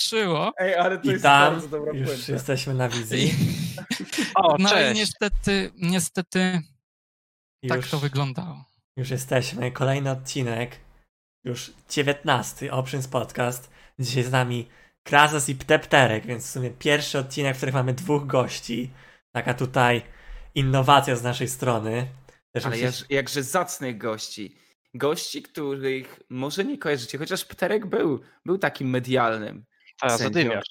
skończyło. Ej, ale to I jest tam bardzo dobra już puenta. jesteśmy na wizji. O, No i cześć. niestety, niestety tak Już, to wyglądało. już jesteśmy. Kolejny odcinek. Już 19. Options Podcast. Dzisiaj z nami Krazos i Ptepterek, więc w sumie pierwszy odcinek, w którym mamy dwóch gości. Taka tutaj innowacja z naszej strony. Też Ale mi się- jak, jakże zacnych gości. Gości, których może nie kojarzycie, chociaż Pterek był, był takim medialnym. A, zadymiarz.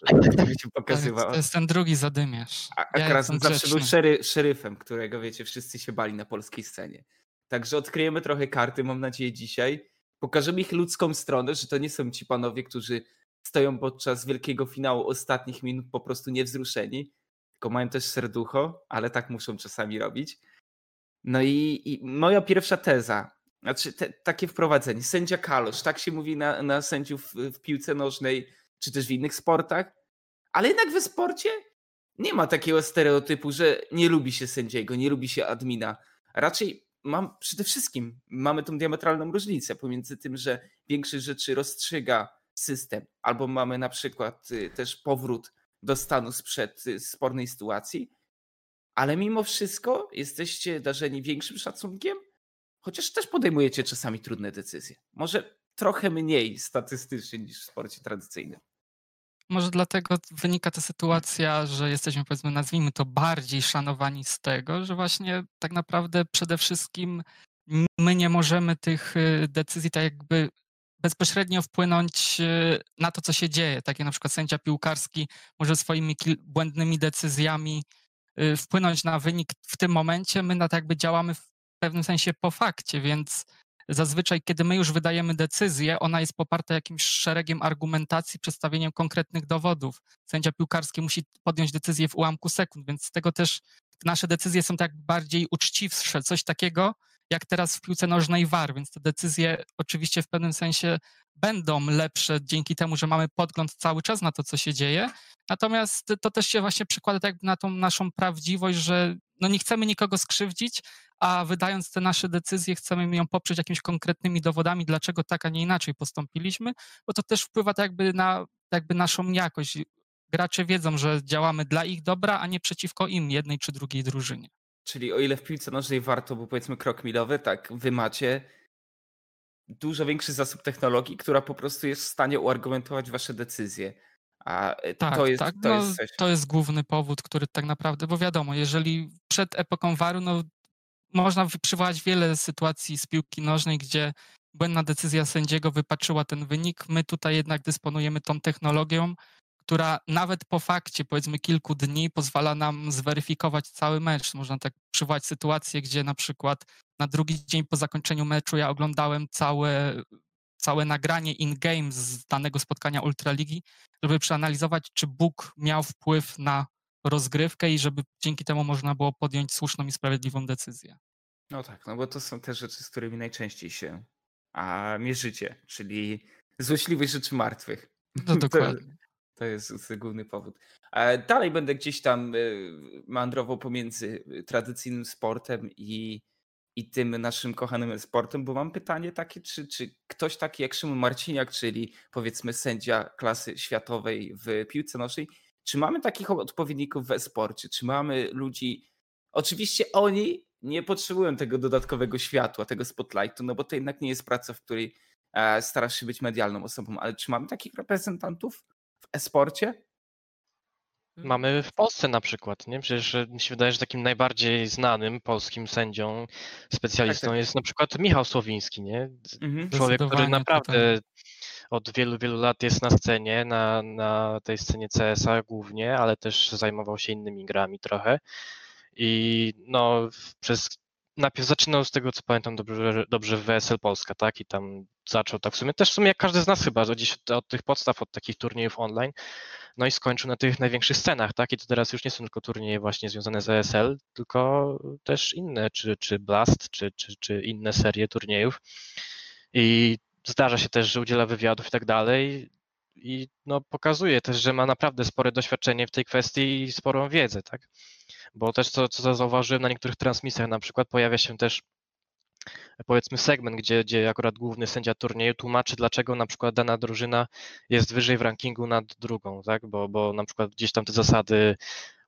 się To pokazywał. jest, to jest ten drugi zadymiarz. A, a Ja zawsze był szery, szeryfem, którego wiecie, wszyscy się bali na polskiej scenie. Także odkryjemy trochę karty, mam nadzieję, dzisiaj. Pokażemy ich ludzką stronę, że to nie są ci panowie, którzy stoją podczas wielkiego finału ostatnich minut po prostu niewzruszeni, tylko mają też serducho, ale tak muszą czasami robić. No i, i moja pierwsza teza, znaczy te, takie wprowadzenie. Sędzia Kalosz, tak się mówi na, na sędziów w, w piłce nożnej, czy też w innych sportach, ale jednak we sporcie nie ma takiego stereotypu, że nie lubi się sędziego, nie lubi się admina. Raczej mam przede wszystkim mamy tą diametralną różnicę pomiędzy tym, że większość rzeczy rozstrzyga system, albo mamy na przykład y, też powrót do stanu sprzed y, spornej sytuacji, ale mimo wszystko jesteście darzeni większym szacunkiem, chociaż też podejmujecie czasami trudne decyzje. Może trochę mniej statystycznie niż w sporcie tradycyjnym. Może dlatego wynika ta sytuacja, że jesteśmy, powiedzmy, nazwijmy to bardziej szanowani z tego, że właśnie tak naprawdę przede wszystkim my nie możemy tych y, decyzji tak jakby bezpośrednio wpłynąć y, na to, co się dzieje. Tak jak na przykład sędzia piłkarski może swoimi błędnymi decyzjami y, wpłynąć na wynik w tym momencie. My na tak jakby działamy w pewnym sensie po fakcie, więc zazwyczaj, kiedy my już wydajemy decyzję, ona jest poparta jakimś szeregiem argumentacji, przedstawieniem konkretnych dowodów. Sędzia piłkarski musi podjąć decyzję w ułamku sekund, więc z tego też nasze decyzje są tak bardziej uczciwsze, coś takiego jak teraz w piłce nożnej VAR, więc te decyzje oczywiście w pewnym sensie będą lepsze dzięki temu, że mamy podgląd cały czas na to, co się dzieje. Natomiast to też się właśnie przekłada tak na tą naszą prawdziwość, że no nie chcemy nikogo skrzywdzić, a wydając te nasze decyzje, chcemy ją poprzeć jakimiś konkretnymi dowodami, dlaczego tak, a nie inaczej postąpiliśmy, bo to też wpływa tak jakby na jakby naszą jakość. Gracze wiedzą, że działamy dla ich dobra, a nie przeciwko im, jednej czy drugiej drużynie. Czyli o ile w piłce nożnej warto był powiedzmy krok milowy, tak wy macie dużo większy zasób technologii, która po prostu jest w stanie uargumentować wasze decyzje. A e, Tak, to jest, tak. to no, jest coś. to jest główny powód, który tak naprawdę, bo wiadomo, jeżeli przed epoką waru, no można przywołać wiele sytuacji z piłki nożnej, gdzie błędna decyzja sędziego wypaczyła ten wynik. My tutaj jednak dysponujemy tą technologią, która nawet po fakcie, powiedzmy kilku dni, pozwala nam zweryfikować cały mecz. Można tak przywołać sytuację, gdzie na przykład na drugi dzień po zakończeniu meczu ja oglądałem całe, całe nagranie in-game z danego spotkania Ultraligi, żeby przeanalizować, czy Bóg miał wpływ na rozgrywkę i żeby dzięki temu można było podjąć słuszną i sprawiedliwą decyzję. No tak, no bo to są te rzeczy, z którymi najczęściej się a, mierzycie, czyli złośliwość rzeczy martwych. No dokładnie. To jest główny powód. E, Dalej będę gdzieś tam e, mandrował pomiędzy e, tradycyjnym sportem i, i tym naszym kochanym sportem, bo mam pytanie takie, czy, czy ktoś taki jak Szymon Marciniak, czyli powiedzmy sędzia klasy światowej w piłce nożnej, czy mamy takich odpowiedników w e-sporcie? Czy mamy ludzi... Oczywiście oni nie potrzebują tego dodatkowego światła, tego spotlightu, no bo to jednak nie jest praca, w której starasz się być medialną osobą, ale czy mamy takich reprezentantów e-sporcie? Mamy w Polsce na przykład, nie? Przecież e, mi się wydaje, że takim najbardziej znanym polskim sędzią, specjalistą Tak, tak. jest na przykład Michał Słowiński, nie? Mhm. Człowiek, który naprawdę od wielu, wielu lat jest na scenie, na, na tej scenie CS-a głównie, ale też zajmował się innymi grami trochę. I no, przez najpierw zaczynał z tego, co pamiętam dobrze, dobrze w WSL Polska, tak? I tam zaczął tak w sumie, też w sumie jak każdy z nas chyba, gdzieś od, od tych podstaw, od takich turniejów online, no i skończył na tych największych scenach, tak? I to teraz już nie są tylko turnieje właśnie związane z ESL, tylko też inne, czy, czy Blast, czy, czy, czy inne serie turniejów. I zdarza się też, że udziela wywiadów i tak dalej. I no, pokazuje też, że ma naprawdę spore doświadczenie w tej kwestii i sporą wiedzę, tak? Bo też co, co zauważyłem na niektórych transmisjach, na przykład pojawia się też powiedzmy segment, gdzie, gdzie akurat główny sędzia turnieju tłumaczy, dlaczego na przykład dana drużyna jest wyżej w rankingu nad drugą, tak? Bo, bo na przykład gdzieś tam te zasady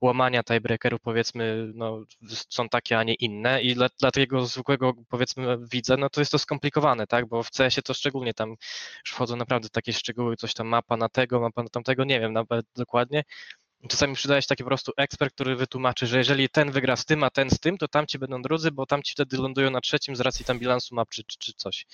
łamania tiebreakerów powiedzmy no, są takie, a nie inne i dla, dla takiego zwykłego powiedzmy widza, no to jest to skomplikowane, tak? Bo w CS-ie to szczególnie tam już wchodzą naprawdę takie szczegóły, coś tam mapa na tego, mapa na tamtego, nie wiem nawet dokładnie, Czasami przydaje się taki po prostu ekspert, który wytłumaczy, że jeżeli ten wygra z tym, a ten z tym, to tamci będą drudzy, bo tamci wtedy lądują na trzecim z racji tam bilansu map czy, czy, czy coś.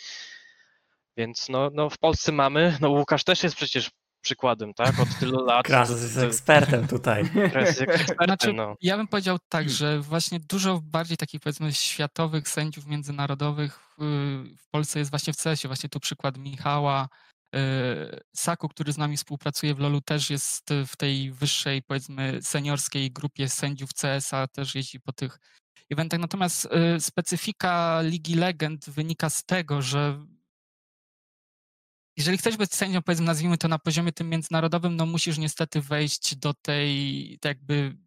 Więc no, no w Polsce mamy, no Łukasz też jest przecież przykładem, tak? Od tylu lat. Krazos jest ekspertem tutaj. Jest ekspertem, Znaczy, no. ja bym powiedział tak, że właśnie dużo bardziej takich powiedzmy światowych sędziów międzynarodowych w w Polsce jest właśnie w CS-ie. Właśnie tu przykład Michała, y, Saku, który z nami współpracuje w LoLu, też jest w tej wyższej, powiedzmy, seniorskiej grupie sędziów CS-a, też jeździ po tych eventach. Natomiast y, specyfika Ligi Legend wynika z tego, że jeżeli chcesz być sędzią, powiedzmy, nazwijmy to na poziomie tym międzynarodowym, no musisz niestety wejść do tej, tak jakby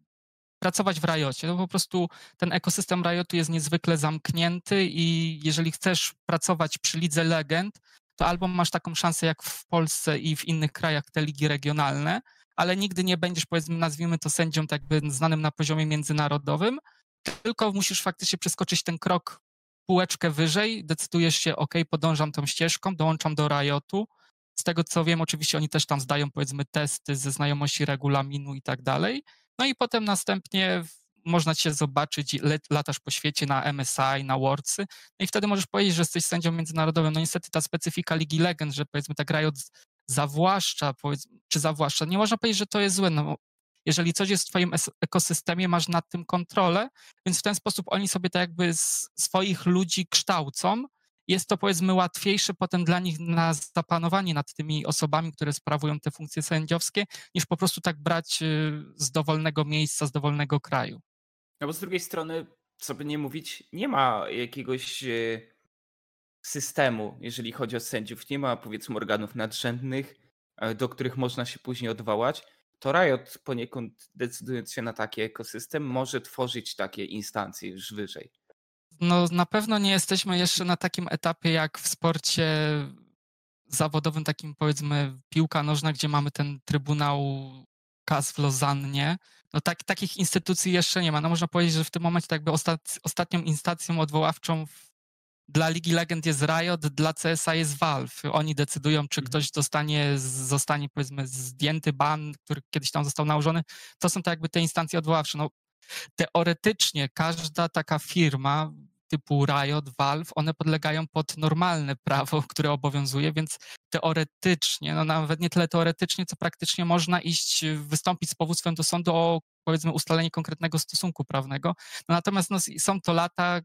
pracować w Riocie. No po prostu ten ekosystem Riotu jest niezwykle zamknięty i jeżeli chcesz pracować przy Lidze Legend, to albo masz taką szansę jak w Polsce i w innych krajach te ligi regionalne, ale nigdy nie będziesz, powiedzmy, nazwijmy to sędzią tak jakby znanym na poziomie międzynarodowym, tylko musisz faktycznie przeskoczyć ten krok półeczkę wyżej, decydujesz się, ok, podążam tą ścieżką, dołączam do Riotu. Z tego co wiem, oczywiście oni też tam zdają powiedzmy testy ze znajomości regulaminu i tak dalej. No i potem następnie można cię zobaczyć, latasz po świecie na MSI, na Worldsy, no i wtedy możesz powiedzieć, że jesteś sędzią międzynarodowym. No niestety ta specyfika Ligi Legend, że powiedzmy Riot z- zawłaszcza, czy zawłaszcza, nie można powiedzieć, że to jest złe, no jeżeli coś jest w twoim ekosystemie, masz nad tym kontrolę, więc w ten sposób oni sobie tak jakby swoich ludzi kształcą. Jest to powiedzmy łatwiejsze potem dla nich na zapanowanie nad tymi osobami, które sprawują te funkcje sędziowskie, niż po prostu tak brać y, z dowolnego miejsca, z dowolnego kraju. No bo z drugiej strony, co by nie mówić, nie ma jakiegoś e, systemu, jeżeli chodzi o sędziów. Nie ma powiedzmy organów nadrzędnych, e, do których można się później odwołać. To Riot poniekąd decydując się na taki ekosystem, może tworzyć takie instancje już wyżej. No na pewno nie jesteśmy jeszcze na takim etapie jak w sporcie zawodowym, takim powiedzmy piłka nożna, gdzie mamy ten Trybunał Kas w Lozannie. No tak, takich instytucji jeszcze nie ma. No można powiedzieć, że w tym momencie tak jakby ostat, ostatnią instancją odwoławczą w, dla Ligi Legend jest Riot, dla CSA jest Valve. Oni decydują, czy ktoś dostanie, zostanie powiedzmy zdjęty ban, który kiedyś tam został nałożony. To są tak jakby te instancje odwoławcze. No, teoretycznie każda taka firma typu Riot, Valve, one podlegają pod normalne prawo, które obowiązuje, więc teoretycznie, no nawet nie tyle teoretycznie, co praktycznie można iść, wystąpić z powództwem do sądu o powiedzmy ustalenie konkretnego stosunku prawnego. No natomiast no, są to lata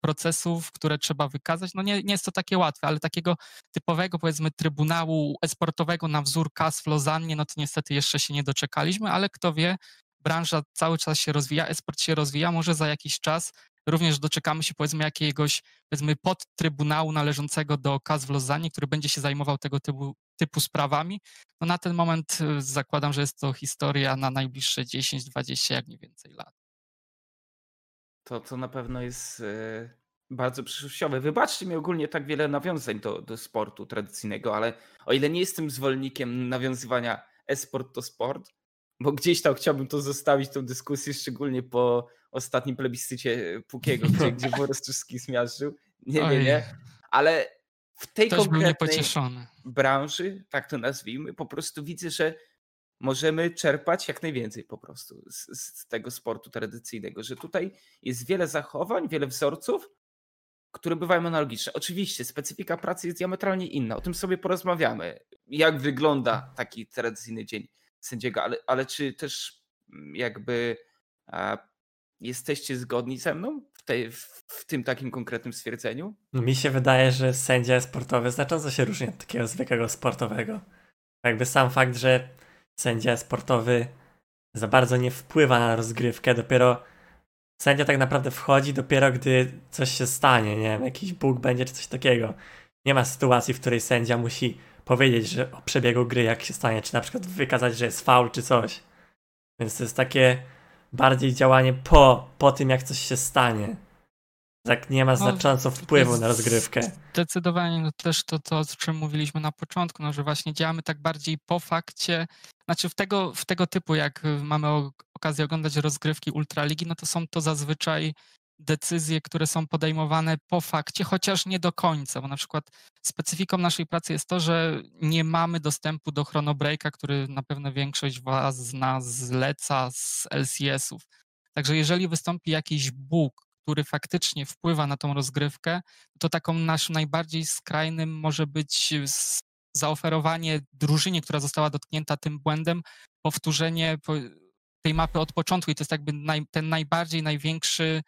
procesów, które trzeba wykazać. No nie, nie jest to takie łatwe, ale takiego typowego powiedzmy trybunału esportowego na wzór KAS w Lozannie, no to niestety jeszcze się nie doczekaliśmy, ale kto wie, branża cały czas się rozwija, esport się rozwija, może za jakiś czas również doczekamy się powiedzmy jakiegoś powiedzmy podtrybunału należącego do KAS w Lozannie, który będzie się zajmował tego typu, typu sprawami. No na ten moment y, zakładam, że jest to historia na najbliższe 10-20, jak nie więcej lat. To, to na pewno jest e, bardzo przyszłościowe. Wybaczcie mi ogólnie tak wiele nawiązań do, do sportu tradycyjnego, ale o ile nie jestem zwolennikiem nawiązywania e-sport to sport, bo gdzieś tam chciałbym to zostawić, tą dyskusję, szczególnie po ostatnim plebiscycie Pukiego, gdzie, gdzie Borys wszystkich zmiażdżył. Nie, nie, Oj. nie. Ale w tej był konkretnej branży, tak to nazwijmy, po prostu widzę, że możemy czerpać jak najwięcej po prostu z, z tego sportu tradycyjnego, że tutaj jest wiele zachowań, wiele wzorców, które bywają analogiczne. Oczywiście specyfika pracy jest diametralnie inna, o tym sobie porozmawiamy, jak wygląda taki tradycyjny dzień sędziego, ale, ale czy też mm, jakby jesteście zgodni ze mną w, tej, w, tym takim konkretnym stwierdzeniu? Mi się wydaje, że sędzia sportowy znacząco się różni od takiego zwykłego sportowego. Jakby sam fakt, że sędzia sportowy za bardzo nie wpływa na rozgrywkę, dopiero sędzia tak naprawdę wchodzi dopiero gdy coś się stanie, nie wiem, jakiś bóg będzie czy coś takiego. Nie ma sytuacji, w której sędzia musi powiedzieć, że o przebiegu gry jak się stanie, czy na przykład wykazać, że jest faul czy coś. Więc to jest takie bardziej działanie po, po tym, jak coś się stanie. tak nie ma No, znacząco to wpływu na rozgrywkę. Zdecydowanie no też to, to, o czym mówiliśmy na początku, no, że właśnie działamy tak bardziej po fakcie. Znaczy w tego, w tego typu, jak mamy okazję oglądać rozgrywki Ultraligi, no to są to zazwyczaj decyzje, które są podejmowane po fakcie, chociaż nie do końca, bo na przykład specyfiką naszej pracy jest to, że nie mamy dostępu do chronobreaka, który na pewno większość was zna zleca z LCS-ów. Także jeżeli wystąpi jakiś bóg, który faktycznie wpływa na tą rozgrywkę, to taką naszym najbardziej skrajnym może być zaoferowanie drużynie, która została dotknięta tym błędem, powtórzenie po- tej mapy od początku i to jest jakby naj, ten najbardziej, największy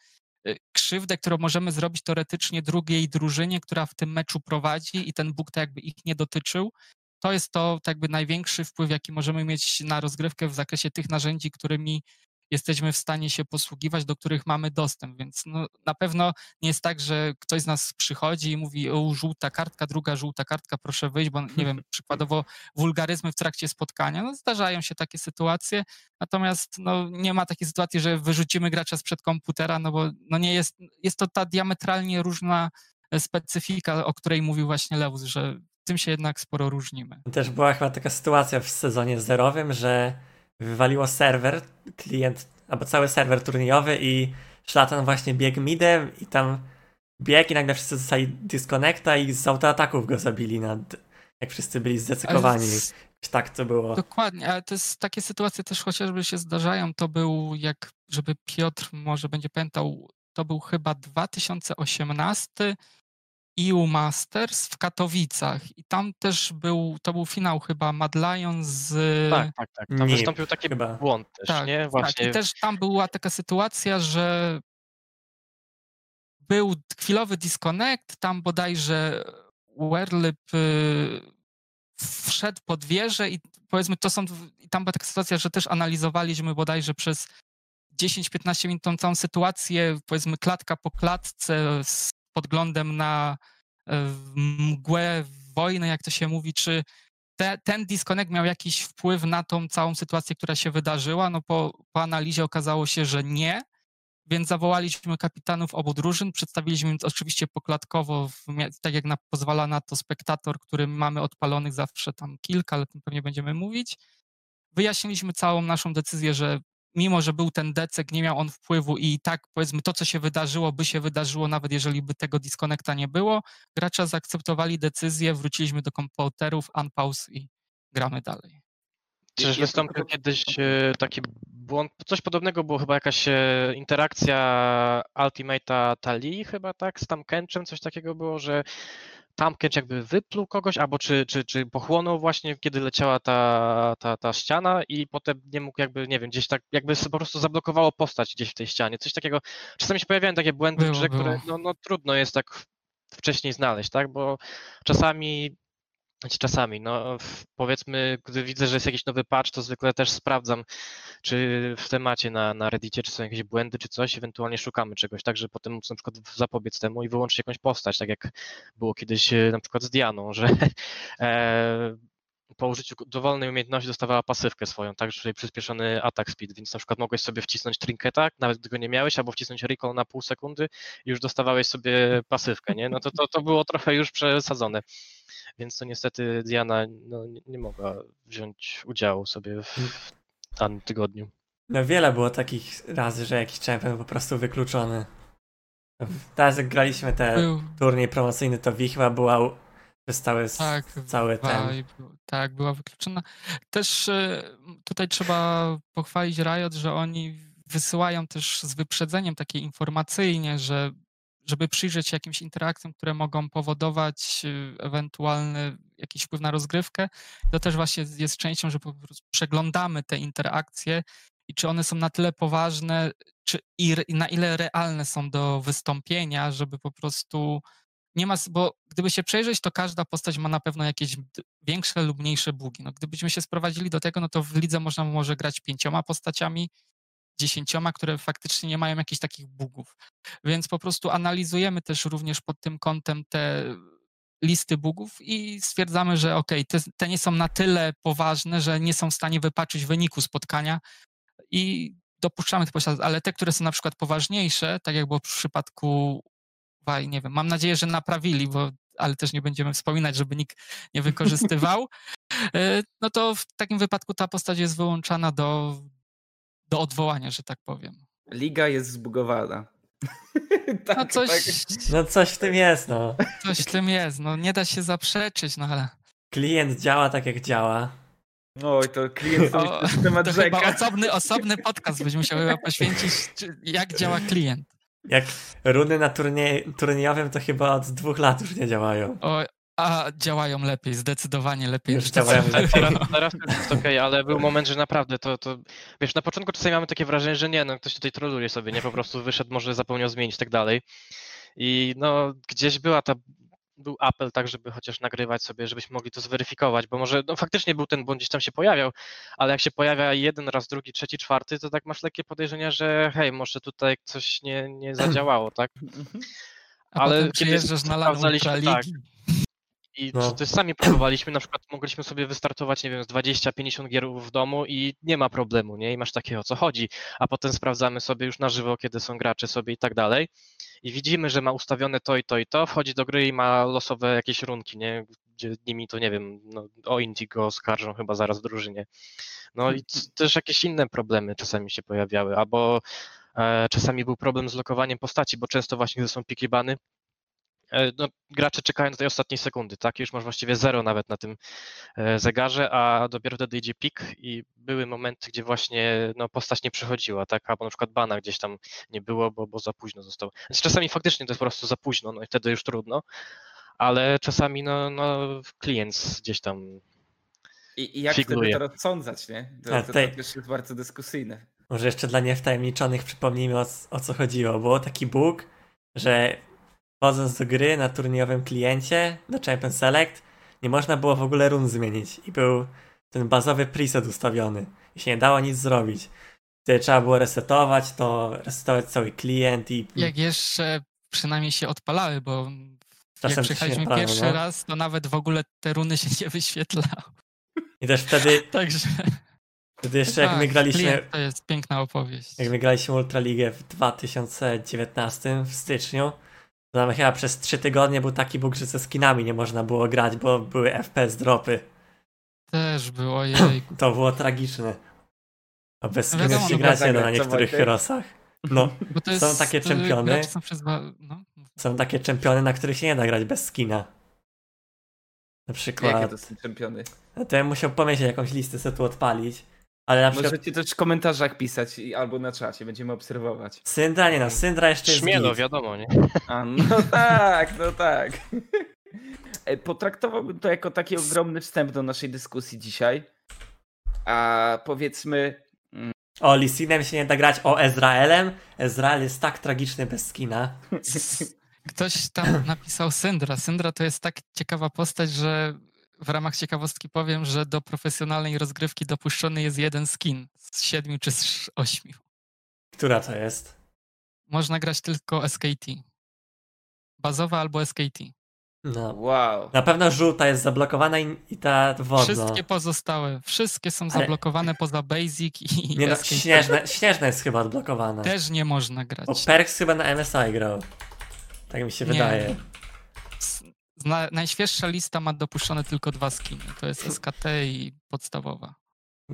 krzywdę, którą możemy zrobić teoretycznie drugiej drużynie, która w tym meczu prowadzi i ten Bóg tak jakby ich nie dotyczył. To jest to tak jakby największy wpływ, jaki możemy mieć na rozgrywkę w zakresie tych narzędzi, którymi jesteśmy w stanie się posługiwać, do których mamy dostęp, więc no, na pewno nie jest tak, że ktoś z nas przychodzi i mówi, o, żółta kartka, druga żółta kartka, proszę wyjść, bo nie wiem, przykładowo wulgaryzmy w trakcie spotkania, no zdarzają się takie sytuacje, natomiast no, nie ma takiej sytuacji, że wyrzucimy gracza sprzed komputera, no bo no, nie jest, jest to ta diametralnie różna e, specyfika, o której mówił właśnie Lewus, że tym się jednak sporo różnimy. Też była chyba taka sytuacja w sezonie zerowym, że wywaliło serwer, klient, albo cały serwer turniejowy i szlatan właśnie biegł midem i tam biegł i nagle wszyscy dostali disconnecta i z autoataków go zabili, nad, jak wszyscy byli zdecykowani. Tak to było. Dokładnie, ale to jest, takie sytuacje też chociażby się zdarzają. To był, jak żeby Piotr może będzie pamiętał, to był chyba 2018 EU Masters w Katowicach i tam też był, to był finał chyba Mad Lion z... Tak, tak, tak. Tam Nie, wystąpił taki chyba. błąd też, tak, nie? tak. Właśnie I też tam była taka sytuacja, że był chwilowy disconnect, tam bodajże Werlip y, wszedł pod wieżę i powiedzmy to są, i tam była taka sytuacja, że też analizowaliśmy bodajże przez 10-15 minut tą całą sytuację, powiedzmy klatka po klatce z podglądem na e, mgłę wojny, jak to się mówi, czy te, ten disconnect miał jakiś wpływ na tą całą sytuację, która się wydarzyła. No po, po analizie okazało się, że nie, więc zawołaliśmy kapitanów obu drużyn, przedstawiliśmy im oczywiście poklatkowo, w, tak jak na, pozwala na to spektator, który mamy odpalonych zawsze tam kilka, ale tym pewnie będziemy mówić. Wyjaśniliśmy całą naszą decyzję, że mimo, że był ten decek, nie miał on wpływu i tak powiedzmy to, co się wydarzyło, by się wydarzyło, nawet jeżeli by tego disconnecta nie było. Gracze zaakceptowali decyzję, wróciliśmy do komputerów, unpause i gramy dalej. Przecież wystąpił kiedyś e, taki błąd, coś podobnego było chyba jakaś e, interakcja Ultimate'a Tali chyba tak, z Tamkenczem, coś takiego było, że Tamkench jakby wypluł kogoś, albo czy, czy, czy pochłonął właśnie, kiedy leciała ta, ta, ta ściana i potem nie mógł jakby, nie wiem, gdzieś tak, jakby sobie po prostu zablokowało postać gdzieś w tej ścianie, coś takiego. Czasami się pojawiają takie błędy w Było, grze, które było. no, no trudno jest tak wcześniej znaleźć, tak, bo czasami znaczy czasami, no powiedzmy, gdy widzę, że jest jakiś nowy patch, to zwykle też sprawdzam, czy w temacie na, na Reddicie, czy są jakieś błędy, czy coś, ewentualnie szukamy czegoś, tak, żeby potem móc na przykład zapobiec temu i wyłączyć jakąś postać, tak jak było kiedyś e, na przykład z Dianą, że e, po użyciu dowolnej umiejętności dostawała pasywkę swoją, tak, czyli przyspieszony atak speed, więc na przykład mogłeś sobie wcisnąć trinketa, nawet gdy go nie miałeś, albo wcisnąć recall na pół sekundy i już dostawałeś sobie pasywkę, nie? No to, to, to było trochę już przesadzone. Więc to niestety Diana no, nie, nie mogła wziąć udziału sobie w danym tygodniu. No wiele było takich razy, że jakiś champion był po prostu wykluczony. Teraz jak graliśmy te turniej promocyjny, to Wichła była przez cały, tak, cały ten. Tak, była wykluczona. Też e, tutaj trzeba pochwalić Riot, że oni wysyłają też z wyprzedzeniem takie informacyjnie, że żeby przyjrzeć się jakimś interakcjom, które mogą powodować e, ewentualny jakiś wpływ na rozgrywkę, to też właśnie jest częścią, że po prostu przeglądamy te interakcje i czy one są na tyle poważne, czy i na ile realne są do wystąpienia, żeby po prostu nie ma, bo gdyby się przejrzeć, to każda postać ma na pewno jakieś większe lub mniejsze bugi. No, gdybyśmy się sprowadzili do tego, no to w lidze można może grać pięcioma postaciami, dziesięcioma, które faktycznie nie mają jakichś takich bugów. Więc po prostu analizujemy też również pod tym kątem te listy bugów i stwierdzamy, że ok, te, te nie są na tyle poważne, że nie są w stanie wypaczyć wyniku spotkania i dopuszczamy te postacie, ale te, które są na przykład poważniejsze, tak jak było w przypadku Waj, nie wiem, mam nadzieję, że naprawili, bo, ale też nie będziemy wspominać, żeby nikt nie wykorzystywał, e, no to w takim wypadku ta postać jest wyłączana do, do odwołania, że tak powiem. Liga jest zbugowana. tak, no coś, tak. no coś w tym jest, no. Coś w tym jest, no nie da się zaprzeczyć, no ale... Klient działa tak jak działa. Oj, to klient to, o, temat to chyba osobny, osobny podcast byś musiał chyba poświęcić, jak działa klient. Jak runy na turniej, turniejowym to chyba od dwóch lat już nie działają. O, a działają lepiej, zdecydowanie lepiej. Już działają lepiej. Teraz, teraz jest okej, okay, ale był moment, że naprawdę to, to, wiesz, na początku czasami mamy takie wrażenie, że nie, no ktoś tutaj troluje sobie, nie, po prostu wyszedł, może zapomniał zmienić i tak dalej. I no, gdzieś była ta był apel tak, żeby chociaż nagrywać sobie, żebyśmy mogli to zweryfikować, bo może no, faktycznie był ten błąd gdzieś tam się pojawiał, ale jak się pojawia jeden raz, drugi, trzeci, czwarty, to tak masz lekkie podejrzenia, że hej, może tutaj coś nie, nie zadziałało, tak? Mhm. Ale na LAN tak, i no. to sami próbowaliśmy, na przykład mogliśmy sobie wystartować, nie wiem, z 20-50 gier w domu i nie ma problemu, nie? I masz takie o co chodzi, a potem sprawdzamy sobie już na żywo, kiedy są gracze sobie i tak dalej i widzimy, że ma ustawione to i to i to, wchodzi do gry i ma losowe jakieś runki, nie? Gdzie nimi to nie wiem, no, o Indigo oskarżą chyba zaraz w drużynie. No i też jakieś inne problemy czasami się pojawiały, albo e, czasami był problem z lokowaniem postaci, bo często właśnie są pikibany, no, gracze czekają do tej ostatniej sekundy, tak? Już masz właściwie zero nawet na tym e, zegarze, a dopiero wtedy idzie pik i były momenty, gdzie właśnie no, postać nie przychodziła, tak? Albo na przykład bana gdzieś tam nie było, bo, bo za późno został. Więc czasami faktycznie to jest po prostu za późno, no i wtedy już trudno, ale czasami no, no klient gdzieś tam I, i jak figluje. wtedy to rozsądzać, nie? To, to, to też jest bardzo dyskusyjne. Może jeszcze dla niewtajemniczonych przypomnijmy o, o co chodziło. Było taki bóg, że wchodząc do gry na turniejowym kliencie, do Champion Select, nie można było w ogóle run zmienić i był ten bazowy preset ustawiony i się nie dało nic zrobić. Wtedy trzeba było resetować to, resetować cały klient i... Jak jeszcze przynajmniej się odpalały, bo Czasem jak przyjechaliśmy pierwszy no. raz, to nawet w ogóle te runy się nie wyświetlały. I też wtedy... Także... Wtedy jeszcze jak my tak, graliśmy... To jest piękna opowieść. Jak my graliśmy Ultraligę w 2019 w styczniu, tam chyba przez trzy tygodnie był taki bóg, że ze skinami nie można było grać, bo były FPS dropy. Też było, jej. To było tragiczne. A bez no skinów się grać nie da na niektórych herosach. No, są takie czempiony. Są, przez... no. są takie czempiony, na których się nie da grać bez skina. Na przykład. Jakie to są czempiony? No to ja musiał pomyśleć jakąś listę sobie tu odpalić. Ale na przykład... Możecie też w komentarzach pisać albo na czacie, będziemy obserwować. Syndra nie no, Syndra jeszcze jest Śmielo, wiadomo, nie? A, no tak, no tak. E, potraktowałbym to jako taki ogromny wstęp do naszej dyskusji dzisiaj. A powiedzmy... Mm, o, Lisinem się nie da grać, o Ezraelem. Ezrael jest tak tragiczny bez skina. Ktoś tam napisał Syndra. Syndra to jest tak ciekawa postać, że w ramach ciekawostki powiem, że do profesjonalnej rozgrywki dopuszczony jest jeden skin z siedmiu czy z ośmiu. Która to jest? Można grać tylko SKT. Bazowa albo SKT. No. Wow. Na pewno żółta jest zablokowana i, i ta wodna. Wszystkie pozostałe, wszystkie są Ale... zablokowane poza Basic i Nie no, śnieżne, śnieżna jest chyba odblokowana. Też nie można grać. Bo Perks chyba na MSI grał. Tak mi się nie. wydaje. Na, najświeższa lista ma dopuszczone tylko dwa skiny. To jest SKT i podstawowa.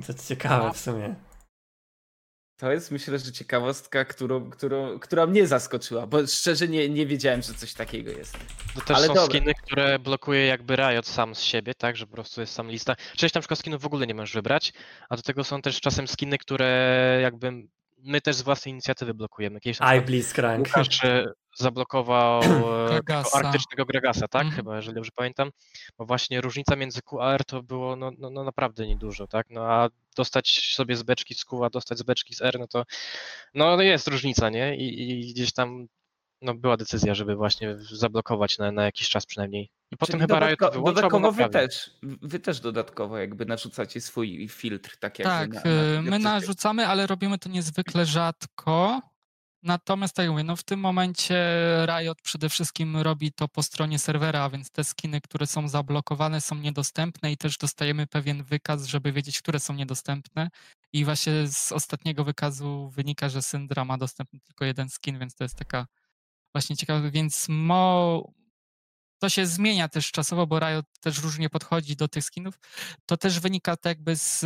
To ciekawe w sumie. To jest myślę, że ciekawostka, którą, którą, która mnie zaskoczyła, bo szczerze nie, nie wiedziałem, że coś takiego jest. To też Ale są dobra. skiny, które blokuje jakby Riot sam z siebie, tak, że po prostu jest sam lista. Część na przykład skinów w ogóle nie możesz wybrać, a do tego są też czasem skiny, które jakby my też z własnej inicjatywy blokujemy. Kiedyś I Blitzcrank. Łukasz zablokował e, arktycznego Gregasa, tak? Mm. Chyba, jeżeli dobrze pamiętam. Bo właśnie różnica między QR to było no, no, no naprawdę niedużo, tak? No a dostać sobie z beczki z Q, a dostać z beczki z R, no to no jest różnica, nie? I, i gdzieś tam no, była decyzja, żeby właśnie zablokować na, na jakiś czas przynajmniej. I potem chyba Riot to wyłączył, Dodatkowo wy też, wy też dodatkowo jakby narzucacie swój filtr, tak. Tak, na, na, y, my narzucamy, ale robimy to niezwykle rzadko. Natomiast tak jak mówię, no w tym momencie Riot przede wszystkim robi to po stronie serwera, a więc te skiny, które są zablokowane są niedostępne i też dostajemy pewien wykaz, żeby wiedzieć, które są niedostępne. I właśnie z ostatniego wykazu wynika, że Syndra ma dostępny tylko jeden skin, więc to jest taka właśnie ciekawe, więc mo, to się zmienia też czasowo, bo Riot też różnie podchodzi do tych skinów. To też wynika tak jakby z,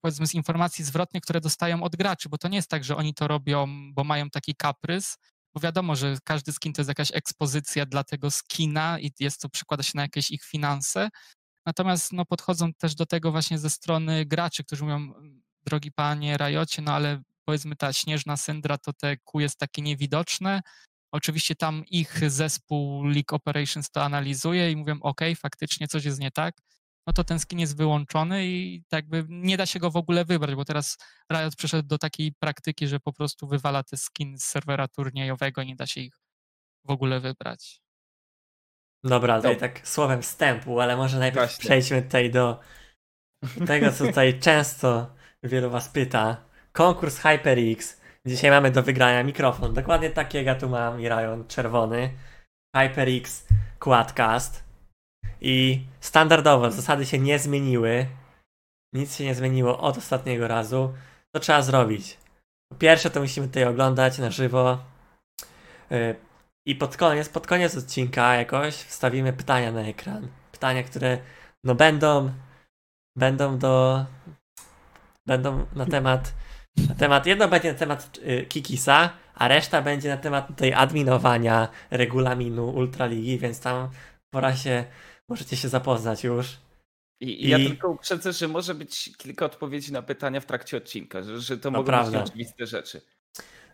powiedzmy, z informacji zwrotnych, które dostają od graczy, bo to nie jest tak, że oni to robią, bo mają taki kaprys, bo wiadomo, że każdy skin to jest jakaś ekspozycja dla tego skina i jest to, przekłada się na jakieś ich finanse. Natomiast no, podchodzą też do tego właśnie ze strony graczy, którzy mówią, drogi panie Rajocie, no ale powiedzmy ta śnieżna syndra to te kół jest takie niewidoczne, Oczywiście tam ich zespół League Operations to analizuje i mówią, ok, faktycznie coś jest nie tak, no to ten skin jest wyłączony i tak by nie da się go w ogóle wybrać, bo teraz Riot przeszedł do takiej praktyki, że po prostu wywala te skin z serwera turniejowego, nie da się ich w ogóle wybrać. Dobra, tutaj no. tak słowem wstępu, ale może najpierw Właśnie. przejdźmy tutaj do tego, co tutaj często wielu was pyta. Konkurs HyperX Dzisiaj mamy do wygrania mikrofon. Dokładnie takiego tu mam i rajon czerwony. HyperX Quadcast. I standardowo zasady się nie zmieniły. Nic się nie zmieniło od ostatniego razu. To trzeba zrobić. Po pierwsze to musimy tutaj oglądać na żywo. Y, I pod koniec, pod koniec odcinka jakoś wstawimy pytania na ekran. Pytania, które no będą będą do będą na temat na temat, jedno będzie na temat y, Kikisa, a reszta będzie na temat tutaj adminowania regulaminu Ultraligi, więc tam pora się, możecie się zapoznać już. I, I, ja tylko uprzedzę, że może być kilka odpowiedzi na pytania w trakcie odcinka, że, że to no mogą prawda. być oczywiste rzeczy.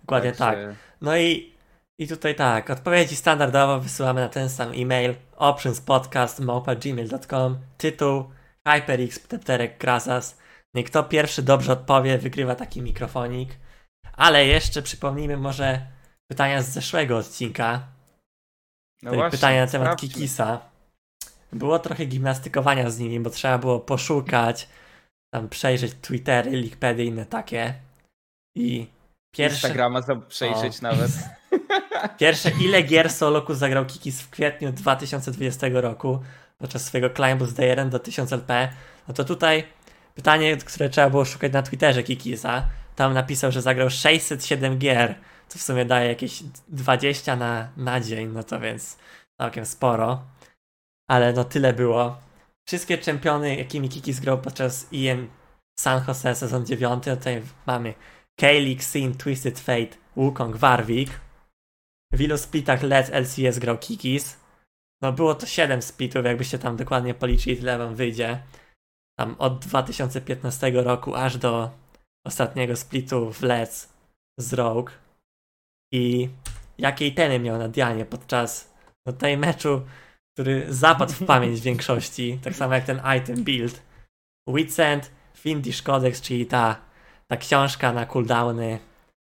Dokładnie tak. No i, i tutaj tak, odpowiedzi standardowo wysyłamy na ten sam e-mail optionspodcast.gmail.com Tytuł HyperX Ptepterek Krasas kto pierwszy dobrze odpowie, wygrywa taki mikrofonik. Ale jeszcze przypomnijmy może pytania z zeszłego odcinka. No właśnie, pytania na temat sprawdźmy. Kikisa. Było trochę gimnastykowania z nimi, bo trzeba było poszukać, tam przejrzeć Twittery, Linkpedy i inne takie. I pierwsze... Instagrama przejrzeć o. nawet. Pierwsze, ile gier soloku zagrał Kikis w kwietniu 2020 roku podczas swojego climbu z D1 do 1000 LP, no to tutaj Pytanie, które trzeba było szukać na Twitterze Kikisa. Tam napisał, że zagrał 607 gier, co w sumie daje jakieś 20 na, na dzień, no to więc całkiem sporo. Ale no tyle było. Wszystkie czempiony, jakimi Kikis grał podczas EM San Jose sezon 9, tutaj mamy Kaylee, Xin, Twisted Fate, Wukong, Warwick. W ilu splitach Let's LCS grał Kikis? No było to 7 splitów, jakbyście tam dokładnie policzyli, tyle wam wyjdzie tam od 2015 roku aż do ostatniego splitu w Let's z Rogue i jakiej teny miał na Dianie podczas no, tej meczu, który zapadł w pamięć w większości, tak samo jak ten item build. Witsend, Findish Codex, czyli ta, ta książka na cooldowny,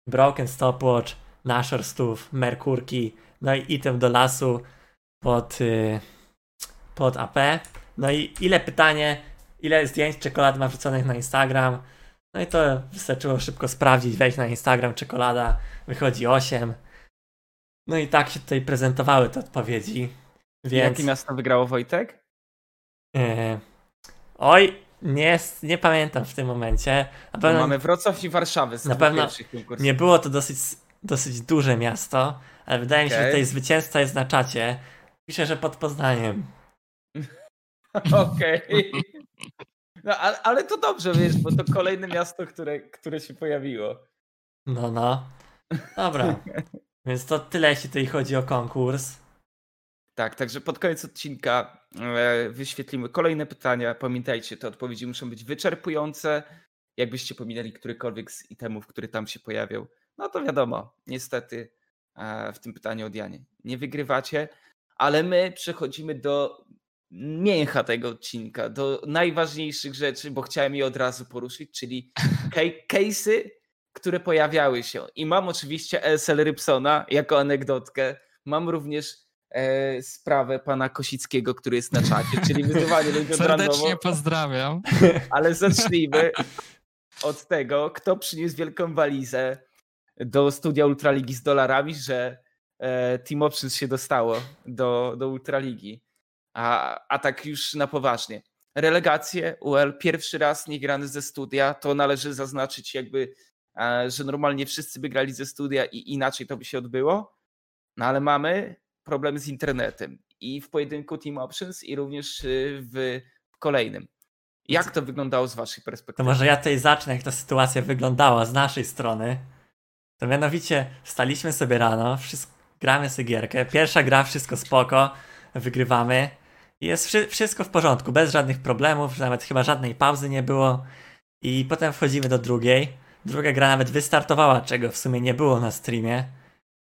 Broken Stopwatch, Nashor Stów, Merkurki, no i item do lasu pod, yy, pod AP. No i ile pytanie, ile zdjęć czekolady ma wrzuconych na Instagram. No i to wystarczyło szybko sprawdzić, wejść na Instagram, czekolada, wychodzi 8. No i tak się tutaj prezentowały te odpowiedzi. Więc... Jakie miasto wygrało Wojtek? Yy... Oj, nie, nie pamiętam w tym momencie. Na pewno... mamy Wrocław i Warszawę z Na pewno nie było to dosyć, dosyć duże miasto, ale wydaje okay. mi się, że tutaj zwycięzca jest na czacie. Pisze, że pod Poznaniem. Okej. Okay. No, ale, to dobrze, wiesz, bo to kolejne miasto, które, które się pojawiło. No, no. Dobra. Więc to tyle, jeśli tutaj chodzi o konkurs. Tak, także pod koniec odcinka e, wyświetlimy kolejne pytania. Pamiętajcie, te odpowiedzi muszą być wyczerpujące. Jakbyście pominęli którykolwiek z itemów, który tam się pojawiał, no to wiadomo, niestety e, w tym pytaniu od Janie nie wygrywacie, ale my przechodzimy do mięcha tego odcinka, do najważniejszych rzeczy, bo chciałem je od razu poruszyć, czyli case'y, które pojawiały się. I mam oczywiście ESL Rybsona jako anegdotkę. Mam również e, sprawę pana Kosickiego, który jest na czacie, czyli wyzywanie ludzi Serdecznie pozdrawiam. Ale zacznijmy od tego, kto przyniósł wielką walizę do studia Ultraligi z dolarami, że e, Team Options się dostało do, do Ultraligi. A, a tak już na poważnie. Relegacje UL pierwszy raz nie grany ze studia, to należy zaznaczyć jakby, e, że normalnie wszyscy by grali ze studia i inaczej to by się odbyło. No ale mamy problem z internetem i w pojedynku Team Options i również y, w kolejnym. Jak to wyglądało z waszej To perspektywy? może ja tutaj zacznę, jak ta sytuacja wyglądała z naszej strony. To mianowicie wstaliśmy sobie rano, wszystko, gramy sobie gierkę, pierwsza gra, wszystko spoko, wygrywamy. Jest wszy- wszystko w porządku, bez żadnych problemów, nawet chyba żadnej pauzy nie było. I potem wchodzimy do drugiej. Druga gra nawet wystartowała, czego w sumie nie było na streamie.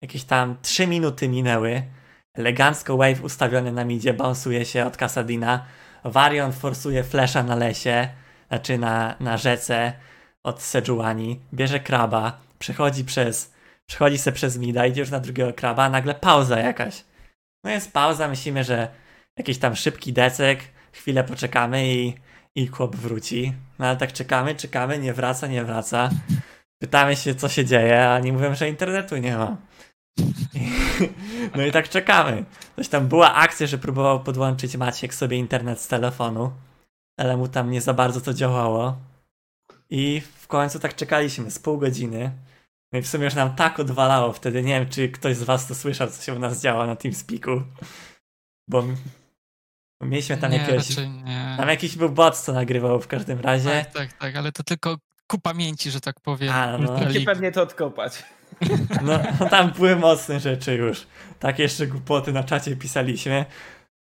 Jakieś tam 3 minuty minęły. Elegancko wave ustawiony na midzie, bounsuje się od Kasadina. Varion forsuje flesza na lesie, znaczy na, na rzece od Sejuani. Bierze kraba, przechodzi przez, przechodzi se przez mida, idzie już na drugiego kraba, a nagle pauza jakaś. No jest pauza, myślimy, że jakiś tam szybki decek, chwilę poczekamy i, i chłop wróci. No ale tak czekamy, czekamy, nie wraca, nie wraca. Pytamy się, co się dzieje, a oni mówią, że internetu nie ma. No i tak czekamy. Coś tam była akcja, że próbował podłączyć Maciek sobie internet z telefonu, ale mu tam nie za bardzo to działało. I w końcu tak czekaliśmy z pół godziny. No i w sumie już nam tak odwalało wtedy. Nie wiem, czy ktoś z was to słyszał, co się u nas działo na TeamSpeaku. Bo bo mieliśmy tam nie, jakiegoś... nie. Tam jakiś był bot, co nagrywał w każdym razie. Tak, tak, tak, ale to tylko ku pamięci, że tak powiem. A, no. Pewnie to odkopać. No, no tam były mocne rzeczy już. Tak jeszcze głupoty na czacie pisaliśmy.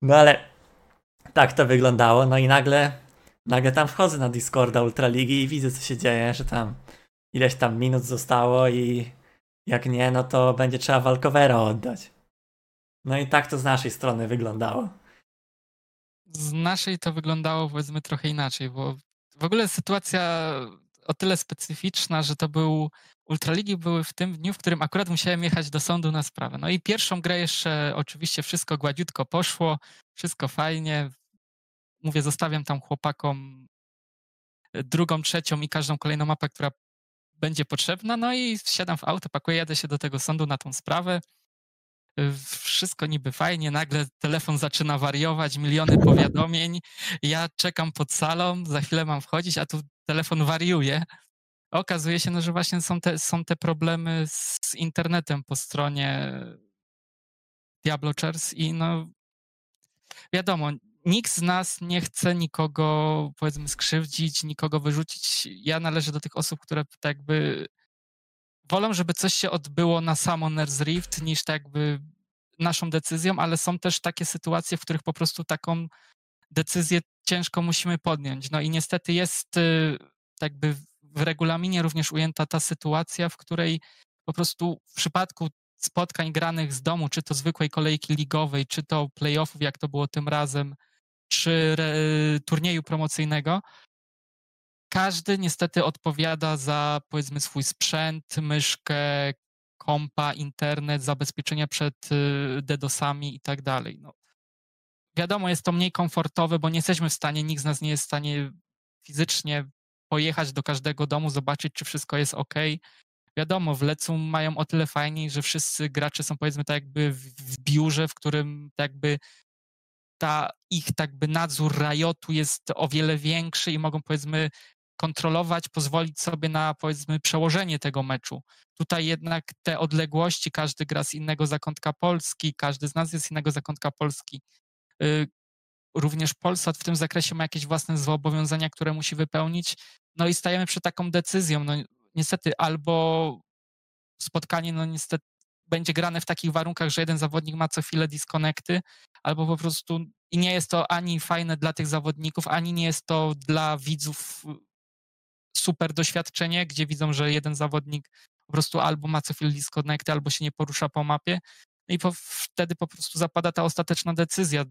No ale tak to wyglądało. No i nagle, nagle tam wchodzę na Discorda Ultraligi i widzę co się dzieje, że tam ileś tam minut zostało i jak nie, no to będzie trzeba walkowera oddać. No i tak to z naszej strony wyglądało. Z naszej to wyglądało powiedzmy trochę inaczej, bo w ogóle sytuacja o tyle specyficzna, że to był Ultraligi były w tym dniu, w którym akurat musiałem jechać do sądu na sprawę. No i pierwszą grę jeszcze oczywiście wszystko gładziutko poszło, wszystko fajnie. Mówię, zostawiam tam chłopakom drugą, trzecią i każdą kolejną mapę, która będzie potrzebna. No i wsiadam w auto, pakuję, jadę się do tego sądu na tą sprawę. Wszystko niby fajnie, nagle telefon zaczyna wariować, miliony powiadomień. Ja czekam pod salą, za chwilę mam wchodzić, a tu telefon wariuje. Okazuje się, no, że właśnie są te, są te problemy z internetem po stronie Diablo Chairs i no wiadomo, nikt z nas nie chce nikogo powiedzmy skrzywdzić, nikogo wyrzucić. Ja należę do tych osób, które tak jakby wolą, żeby coś się odbyło na Summoner's Rift niż tak jakby naszą decyzją, ale są też takie sytuacje, w których po prostu taką decyzję ciężko musimy podjąć. No i niestety jest y, tak jakby w regulaminie również ujęta ta sytuacja, w której po prostu w przypadku spotkań granych z domu, czy to zwykłej kolejki ligowej, czy to playoffów, jak to było tym razem, czy turnieju promocyjnego, każdy niestety odpowiada za powiedzmy swój sprzęt, myszkę, kompa, internet, zabezpieczenia przed y, DDoSami i tak dalej. No, wiadomo, jest to mniej komfortowe, bo nie jesteśmy w stanie, nikt z nas nie jest w stanie fizycznie pojechać do każdego domu, zobaczyć, czy wszystko jest ok. Wiadomo, w Lecu mają o tyle fajniej, że wszyscy gracze są powiedzmy tak jakby w, biurze, w którym tak jakby ta ich tak jakby nadzór rajotu jest o wiele większy i mogą powiedzmy kontrolować, pozwolić sobie na powiedzmy przełożenie tego meczu. Tutaj jednak te odległości, każdy gra z innego zakątka Polski, każdy z nas jest z innego zakątka Polski. Y, Również Polsat w tym zakresie ma jakieś własne zobowiązania, które musi wypełnić. No i stajemy przed taką decyzją. No niestety albo spotkanie, no niestety będzie grane w takich warunkach, że jeden zawodnik ma co chwilę disconnecty, albo po prostu i nie jest to ani fajne dla tych zawodników, ani nie jest to dla widzów super doświadczenie, gdzie widzą, że jeden zawodnik po prostu albo ma co chwilę disconnecty, albo się nie porusza po mapie. No i po, wtedy po prostu zapada ta ostateczna decyzja.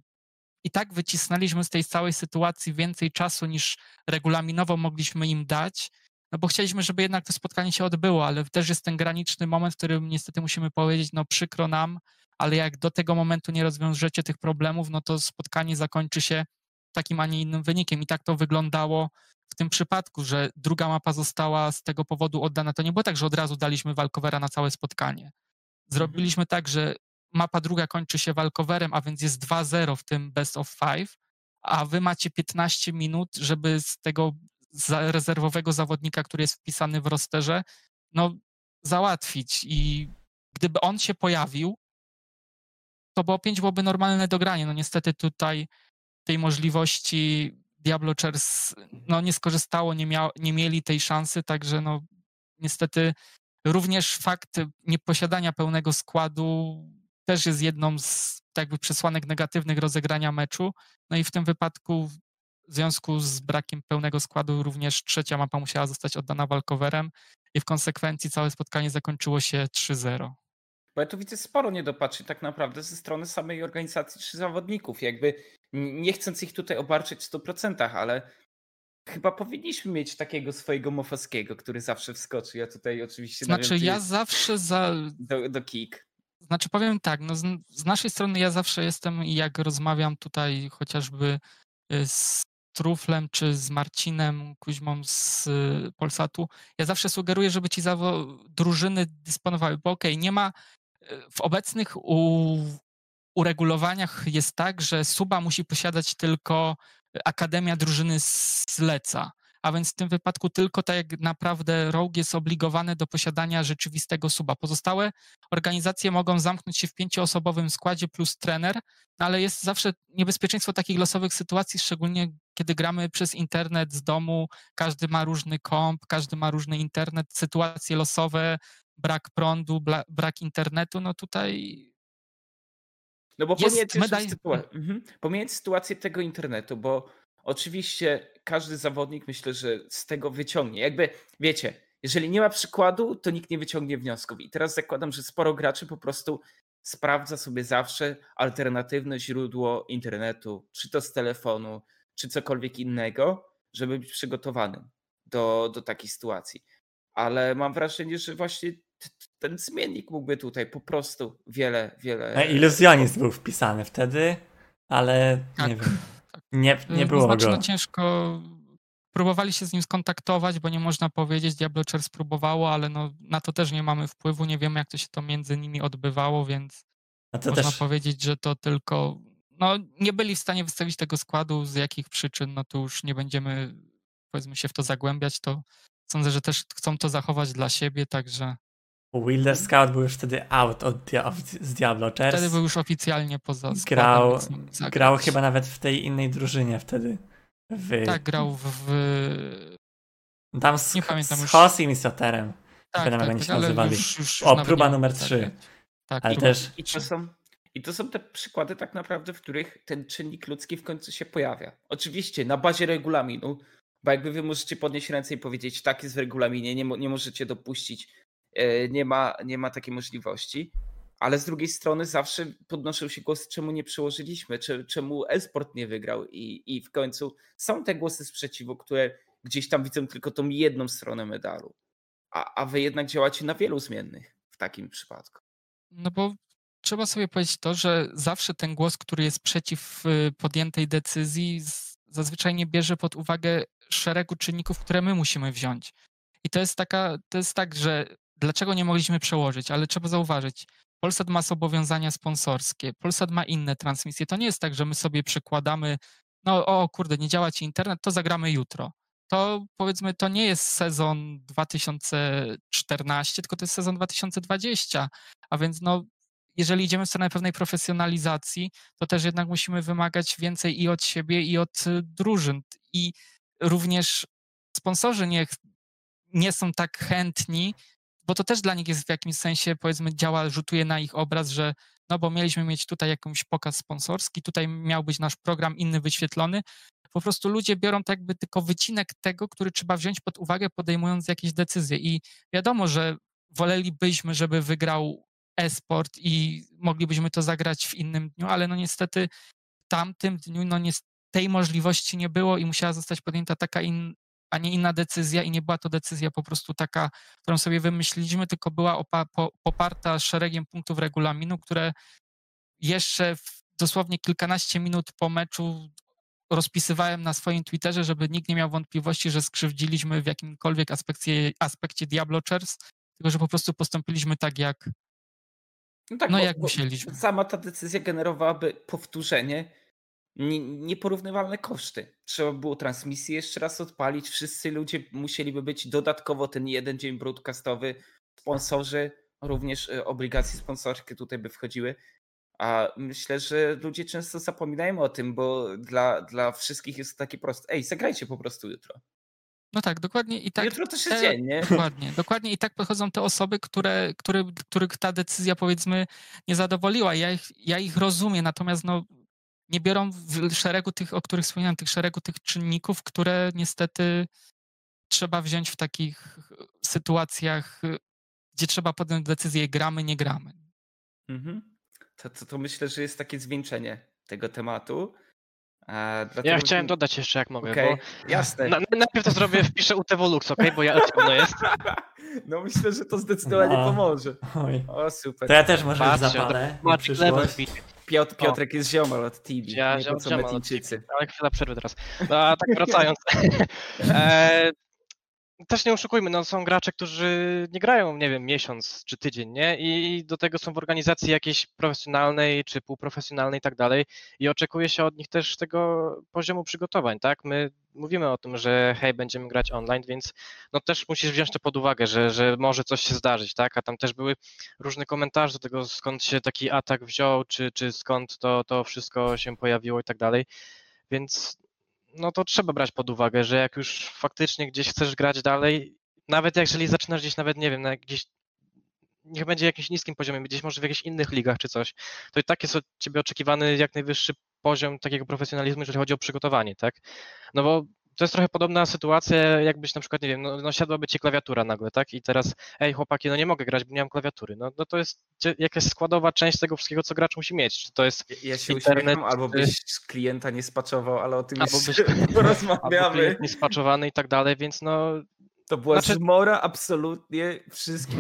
I tak wycisnęliśmy z tej całej sytuacji więcej czasu niż regulaminowo mogliśmy im dać, no bo chcieliśmy, żeby jednak to spotkanie się odbyło, ale też jest ten graniczny moment, w którym niestety musimy powiedzieć, no przykro nam, ale jak do tego momentu nie rozwiążecie tych problemów, no to spotkanie zakończy się takim, a nie innym wynikiem. I tak to wyglądało w tym przypadku, że druga mapa została z tego powodu oddana. To nie było tak, że od razu daliśmy walkowera na całe spotkanie. Zrobiliśmy tak, że mapa druga kończy się walkowerem, a więc jest 2-0 w tym best of five, a wy macie 15 minut, żeby z tego rezerwowego zawodnika, który jest wpisany w rosterze, no załatwić. I gdyby on się pojawił, to było 5 byłoby normalne dogranie. No niestety tutaj tej możliwości Diablo Chairs no, nie skorzystało, nie, miał, nie mieli tej szansy, także no niestety również fakt nieposiadania pełnego składu też jest jedną z tak jakby przesłanek negatywnych rozegrania meczu. No i w tym wypadku w związku z brakiem pełnego składu również trzecia mapa musiała zostać oddana walkowerem i w konsekwencji całe spotkanie zakończyło się 3-0. Bo ja tu widzę sporo niedopatrzeń tak naprawdę ze strony samej organizacji czy zawodników. Jakby nie chcąc ich tutaj obarczyć w 100%, ale chyba powinniśmy mieć takiego swojego Mofaskiego, który zawsze wskoczy. Ja tutaj oczywiście Znaczy ja zawsze za... Do, do kick. Znaczy powiem tak, no z, z naszej strony ja zawsze jestem i jak rozmawiam tutaj chociażby y, z Truflem czy z Marcinem Kuźmą z y, Polsatu, ja zawsze sugeruję, żeby ci zawo- drużyny dysponowały, bo okej, okay, nie ma w obecnych u, uregulowaniach jest tak, że suba musi posiadać tylko Akademia Drużyny Zleca a więc w tym wypadku tylko tak naprawdę Rogue jest obligowany do posiadania rzeczywistego suba. Pozostałe organizacje mogą zamknąć się w pięcioosobowym składzie plus trener, no ale jest zawsze niebezpieczeństwo takich losowych sytuacji, szczególnie kiedy gramy przez internet z domu, każdy ma różny komp, każdy ma różny internet, sytuacje losowe, brak prądu, brak internetu, no tutaj no bo pomijając, medal... sytuację, mhm. pomijając sytuację tego internetu, bo Oczywiście każdy zawodnik myślę, że z tego wyciągnie. Jakby wiecie, jeżeli nie ma przykładu, to nikt nie wyciągnie wniosków. I teraz zakładam, że sporo graczy po prostu sprawdza sobie zawsze alternatywne źródło internetu, czy to z telefonu, czy cokolwiek innego, żeby być przygotowanym do, do takiej sytuacji. Ale mam wrażenie, że właśnie ten zmiennik mógłby tutaj po prostu wiele, wiele. Iluzjonizm był wpisany wtedy, ale tak. nie wiem. Nie, nie y, było znaczy, go. No ciężko. Próbowali się z nim skontaktować, bo nie można powiedzieć, Diablo Chair spróbowało, ale no, na to też nie mamy wpływu, nie wiemy jak to się to między nimi odbywało, więc można też... powiedzieć, że to tylko no, nie byli w stanie wystawić tego składu, z jakich przyczyn, no to już nie będziemy powiedzmy się w to zagłębiać, to sądzę, że też chcą to zachować dla siebie, także Wilder Scout był już wtedy out od, z Diablo Chairs. Wtedy był już oficjalnie poza grał, grał chyba nawet w tej innej drużynie wtedy. W... Tak, grał w... Tam z, nie pamiętam z i Soterem. Tak, tak, tak, się nazywali. Już, już, o, próba numer 3. Tak, ale też... I to, są, I to są te przykłady tak naprawdę, w których ten czynnik ludzki w końcu się pojawia. Oczywiście na bazie regulaminu, bo jakby wy możecie podnieść ręce i powiedzieć, tak jest w regulaminie, nie, nie możecie dopuścić nie ma, nie ma takiej możliwości. Ale z drugiej strony zawsze podnoszą się głosy, czemu nie przełożyliśmy, czemu Elsport nie wygrał. I, I w końcu są te głosy sprzeciwu, które gdzieś tam widzą tylko tą jedną stronę medalu. A, a wy jednak działacie na wielu zmiennych w takim przypadku. No bo trzeba sobie powiedzieć to, że zawsze ten głos, który jest przeciw y, podjętej decyzji, zazwyczaj nie bierze pod uwagę szeregu czynników, które my musimy wziąć. I to jest taka, to jest tak, że dlaczego nie mogliśmy przełożyć, ale trzeba zauważyć, Polsat ma zobowiązania sponsorskie, Polsat ma inne transmisje. To nie jest tak, że my sobie przekładamy, no o kurde, nie działa ci internet, to zagramy jutro. To powiedzmy, to nie jest sezon 2014, tylko to jest sezon 2020. A więc no, jeżeli idziemy w stronę pewnej profesjonalizacji, to też jednak musimy wymagać więcej i od siebie, i od y, drużyn. I również sponsorzy nie, nie są tak chętni bo to też dla nich jest w jakimś sensie, powiedzmy, działa, rzutuje na ich obraz, że no bo mieliśmy mieć tutaj jakąś pokaz sponsorski, tutaj miał być nasz program inny wyświetlony. Po prostu ludzie biorą tak jakby tylko wycinek tego, który trzeba wziąć pod uwagę, podejmując jakieś decyzje. I wiadomo, że wolelibyśmy, żeby wygrał e-sport i moglibyśmy to zagrać w innym dniu, ale no niestety w tamtym dniu no nie, tej możliwości nie było i musiała zostać podjęta taka in, a nie inna decyzja i nie była to decyzja po prostu taka, którą sobie wymyśliliśmy, tylko była opa- po, poparta szeregiem punktów regulaminu, które jeszcze dosłownie kilkanaście minut po meczu rozpisywałem na swoim Twitterze, żeby nikt nie miał wątpliwości, że skrzywdziliśmy w jakimkolwiek aspekcie, aspekcie Diablo Chairs, tylko że po prostu postąpiliśmy tak, jak no, tak, no bo, jak musieliśmy. Sama ta decyzja generowałaby powtórzenie nieporównywalne koszty. Trzeba było transmisję jeszcze raz odpalić, wszyscy ludzie musieliby być dodatkowo ten jeden dzień broadcastowy, sponsorzy, również e, obligacje sponsorskie tutaj by wchodziły. A myślę, że ludzie często zapominają o tym, bo dla, dla wszystkich jest to takie proste. Ej, zagrajcie po prostu jutro. No tak, dokładnie i tak. jutro też te- jest dzień, nie? Dokładnie, dokładnie i tak podchodzą te osoby, które, które, których ta decyzja powiedzmy nie zadowoliła. Ja ich, ja ich rozumiem, natomiast no, nie biorą w szeregu tych, o których wspomniałem, tych szeregu tych czynników, które niestety trzeba wziąć w takich sytuacjach, gdzie trzeba podjąć decyzję, gramy, nie gramy. Mhm. To, to, to myślę, że jest takie zwieńczenie tego tematu. A, Ja dlatego- chciałem dodać jeszcze, jak mogę, Okej, bo jasne. na, najpierw to zrobię, wpiszę UTWLux, okej, bo ja pewno jest. No myślę, że to zdecydowanie No. pomoże. Oj. O, super. To ja też może zapalę na Magic Level. Piotr, Piotrek jest ziomal od Tibi. Ja nie po ziom- co ziomal od Metinczycy. Ale chwila przerwy teraz. No a tak wracając. e, też nie oszukujmy, no są gracze, którzy nie grają, nie wiem, miesiąc czy tydzień, nie? I do tego są w organizacji jakiejś profesjonalnej czy półprofesjonalnej i tak dalej. I oczekuje się od nich też tego poziomu przygotowań, tak? My mówimy o tym, że hej, będziemy grać online, więc no też musisz wziąć to pod uwagę, że, że może coś się zdarzyć, tak? A tam też były różne komentarze do tego, skąd się taki atak wziął, czy, czy skąd to, to wszystko się pojawiło i tak dalej. Więc no to trzeba brać pod uwagę, że jak już faktycznie gdzieś chcesz grać dalej, nawet jeżeli zaczynasz gdzieś nawet, nie wiem, na gdzieś niech będzie jakimś niskim poziomie, gdzieś może w jakichś innych ligach czy coś, to i tak jest od ciebie oczekiwany jak najwyższy poziom takiego profesjonalizmu, jeżeli chodzi o przygotowanie, tak? No bo to jest trochę podobna sytuacja, jakbyś na przykład, nie wiem, no, no siadłaby ci klawiatura nagle, tak? I teraz, ej chłopaki, no nie mogę grać, bo nie mam klawiatury. No, no to jest jakaś składowa część tego wszystkiego, co gracz musi mieć. Czy to jest Ja- się Internet, albo byś z klienta nie spaczował, ale o tym Albo jeszcze byś- albo porozmawiamy. klient niespaczowany i tak dalej, więc no To była Znaczy- zmora absolutnie wszystkich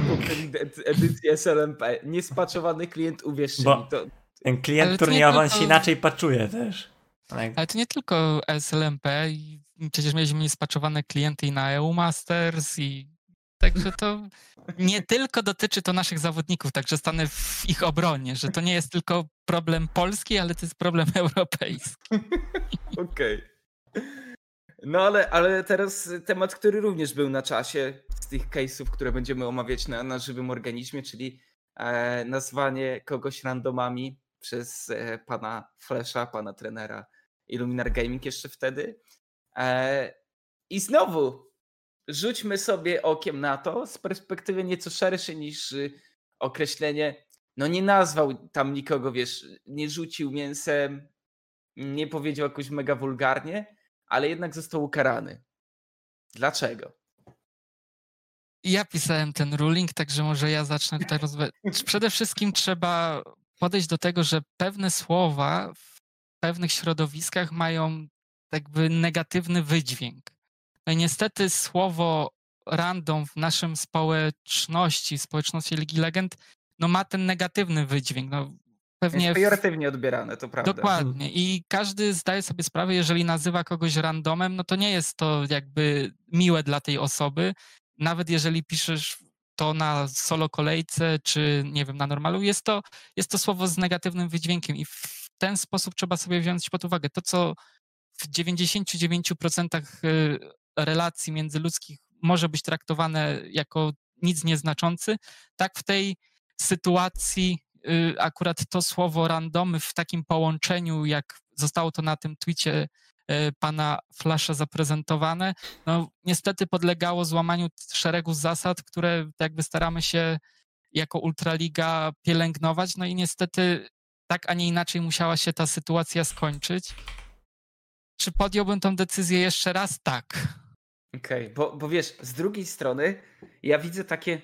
edycji SLMP. Niespaczowany klient, uwierzcie Bo- mi. To, Ten klient Ale to nie on tylko- się inaczej paczuje też. Tak. Ale to nie tylko SLMP, przecież mieliśmy niespaczowane klienty i na EU Masters i także to nie tylko dotyczy to naszych zawodników, także stanę w ich obronie, że to nie jest tylko problem polski, ale to jest problem europejski. Okej. No ale, ale teraz temat, który również był na czasie z tych case'ów, które będziemy omawiać na, na żywym organizmie, czyli e, nazwanie kogoś randomami przez e, pana Flesza, pana trenera Illuminar Gaming jeszcze wtedy. E, I znowu rzućmy sobie okiem na to z perspektywy nieco szerszej niż y, określenie. No nie nazwał tam nikogo, wiesz, nie rzucił mięsem, nie powiedział jakoś mega wulgarnie, ale jednak został ukarany. Dlaczego? Ja pisałem ten ruling, także może ja zacznę tutaj rozmawiać. Przede wszystkim trzeba podejść do tego, że pewne słowa w pewnych środowiskach mają jakby negatywny wydźwięk. No i niestety słowo random w naszym społeczności, społeczności Ligi Legend, no ma ten negatywny wydźwięk. No, pewnie Jest w- pejoratywnie odbierane, to prawda. Dokładnie. I każdy zdaje sobie sprawę, jeżeli nazywa kogoś randomem, no to nie jest to jakby miłe dla tej osoby. Nawet jeżeli piszesz to na solo kolejce, czy nie wiem, na normalu, jest to, jest to słowo z negatywnym wydźwiękiem i ten sposób trzeba sobie wziąć pod uwagę. To, co w 99% y, relacji międzyludzkich może być traktowane jako nic nieznaczący, tak w tej sytuacji y, akurat to słowo randomy w takim połączeniu, jak zostało to na tym twicie y, pana Flasha zaprezentowane, no niestety podlegało złamaniu szeregu zasad, które jakby staramy się jako Ultraliga pielęgnować, no i niestety tak, a nie inaczej musiała się ta sytuacja skończyć. Czy podjąłbym tą decyzję jeszcze raz? Tak. Okej, bo, bo wiesz, z drugiej strony ja widzę takie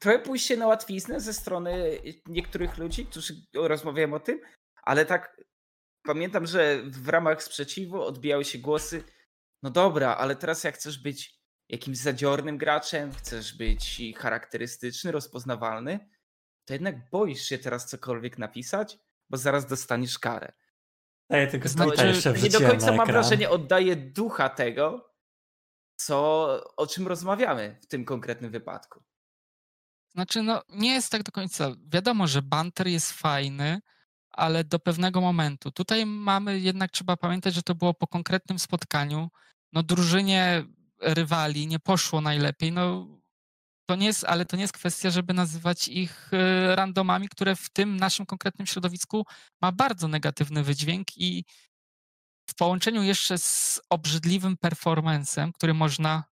trochę pójście na łatwiznę ze strony niektórych ludzi, którzy rozmawiają o tym, ale tak pamiętam, że w ramach sprzeciwu odbijały się głosy, no dobra, ale teraz jak chcesz być jakimś zadziornym graczem, chcesz być charakterystyczny, rozpoznawalny, to jednak boisz się teraz cokolwiek napisać, bo zaraz dostaniesz karę. Daję tylko Znaczy, tweeta jeszcze nie do końca mam wrażenie, oddaje ducha tego, co, o czym rozmawiamy w tym konkretnym wypadku. Znaczy, no nie jest tak do końca. Wiadomo, że banter jest fajny, ale do pewnego momentu. Tutaj mamy jednak, trzeba pamiętać, że to było po konkretnym spotkaniu. No drużynie rywali nie poszło najlepiej. No to nie jest, ale to nie jest kwestia, żeby nazywać ich e, randomami, które w tym naszym konkretnym środowisku ma bardzo negatywny wydźwięk i w połączeniu jeszcze z obrzydliwym performancem, który można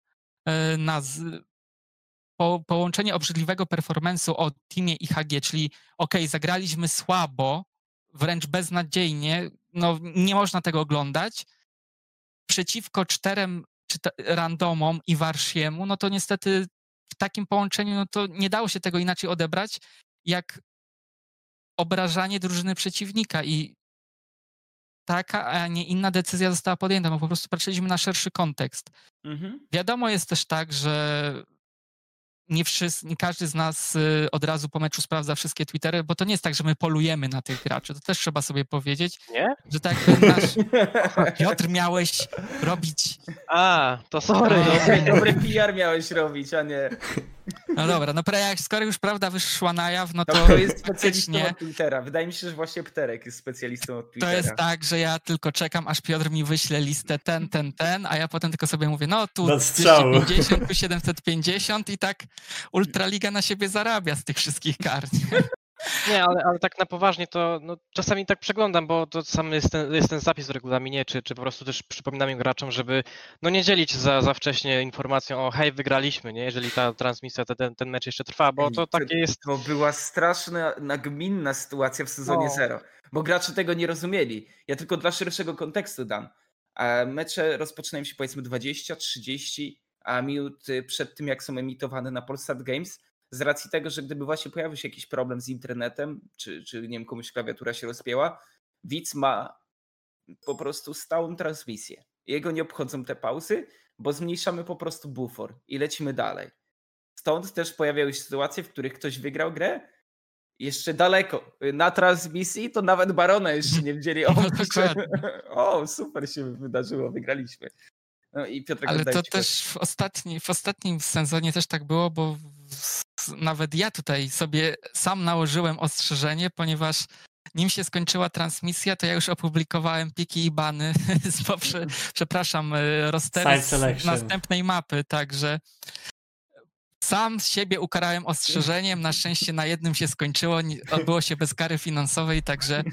e, naz po, połączenie obrzydliwego performance'u o teamie IHG, czyli ok, zagraliśmy słabo, wręcz beznadziejnie, no nie można tego oglądać, przeciwko czterem randomom i Warsziemu, no to niestety w takim połączeniu, no to nie dało się tego inaczej odebrać, jak obrażanie drużyny przeciwnika i taka, a nie inna decyzja została podjęta, bo po prostu patrzyliśmy na szerszy kontekst. Mhm. Wiadomo jest też tak, że nie, wszyscy, nie każdy z nas y, od razu po meczu sprawdza wszystkie Twittery, bo to nie jest tak, że my polujemy na tych graczy. To też trzeba sobie powiedzieć. Nie? Że tak nasz Piotr miałeś robić. A, to sorry. Dobry, dobry PR miałeś robić, a nie. No dobra, no jak skoro już prawda wyszła na jaw, no to. No, to jest specjalistą od Twittera. Wydaje mi się, że właśnie Pterek jest specjalistą od Twittera. To jest tak, że ja tylko czekam, aż Piotr mi wyśle listę ten, ten, ten, a ja potem tylko sobie mówię, no tu 250, tu 750 i tak Ultraliga na siebie zarabia z tych wszystkich kart. Nie, ale, ale tak na poważnie to no, czasami tak przeglądam, bo to sam jest ten, jest ten zapis w regulaminie, czy, czy po prostu też przypominam graczom, żeby no nie dzielić za, za wcześnie informacją o hej, wygraliśmy, nie? jeżeli ta transmisja, ten, ten mecz jeszcze trwa, bo to takie jest... To była straszna, nagminna sytuacja w sezonie no. zero, bo gracze tego nie rozumieli. Ja tylko dla szerszego kontekstu dam. Mecze rozpoczynają się powiedzmy 20-30 minut przed tym, jak są emitowane na Polsat Games z racji tego, że gdyby właśnie pojawił się jakiś problem z internetem, czy, czy nie wiem, komuś klawiatura się rozpięła, widz ma po prostu stałą transmisję. Jego nie obchodzą te pauzy, bo zmniejszamy po prostu bufor i lecimy dalej. Stąd też pojawiały się sytuacje, w których ktoś wygrał grę, jeszcze daleko. Na transmisji to nawet Barona jeszcze nie widzieli. O, o super się wydarzyło, wygraliśmy. No i Piotrek, Ale to też w, ostatni, w ostatnim sezonie też tak było, bo nawet ja tutaj sobie sam nałożyłem ostrzeżenie, ponieważ nim się skończyła transmisja, to ja już opublikowałem piki i bany z, poprze, przepraszam, e, rostery z następnej mapy, także sam z siebie ukarałem ostrzeżeniem. Na szczęście na jednym się skończyło, odbyło się bez kary finansowej, także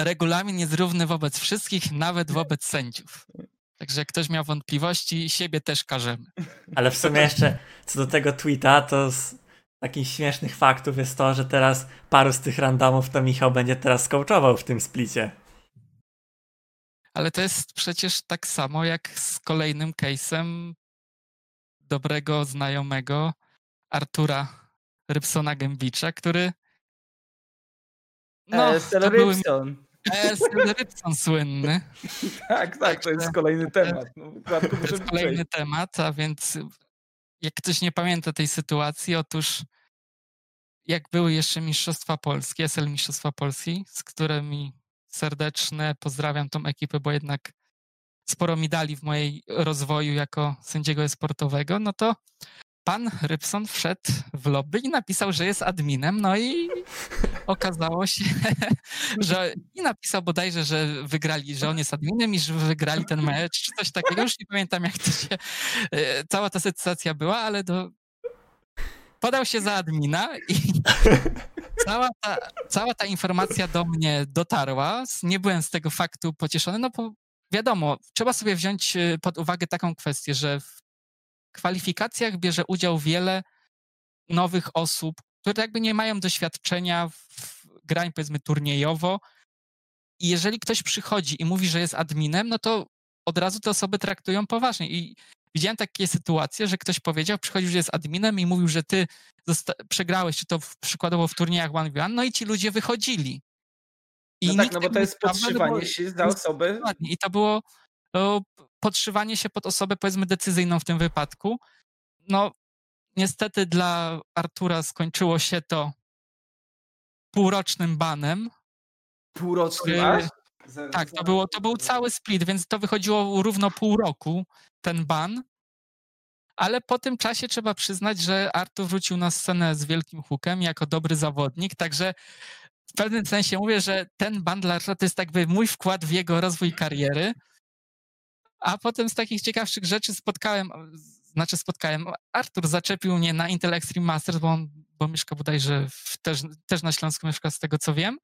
regulamin jest równy wobec wszystkich, nawet wobec sędziów. Także jak ktoś miał wątpliwości, siebie też każemy. Ale w sumie jeszcze co do tego tweeta, to z takich śmiesznych faktów jest to, że teraz paru z tych randomów to Michał będzie teraz coachował w tym splicie. Ale to jest przecież tak samo jak z kolejnym case'em dobrego znajomego Artura Rybsona Gębicza, który no, e, to były, Rybson słynny. tak, tak, to jest kolejny temat. No, to jest kolejny temat, a więc jak ktoś nie pamięta tej sytuacji, otóż jak były jeszcze Mistrzostwa Polskie, SL Mistrzostwa Polski, z którymi serdeczne pozdrawiam tą ekipę, bo jednak sporo mi dali w mojej rozwoju jako sędziego sportowego, no to pan Rybson wszedł w lobby i napisał, że jest adminem, no i okazało się, że i napisał bodajże, że wygrali, że on jest adminem i że wygrali ten mecz, czy coś takiego. Już nie pamiętam, jak to się, e, cała ta sytuacja była, ale do, podał się za admina i cała ta, cała ta informacja do mnie dotarła. Nie byłem z tego faktu pocieszony, no bo wiadomo, trzeba sobie wziąć e, pod uwagę taką kwestię, że w kwalifikacjach bierze udział wiele nowych osób, które jakby nie mają doświadczenia w grań, powiedzmy, turniejowo. I jeżeli ktoś przychodzi i mówi, że jest adminem, no to od razu te osoby traktują poważnie. I widziałem takie sytuacje, że ktoś powiedział, przychodził, że jest adminem i mówił, że ty przegrałeś, czy to w, przykładowo w turniejach 1v1, no i ci ludzie wychodzili. I no tak, no bo to jest podszywanie się za osobę. I to było podszywanie się pod osobę, powiedzmy, decyzyjną w tym wypadku. No, niestety dla Artura skończyło się to półrocznym banem. Półroczny Tak, to, było, to był cały split, więc to wychodziło równo pół roku, ten ban. Ale po tym czasie trzeba przyznać, że Artur wrócił na scenę z wielkim hukiem jako dobry zawodnik, także w pewnym sensie mówię, że ten ban dla Artura to jest jakby mój wkład w jego rozwój kariery. A potem z takich ciekawszych rzeczy spotkałem znaczy spotkałem. Artur zaczepił mnie na Intel Extreme Masters, bo on bo mieszka bodajże w, też, też na Śląsku mieszka z tego co wiem.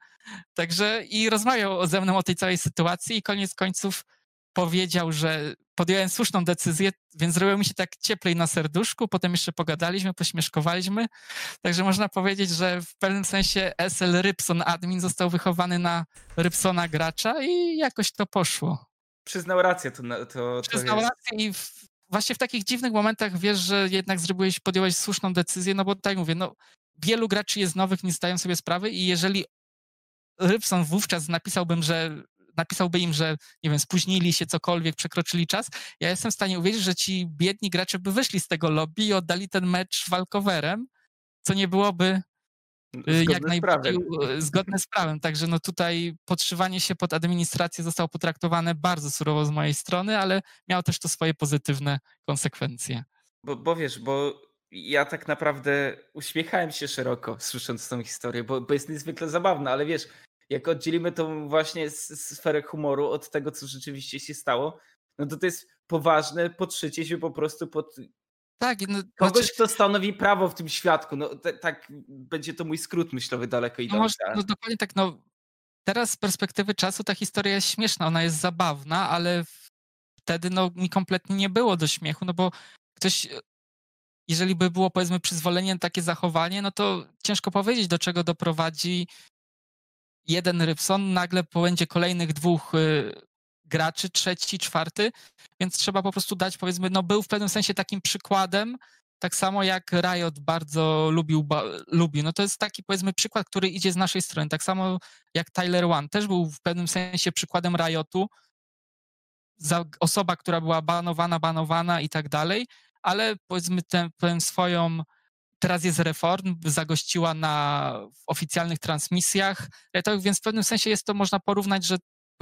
Także i rozmawiał ze mną o tej całej sytuacji i koniec końców powiedział, że podjąłem słuszną decyzję, więc zrobiło mi się tak cieplej na serduszku, potem jeszcze pogadaliśmy, pośmieszkowaliśmy, także można powiedzieć, że w pewnym sensie SL Rybson admin został wychowany na Rybsona gracza i jakoś to poszło. Przyznał rację, to, to, Przyznał jest... rację i w, właśnie w takich dziwnych momentach wiesz, że jednak zrobiłeś, podjąłeś słuszną decyzję, no bo tak mówię, no wielu graczy jest nowych, nie zdają sobie sprawy i jeżeli Rybson wówczas napisałbym, że napisałby im, że nie wiem, spóźnili się cokolwiek, przekroczyli czas, ja jestem w stanie uwierzyć, że ci biedni gracze by wyszli z tego lobby i oddali ten mecz walkowerem, co nie byłoby y, jak najbardziej y, zgodne z prawem. Także no tutaj podszywanie się pod administrację zostało potraktowane bardzo surowo z mojej strony, ale miało też to swoje pozytywne konsekwencje. Bo, bo wiesz, bo ja tak naprawdę uśmiechałem się szeroko, słysząc tą historię, bo, bo jest niezwykle zabawna, ale wiesz, jak oddzielimy tą właśnie sferę humoru od tego, co rzeczywiście się stało, no to to jest poważne podszycie się po prostu pod tak, no, kogoś, znaczy... kto stanowi prawo w tym świadku. No, te, tak będzie to mój skrót myślowy daleko idący. No, może, no dokładnie tak, no teraz z perspektywy czasu ta historia jest śmieszna, ona jest zabawna, ale wtedy no mi kompletnie nie było do śmiechu, no bo ktoś jeżeli by było powiedzmy przyzwolenie na takie zachowanie, no to ciężko powiedzieć, do czego doprowadzi jeden Rybson, nagle będzie kolejnych dwóch y, graczy, trzeci, czwarty, więc trzeba po prostu dać, powiedzmy, no był w pewnym sensie takim przykładem, tak samo jak Riot bardzo lubił, ba, lubi. No to jest taki, powiedzmy, przykład, który idzie z naszej strony. Tak samo jak Tyler One też był w pewnym sensie przykładem Riotu, za osoba, która była banowana, banowana i tak dalej, ale powiedzmy tę, tę swoją Teraz jest Reform, zagościła na oficjalnych transmisjach, więc w pewnym sensie jest to, można porównać, że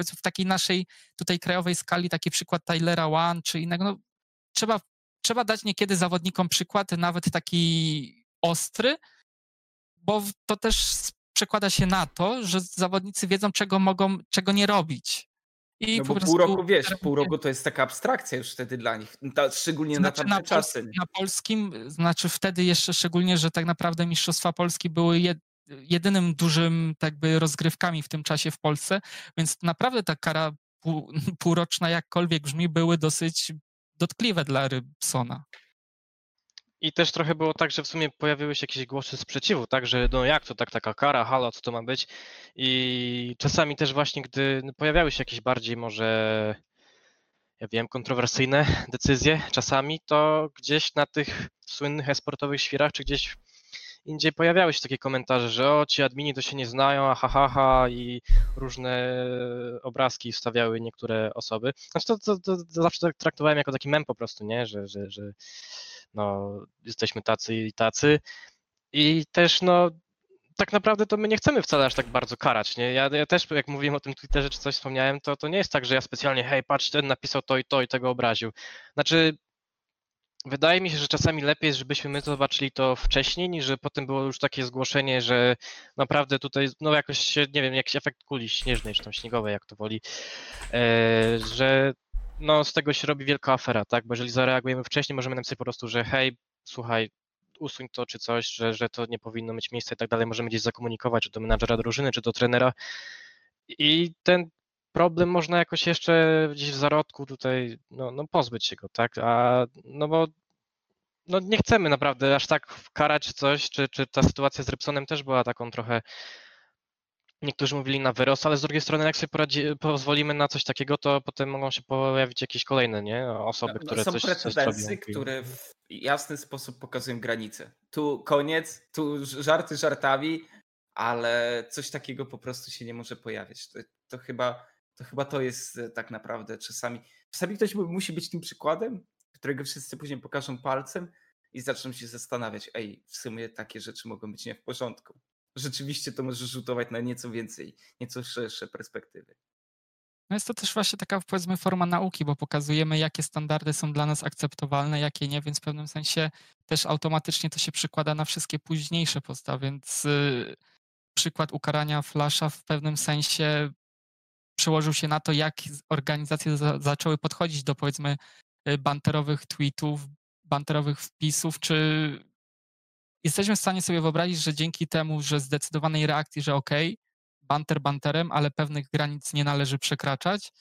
w takiej naszej tutaj krajowej skali taki przykład Tylera One czy innego, no, trzeba, trzeba dać niekiedy zawodnikom przykład, nawet taki ostry, bo to też przekłada się na to, że zawodnicy wiedzą, czego mogą, czego nie robić. I no bo prostu, pół roku, wiesz, pół roku to jest taka abstrakcja już wtedy dla nich, ta, szczególnie znaczy, na tamte na czasy. na polskim, znaczy wtedy jeszcze szczególnie, że tak naprawdę Mistrzostwa Polski były jed, jedynym dużym tak by rozgrywkami w tym czasie w Polsce, więc naprawdę ta kara pół, półroczna jakkolwiek brzmi, były dosyć dotkliwe dla Rybsona. I też trochę było tak, że w sumie pojawiły się jakieś głosy sprzeciwu, tak, że no jak to tak taka kara, halo, co to ma być? I czasami też właśnie, gdy pojawiały się jakieś bardziej może, ja wiem, kontrowersyjne decyzje czasami, to gdzieś na tych słynnych esportowych świrach, czy gdzieś indziej pojawiały się takie komentarze, że o, ci admini to się nie znają, ha, ha, ha i różne obrazki stawiały niektóre osoby. Znaczy to, to, to, to zawsze tak traktowałem jako taki mem po prostu, nie, że, że, że no, jesteśmy tacy i tacy. I też no, tak naprawdę to my nie chcemy wcale aż tak bardzo karać, nie? Ja, ja też, jak mówiłem o tym Twitterze, czy coś wspomniałem, to, to nie jest tak, że ja specjalnie, hej, patrz, ten napisał to i to i tego obraził. Znaczy, wydaje mi się, że czasami lepiej żebyśmy my zobaczyli to wcześniej, niż że potem było już takie zgłoszenie, że naprawdę tutaj, no jakoś się, nie wiem, jakiś efekt kuli śnieżnej, czy tam śniegowej, jak to woli, e, że no z tego się robi wielka afera, tak? Bo jeżeli zareagujemy wcześniej, możemy napisać po prostu, że hej, słuchaj, usuń to czy coś, że, że to nie powinno mieć miejsca i tak dalej. Możemy gdzieś zakomunikować, czy do menadżera drużyny, czy do trenera. I ten problem można jakoś jeszcze gdzieś w zarodku tutaj no, no pozbyć się go, tak? A no bo no nie chcemy naprawdę aż tak karać coś, czy, czy ta sytuacja z Rybsonem też była taką trochę Niektórzy mówili na wyrost, ale z drugiej strony, jak sobie poradzi, pozwolimy na coś takiego, to potem mogą się pojawić jakieś kolejne nie? osoby, no, które są coś, coś robią. które w jasny sposób pokazują granice. Tu koniec, tu żarty żartami, ale coś takiego po prostu się nie może pojawiać. To, to chyba, to chyba to jest e, tak naprawdę czasami. Czasami ktoś musi być tym przykładem, którego wszyscy później pokażą palcem i zaczną się zastanawiać, ej, w sumie takie rzeczy mogą być nie w porządku rzeczywiście to może rzutować na nieco więcej, nieco szersze perspektywy. No jest to też właśnie taka powiedzmy forma nauki, bo pokazujemy, jakie standardy są dla nas akceptowalne, jakie nie, więc w pewnym sensie też automatycznie to się przykłada na wszystkie późniejsze postawy, więc yy, przykład ukarania Flasha w pewnym sensie przełożył się na to, jak organizacje za, zaczęły podchodzić do powiedzmy y, banterowych tweetów, banterowych wpisów, czy jesteśmy w stanie sobie wyobrazić, że dzięki temu, że zdecydowanej reakcji, że ok, banter banterem, ale pewnych granic nie należy przekraczać,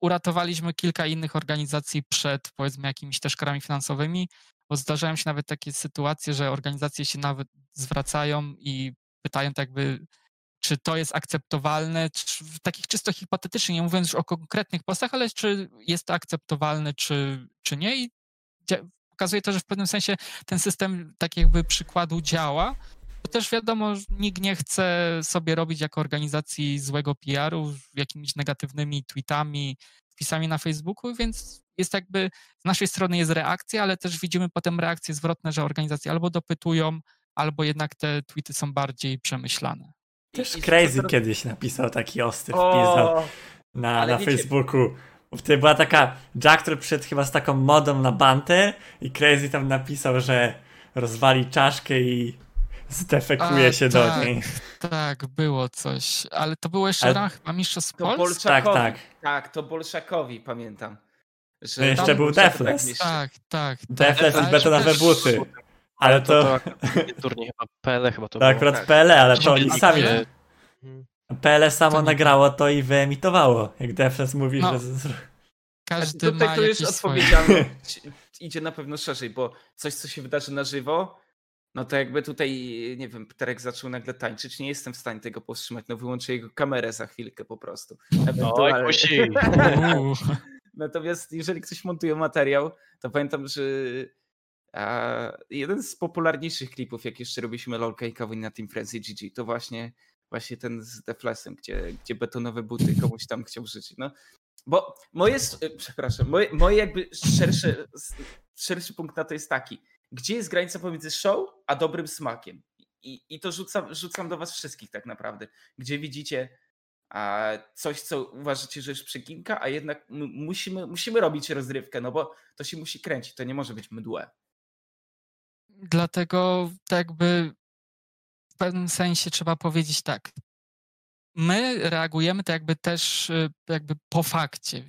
uratowaliśmy kilka innych organizacji przed, powiedzmy, jakimiś też karami finansowymi, bo zdarzają się nawet takie sytuacje, że organizacje się nawet zwracają i pytają tak jakby, czy to jest akceptowalne, czy, takich czysto hipotetycznie, nie mówiąc już o konkretnych postach, ale czy jest to akceptowalne, czy, czy nie. I pokazuje to, że w pewnym sensie ten system tak jakby przykładu działa. To też wiadomo, nikt nie chce sobie robić jako organizacji złego PR-u jakimiś negatywnymi tweetami, wpisami na Facebooku, więc jest jakby z naszej strony jest reakcja, ale też widzimy potem reakcje zwrotne, że organizacje albo dopytują, albo jednak te tweety są bardziej przemyślane. Też Crazy kiedyś napisał taki ostry wpis na, na Facebooku. Wtedy była taka Jack, który przyszedł chyba z taką modą na bantę i Crazy tam napisał, że rozwali czaszkę i zdefekuje A, się tak, do niej. Tak, było coś, ale to było jeszcze raz chyba Mistrzostw Polski? Tak, tak. Tak, to Bolszakowi pamiętam. Że no jeszcze był Defles. Tak, tak. Defles tak, i betonowe buty. Ale to... to, to turniej chyba PL chyba to Tak, akurat. PL, ale to oni sami... PL samo nagrało to i wyemitowało. Jak Defles mówi, no. że... Każdy tutaj ma to już odpowiedzialność idzie na pewno szerzej, bo coś, co się wydarzy na żywo, no to jakby tutaj, nie wiem, Pterek zaczął nagle tańczyć, nie jestem w stanie tego powstrzymać, no wyłączę jego kamerę za chwilkę po prostu. Ewentualnie. No, Natomiast jeżeli ktoś montuje materiał, to pamiętam, że jeden z popularniejszych klipów, jak jeszcze robiliśmy LOLka i na Team Frenzy GG, to właśnie, właśnie ten z Deflesem, gdzie, gdzie betonowe buty komuś tam chciał życzyć. No, bo moje, przepraszam, moje, moje jakby szerszy, szerszy punkt na to jest taki, gdzie jest granica pomiędzy show a dobrym smakiem? I, i to rzucam, rzucam do was wszystkich tak naprawdę, gdzie widzicie a coś, co uważacie, że jest przeginka, a jednak musimy, musimy robić rozrywkę, no bo to się musi kręcić, to nie może być mdłe. Dlatego tak jakby w pewnym sensie trzeba powiedzieć tak. My reagujemy to jakby też y, jakby po fakcie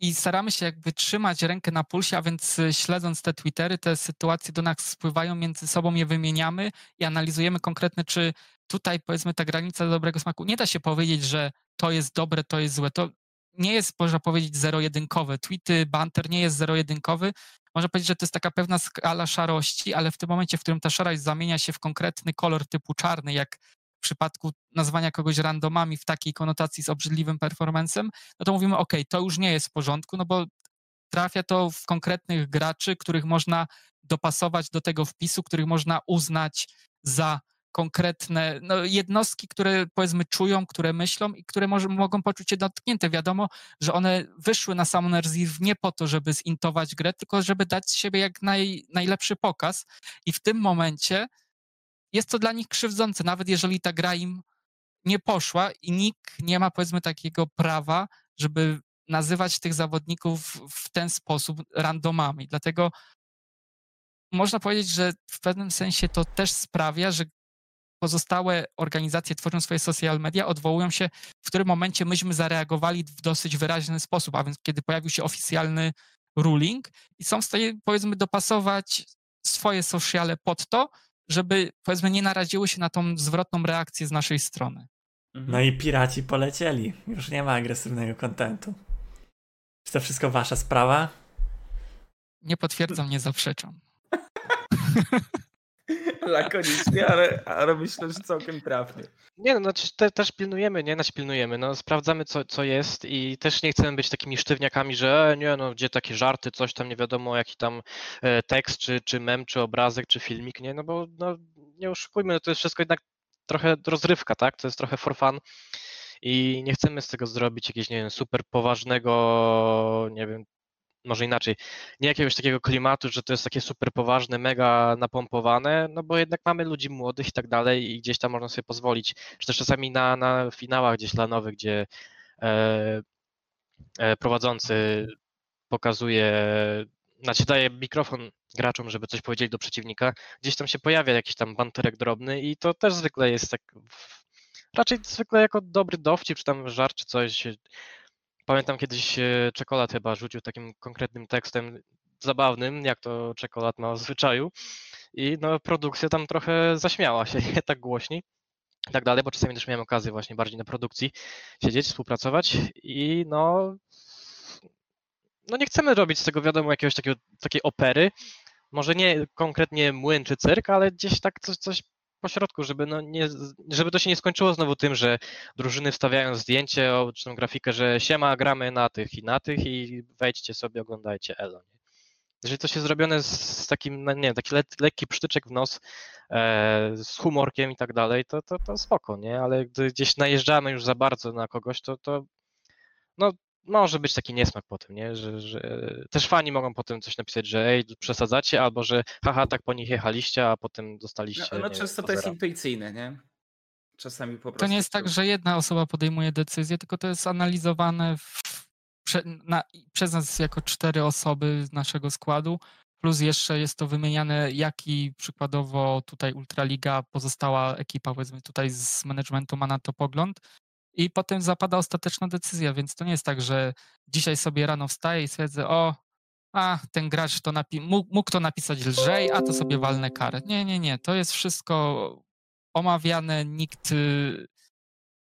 i staramy się jakby trzymać rękę na pulsie, a więc y, śledząc te Twittery, te sytuacje do nas spływają, między sobą je wymieniamy i analizujemy konkretne, czy tutaj powiedzmy ta granica dobrego smaku, nie da się powiedzieć, że to jest dobre, to jest złe. To nie jest, można powiedzieć, zero-jedynkowe. Tweety, banter nie jest zero-jedynkowy. Można powiedzieć, że to jest taka pewna skala szarości, ale w tym momencie, w którym ta szarość zamienia się w konkretny kolor typu czarny, jak w przypadku nazwania kogoś randomami w takiej konotacji z obrzydliwym performancem, no to mówimy, ok, to już nie jest w porządku, no bo trafia to w konkretnych graczy, których można dopasować do tego wpisu, których można uznać za konkretne no, jednostki, które powiedzmy czują, które myślą i które może, mogą poczuć się dotknięte. Wiadomo, że one wyszły na Summoner's Eve nie po to, żeby zintować grę, tylko żeby dać siebie jak naj, najlepszy pokaz i w tym momencie jest to dla nich krzywdzące, nawet jeżeli ta gra im nie poszła i nikt nie ma powiedzmy takiego prawa, żeby nazywać tych zawodników w ten sposób randomami. Dlatego można powiedzieć, że w pewnym sensie to też sprawia, że pozostałe organizacje tworzą swoje social media, odwołują się, w którym momencie myśmy zareagowali w dosyć wyraźny sposób, a więc kiedy pojawił się oficjalny ruling i są w stanie powiedzmy dopasować swoje sociale pod to, żeby powiedzmy nie naraziły się na tą zwrotną reakcję z naszej strony. Mhm. No i piraci polecieli. Już nie ma agresywnego kontentu. Czy to wszystko wasza sprawa? Nie potwierdzam, nie zaprzeczam. Lakonicznie, ale, ale myślę, że całkiem trafnie. Nie, no znaczy te, też pilnujemy, nie? Znaczy pilnujemy, no sprawdzamy co, co jest i też nie chcemy być takimi sztywniakami, że e, nie, no gdzie takie żarty, coś tam nie wiadomo, jaki tam e, tekst, czy, czy mem, czy obrazek, czy filmik, nie? No bo no, nie oszukujmy, no to jest wszystko jednak trochę rozrywka, tak? To jest trochę for fun i nie chcemy z tego zrobić jakiegoś, nie wiem, super poważnego, nie wiem, może inaczej, nie jakiegoś takiego klimatu, że to jest takie super poważne, mega napompowane, no bo jednak mamy ludzi młodych i tak dalej i gdzieś tam można sobie pozwolić, czy też czasami na, na finałach gdzieś lanowych, gdzie e, e, prowadzący pokazuje, znaczy daje mikrofon graczom, żeby coś powiedzieli do przeciwnika, gdzieś tam się pojawia jakiś tam banterek drobny i to też zwykle jest tak, raczej zwykle jako dobry dowcip, czy tam żart, czy coś, Pamiętam kiedyś e, Czekolad chyba rzucił takim konkretnym tekstem, zabawnym, jak to czekolad ma w zwyczaju. I no, produkcja tam trochę zaśmiała się, nie? Tak głośniej. I tak dalej, bo czasami też miałem okazję właśnie bardziej na produkcji siedzieć, współpracować. I no, no nie chcemy robić z tego wiadomo jakiegoś takiego, takiej opery, może nie konkretnie młyn czy cyrk, ale gdzieś tak coś, coś po środku, żeby, no nie, żeby to się nie skończyło znowu tym, że drużyny wstawiają zdjęcie czy grafikę, że siema, gramy na tych i na tych i wejdźcie sobie, oglądajcie Elo. Jeżeli to się zrobione z, z takim, no nie wiem, taki le, lekki przytyczek w nos, e, z humorkiem i tak dalej, to, to, to spoko, nie? Ale gdy gdzieś najeżdżamy już za bardzo na kogoś, to, to no, może być taki niesmak po tym, nie? Że, że też fani mogą potem coś napisać, że ej, przesadzacie, albo że haha, tak po nich jechaliście, a potem dostaliście. No, no często to jest intuicyjne, nie? Czasami po prostu. To nie jest tak, że jedna osoba podejmuje decyzję, tylko to jest analizowane w, prze, na, przez nas jako cztery osoby z naszego składu, plus jeszcze jest to wymieniane, jaki przykładowo tutaj Ultraliga, pozostała ekipa, powiedzmy tutaj z managementu ma na to pogląd, i potem zapada ostateczna decyzja, więc to nie jest tak, że dzisiaj sobie rano wstaję i stwierdzę, o, a ten gracz to napi- mógł, mógł to napisać lżej, a to sobie walnę karę. Nie, nie, nie, to jest wszystko omawiane, nikt y,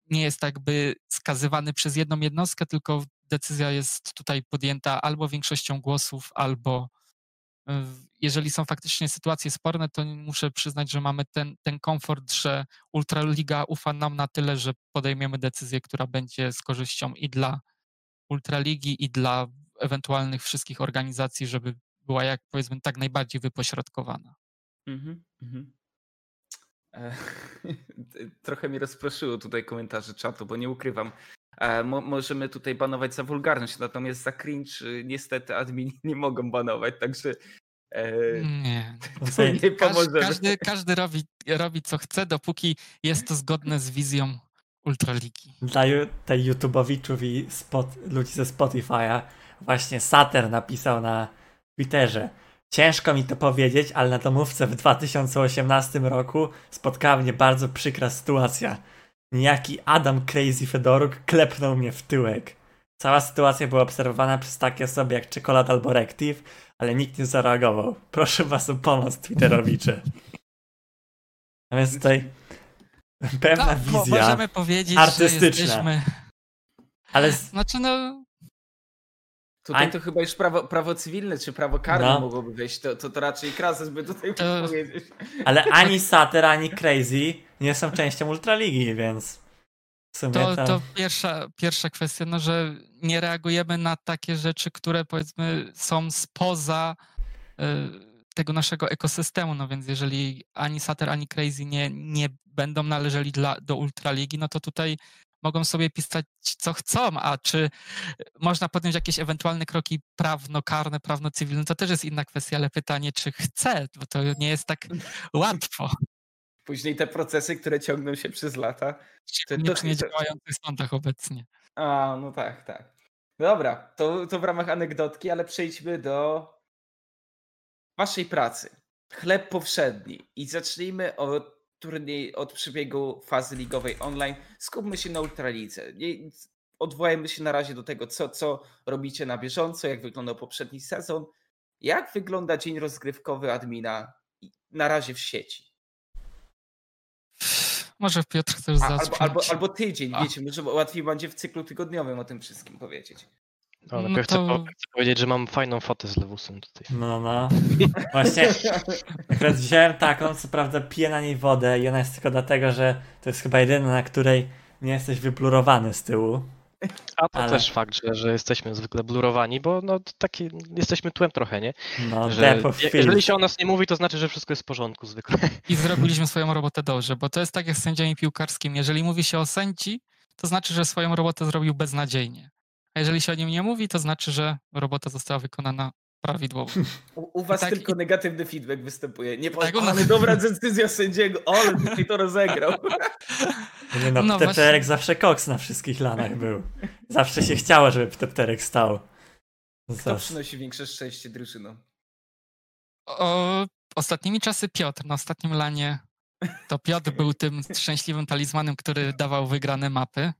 nie jest jakby skazywany przez jedną jednostkę, tylko decyzja jest tutaj podjęta albo większością głosów, albo jeżeli są faktycznie sytuacje sporne, to muszę przyznać, że mamy ten, ten komfort, że Ultraliga ufa nam na tyle, że podejmiemy decyzję, która będzie z korzyścią i dla Ultraligi, i dla ewentualnych wszystkich organizacji, żeby była jak powiedzmy tak najbardziej wypośrodkowana. Mhm, mhm. E, trochę mi rozproszyło tutaj komentarze czatu, bo nie ukrywam. Mo możemy tutaj banować za wulgarność, natomiast za cringe y, niestety admini nie mogą banować, także E, nie. nie każdy, każdy, każdy robi, robi co chce, dopóki jest to zgodne z wizją Ultraligi. Dla tej YouTubeowiczów i spot, ludzi ze Spotify'a właśnie Sater napisał na Twitterze Ciężko mi to powiedzieć, ale na domówce w 2018 roku spotkała mnie bardzo przykra sytuacja. Niejaki Adam Crazy Fedoruk klepnął mnie w tyłek. Cała sytuacja była obserwowana przez takie osoby jak Czekolad albo Rective, ale nikt nie zareagował. Proszę was o pomoc, Twitterowicze. Natomiast tutaj pewna no, wizja możemy powiedzieć, artystyczna. Że jesteśmy... Ale... Znaczy no... Tutaj A... to chyba już prawo, prawo cywilne czy prawo karne no. mogłoby wejść, to, to, to raczej Krases by tutaj to... powiedzieć. Ale ani Sater, ani Crazy nie są częścią Ultraligi, więc... To, to pierwsza, pierwsza kwestia, no, że nie reagujemy na takie rzeczy, które powiedzmy są spoza y, tego naszego ekosystemu. No więc jeżeli ani Sater, ani Crazy nie, nie będą należeli dla, do Ultraligi, no to tutaj mogą sobie pisać co chcą, a czy można podjąć jakieś ewentualne kroki prawno-karne, prawno-cywilne, to też jest inna kwestia, ale pytanie, czy chce, bo to nie jest tak łatwo. Później te procesy, które ciągną się przez lata. Nie przy niedziałających sądach obecnie. A, no tak, tak. Dobra, to, to w ramach anegdotki, ale przejdźmy do waszej pracy. Chleb powszedni. I zacznijmy od turniej, od przebiegu fazy ligowej online. Skupmy się na Ultralidze. Odwołajmy się na razie do tego, co, co robicie na bieżąco, jak wyglądał poprzedni sezon. Jak wygląda dzień rozgrywkowy admina na razie w sieci? Może Piotr chcesz zacząć. Albo, albo, albo tydzień, A. wiecie, może łatwiej będzie w cyklu tygodniowym o tym wszystkim powiedzieć. No, no to... chcę, powiedzieć, że mam fajną fotę z Lewusem tutaj. No, no. Właśnie akurat wziąłem taką, co prawda piję na niej wodę i ona jest tylko dlatego, że to jest chyba jedyna, na której nie jesteś wyplurowany z tyłu. A to ale... też fakt, że, że jesteśmy zwykle blurowani, bo no taki jesteśmy tłem trochę, nie? No, że jeżeli się o nas nie mówi, to znaczy, że wszystko jest w porządku zwykle. I zrobiliśmy swoją robotę dobrze, bo to jest tak jak z sędziami piłkarskimi. Jeżeli mówi się o sędzi, to znaczy, że swoją robotę zrobił beznadziejnie. A jeżeli się o nim nie mówi, to znaczy, że robota została wykonana prawidłowo. U, u was tak, tylko i... negatywny feedback występuje. Nie tak, ale dobra decyzja sędziego, ale tutaj to rozegrał. Nie no, no Ptepterek właśnie... zawsze koks na wszystkich lanach był. Zawsze się chciało, żeby Ptepterek stał. Kto przynosi większe szczęście drużynom? O, ostatnimi czasy Piotr, na ostatnim lanie to Piotr był tym szczęśliwym talizmanem, który dawał wygrane mapy.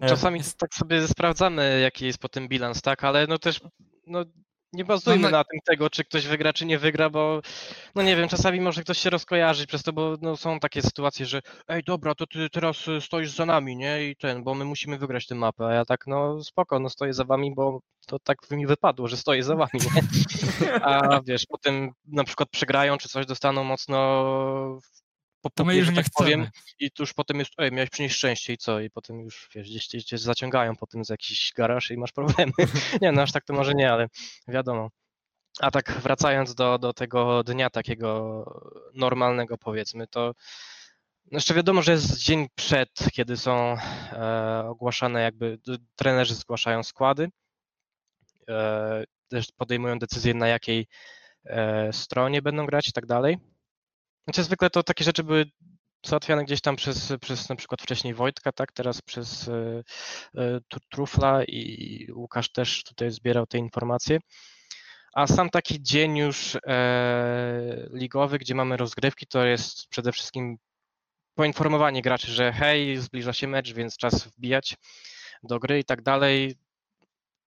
Czasami tak sobie sprawdzamy, jaki jest potem bilans, tak, ale no też no, nie bazujmy No, no- na tym tego, czy ktoś wygra, czy nie wygra, bo no nie wiem, czasami może ktoś się rozkojarzyć przez to, bo no, są takie sytuacje, że ej dobra, to ty teraz y, stoisz za nami, nie? I ten, bo my musimy wygrać tę mapę, a ja tak, no spoko, no stoję za wami, bo to tak mi wypadło, że stoję za wami, nie? A wiesz, potem na przykład przegrają, czy coś dostaną mocno po To my pupie, już nie tak powiem, chcemy. i tu już potem jest, ej, miałeś przynieść szczęście i co? I potem już, wiesz, gdzieś cię, zaciągają potem z jakiś garaż i masz problemy. nie, no aż tak to może nie, ale wiadomo. A tak wracając do, do tego dnia takiego normalnego powiedzmy, to no jeszcze wiadomo, że jest dzień przed, kiedy są e, ogłaszane jakby, trenerzy zgłaszają składy, e, też podejmują decyzję na jakiej e, stronie będą grać i tak dalej. Znaczy zwykle to takie rzeczy były załatwiane gdzieś tam przez, przez na przykład wcześniej Wojtka, tak, teraz przez e, Tu- Trufla i Łukasz też tutaj zbierał te informacje. A sam taki dzień już e, ligowy, gdzie mamy rozgrywki, to jest przede wszystkim poinformowanie graczy, że hej, zbliża się mecz, więc czas wbijać do gry i tak dalej.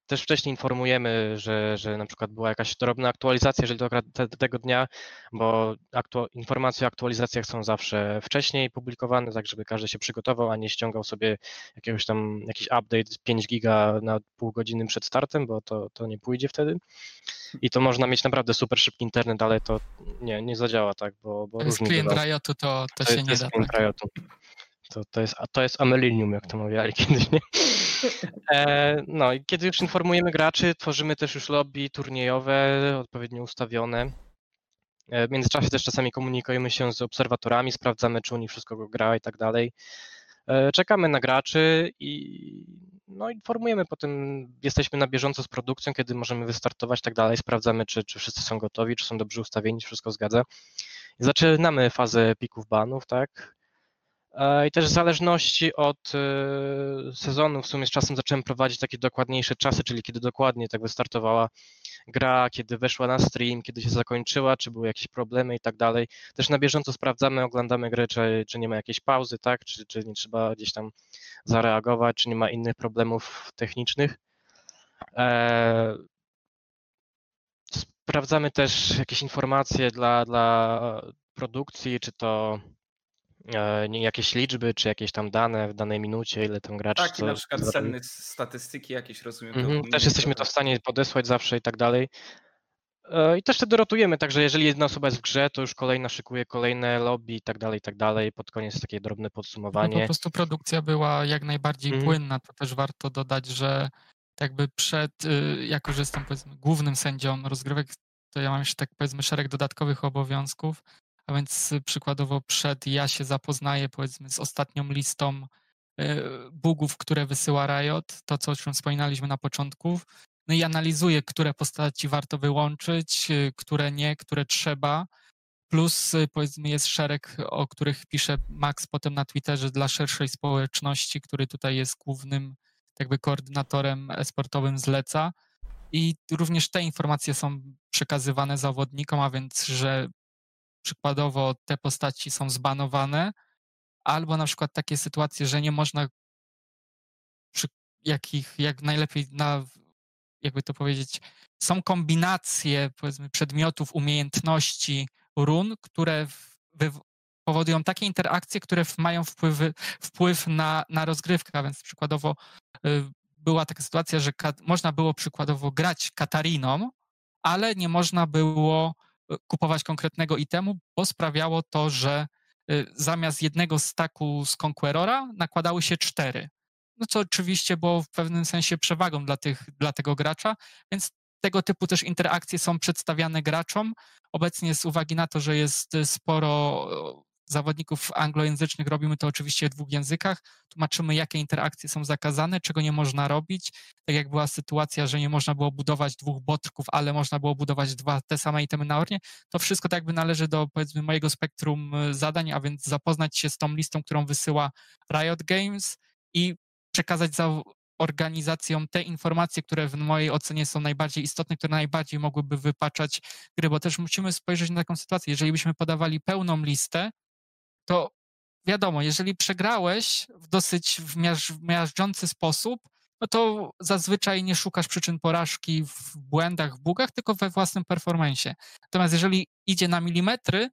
Też wcześniej informujemy, że, że na przykład była jakaś drobna aktualizacja, jeżeli to akurat te, tego dnia, bo aktu, informacje o aktualizacjach są zawsze wcześniej publikowane, tak żeby każdy się przygotował, a nie ściągał sobie jakiegoś tam, jakiś update 5 giga na pół godziny przed startem, bo to, to nie pójdzie wtedy. I to można mieć naprawdę super szybki internet, ale to nie, nie zadziała tak, bo, bo różnie bywa. Riotu, to, to, To się jest, nie da. Tak. Riotu. To, to, jest, a to jest Amelinium, jak to mawiali kiedyś, nie? E, no i kiedy już informujemy graczy, tworzymy też już lobby turniejowe, odpowiednio ustawione. E, W międzyczasie też czasami komunikujemy się z obserwatorami, sprawdzamy, czy u nich wszystko gra i tak dalej. E, Czekamy na graczy i no, informujemy potem, jesteśmy na bieżąco z produkcją, kiedy możemy wystartować i tak dalej, sprawdzamy, czy, czy wszyscy są gotowi, czy są dobrze ustawieni, czy wszystko zgadza. Zaczynamy fazę pików banów, tak? E, I też w zależności od e, sezonu, w sumie z czasem zacząłem prowadzić takie dokładniejsze czasy, czyli kiedy dokładnie tak wystartowała gra, kiedy weszła na stream, kiedy się zakończyła, czy były jakieś problemy i tak dalej. Też na bieżąco sprawdzamy, oglądamy grę, czy, czy nie ma jakiejś pauzy, tak, czy, czy nie trzeba gdzieś tam zareagować, czy nie ma innych problemów technicznych. E, Sprawdzamy też jakieś informacje dla, dla produkcji, czy to jakieś liczby, czy jakieś tam dane w danej minucie, ile tam gracz Tak, co na przykład zrobił. cenne statystyki jakieś, rozumiem. Mhm, Też jesteśmy to w stanie podesłać zawsze i tak dalej. E, I też wtedy rotujemy, także jeżeli jedna osoba jest w grze, to już kolejna szykuje kolejne lobby i tak dalej, i tak dalej. Pod koniec takie drobne po podsumowanie. prostu produkcja była jak najbardziej Mhm. płynna, to też warto dodać, że jakby przed, y, jako że jestem powiedzmy głównym sędzią rozgrywek, to ja mam jeszcze tak powiedzmy szereg dodatkowych obowiązków, a więc y, przykładowo przed ja się zapoznaję powiedzmy z ostatnią listą y, bugów, które wysyła Riot, to co o czym wspominaliśmy na początku, no i analizuję, które postaci warto wyłączyć, y, które nie, które trzeba, Plus powiedzmy jest szereg, o których pisze Max potem na Twitterze dla szerszej społeczności, który tutaj jest głównym jakby koordynatorem esportowym zleca. I również te informacje są przekazywane zawodnikom, a więc, że przykładowo te postaci są zbanowane, albo na przykład takie sytuacje, że nie można przy jakich, jak najlepiej na, jakby to powiedzieć, są kombinacje powiedzmy przedmiotów, umiejętności, run, które powodują takie interakcje, które mają wpływy, wpływ na, na rozgrywkę, a więc przykładowo y, była taka sytuacja, że można było przykładowo grać Katariną, ale nie można było kupować konkretnego itemu, bo sprawiało to, że y, zamiast jednego staku z Conquerora nakładały się cztery. No co oczywiście było w pewnym sensie przewagą dla, tych, dla tego gracza, więc tego typu też interakcje są przedstawiane graczom. Obecnie z uwagi na to, że jest sporo zawodników anglojęzycznych, robimy to oczywiście w dwóch językach, tłumaczymy, jakie interakcje są zakazane, czego nie można robić. Tak jak była sytuacja, że nie można było budować dwóch botrków, ale można było budować dwa te same itemy na Ornie, to wszystko tak jakby należy do powiedzmy mojego spektrum y, zadań, a więc zapoznać się z tą listą, którą wysyła Riot Games i przekazać za organizacjom te informacje, które w mojej ocenie są najbardziej istotne, które najbardziej mogłyby wypaczać gry, bo też musimy spojrzeć na taką sytuację. Jeżeli byśmy podawali pełną listę, to wiadomo, jeżeli przegrałeś w dosyć miażdżący sposób, no to zazwyczaj nie szukasz przyczyn porażki w błędach, w bugach, tylko we własnym performanceie. Natomiast jeżeli idzie na milimetry,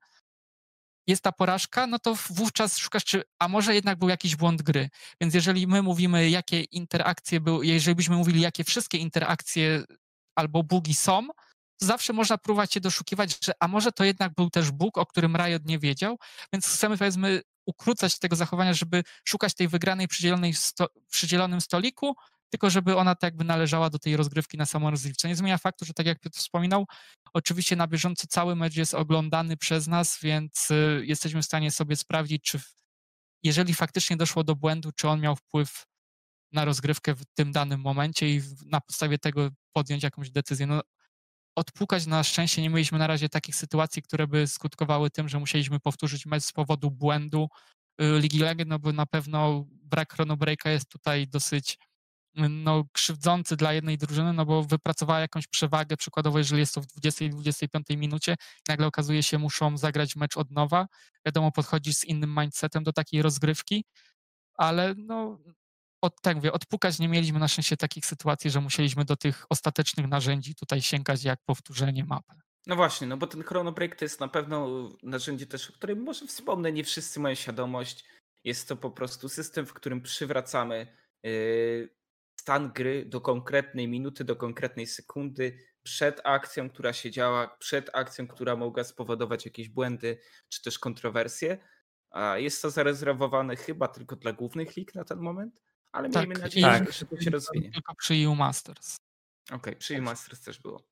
jest ta porażka, no to wówczas szukasz, czy, a może jednak był jakiś błąd gry. Więc jeżeli my mówimy, jakie interakcje były, jeżeli byśmy mówili, jakie wszystkie interakcje albo bugi są, zawsze można próbować się doszukiwać, że a może to jednak był też bóg, o którym Riot nie wiedział, więc chcemy powiedzmy ukrócać tego zachowania, żeby szukać tej wygranej przydzielonej sto, przydzielonym stoliku, tylko żeby ona tak jakby należała do tej rozgrywki na samą rozgrywce. Nie zmienia faktu, że tak jak Piotr wspominał, oczywiście na bieżąco cały mecz jest oglądany przez nas, więc y, jesteśmy w stanie sobie sprawdzić, czy jeżeli faktycznie doszło do błędu, czy on miał wpływ na rozgrywkę w tym danym momencie i na podstawie tego podjąć jakąś decyzję. No, odpukać na szczęście nie mieliśmy na razie takich sytuacji, które by skutkowały tym, że musieliśmy powtórzyć mecz z powodu błędu y, Ligi Legend, no bo na pewno brak chronobreaka jest tutaj dosyć no, krzywdzący dla jednej drużyny, no bo wypracowała jakąś przewagę, przykładowo jeżeli jest to w 20-25 minucie, nagle okazuje się, muszą zagrać mecz od nowa. Wiadomo, podchodzisz z innym mindsetem do takiej rozgrywki, ale no, od, tak mówię, odpukać nie mieliśmy na szczęście takich sytuacji, że musieliśmy do tych ostatecznych narzędzi tutaj sięgać jak powtórzenie mapy. No właśnie, no bo ten chronobreak to jest na pewno narzędzie też, o którym może wspomnę, nie wszyscy mają świadomość. Jest to po prostu system, w którym przywracamy yy, stan gry do konkretnej minuty, do konkretnej sekundy, przed akcją, która się działa, przed akcją, która mogła spowodować jakieś błędy czy też kontrowersje. Jest to zarezerwowane chyba tylko dla głównych lig na ten moment, ale tak, miejmy nadzieję, tak. że to się rozwinie. Tylko przy EU Masters. Okej, okay, przy EU Masters też było.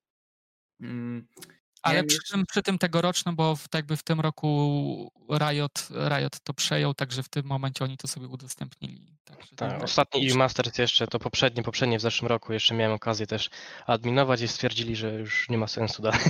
Ale przy tym, przy tym tegorocznym, bo w, tak jakby w tym roku Riot, Riot to przejął, także w tym momencie oni to sobie udostępnili. Także tak, ostatni EU Masters jeszcze, to poprzednie, poprzednie w zeszłym roku jeszcze miałem okazję też adminować i stwierdzili, że już nie ma sensu dalej.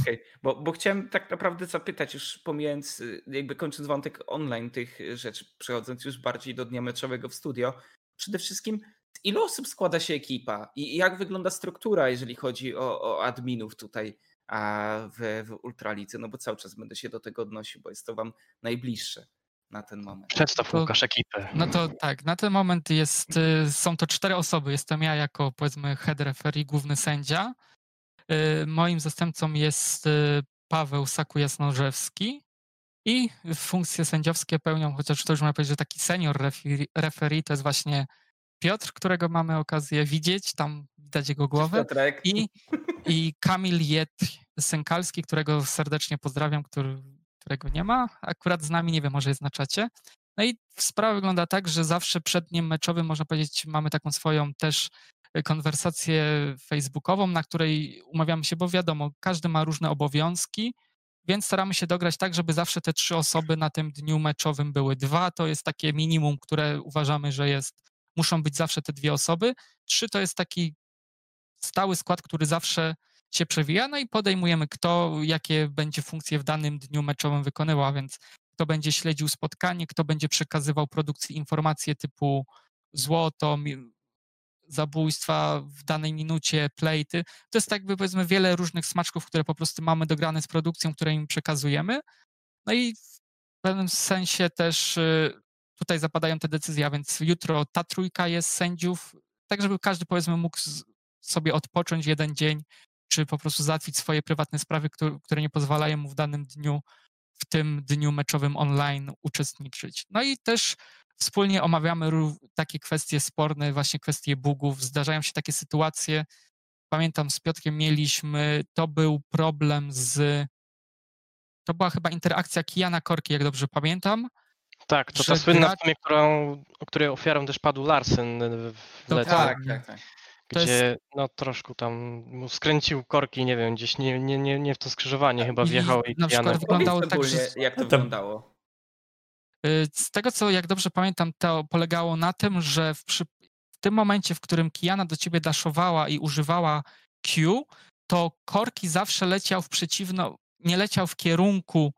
Okej, okay. bo, bo chciałem tak naprawdę zapytać, już pomijając, jakby kończąc wątek online tych rzeczy, przechodząc już bardziej do dnia meczowego w studio, przede wszystkim z ilu osób składa się ekipa i jak wygląda struktura, jeżeli chodzi o, o adminów tutaj a w, w Ultralicy, no bo cały czas będę się do tego odnosił, bo jest to wam najbliższe na ten moment. Przedstaw Łukasz ekipę. No to tak, na ten moment jest, y, są to cztery osoby. Jestem ja jako powiedzmy head referee, główny sędzia. Y, moim zastępcą jest y, Paweł Saku-Jasnorzewski i funkcje sędziowskie pełnią, chociaż to już można powiedzieć, że taki senior referee to jest właśnie Piotr, którego mamy okazję widzieć, tam widać jego głowę. I, I Kamil Jed Sękalski, którego serdecznie pozdrawiam, który, którego nie ma. Akurat z nami, nie wiem, może jest na czacie. No i sprawa wygląda tak, że zawsze przed dniem meczowym, można powiedzieć, mamy taką swoją też konwersację facebookową, na której umawiamy się, bo wiadomo, każdy ma różne obowiązki, więc staramy się dograć tak, żeby zawsze te trzy osoby na tym dniu meczowym były. Dwa to jest takie minimum, które uważamy, że jest muszą być zawsze te dwie osoby. Trzy to jest taki stały skład, który zawsze się przewija, no i podejmujemy, kto jakie będzie funkcje w danym dniu meczowym wykonywał, więc kto będzie śledził spotkanie, kto będzie przekazywał produkcji informacje typu złoto, zabójstwa w danej minucie, plejty. To jest tak jakby powiedzmy wiele różnych smaczków, które po prostu mamy dograne z produkcją, które im przekazujemy. No i w pewnym sensie też y, tutaj zapadają te decyzje, a więc jutro ta trójka jest sędziów, tak żeby każdy powiedzmy mógł sobie odpocząć jeden dzień, czy po prostu załatwić swoje prywatne sprawy, które nie pozwalają mu w danym dniu, w tym dniu meczowym online uczestniczyć. No i też wspólnie omawiamy takie kwestie sporne, właśnie kwestie bugów. Zdarzają się takie sytuacje. Pamiętam, z Piotrkiem mieliśmy, to był problem z. To była chyba interakcja Kijana Korki, jak dobrze pamiętam. Tak, to ta słynna gra... którą, o której ofiarą też padł Larsen w lecie. Tak, tak, tak. Gdzie jest... no troszkę tam mu skręcił korki, nie wiem, gdzieś nie, nie, nie, nie w to skrzyżowanie chyba wjechał i, i na przykład wyglądało tak, że... Jak to wyglądało? Y, z tego, co jak dobrze pamiętam, to polegało na tym, że w, przy... w tym momencie, w którym Kiana do ciebie daszowała i używała Q, to korki zawsze leciał w przeciwno, nie leciał w kierunku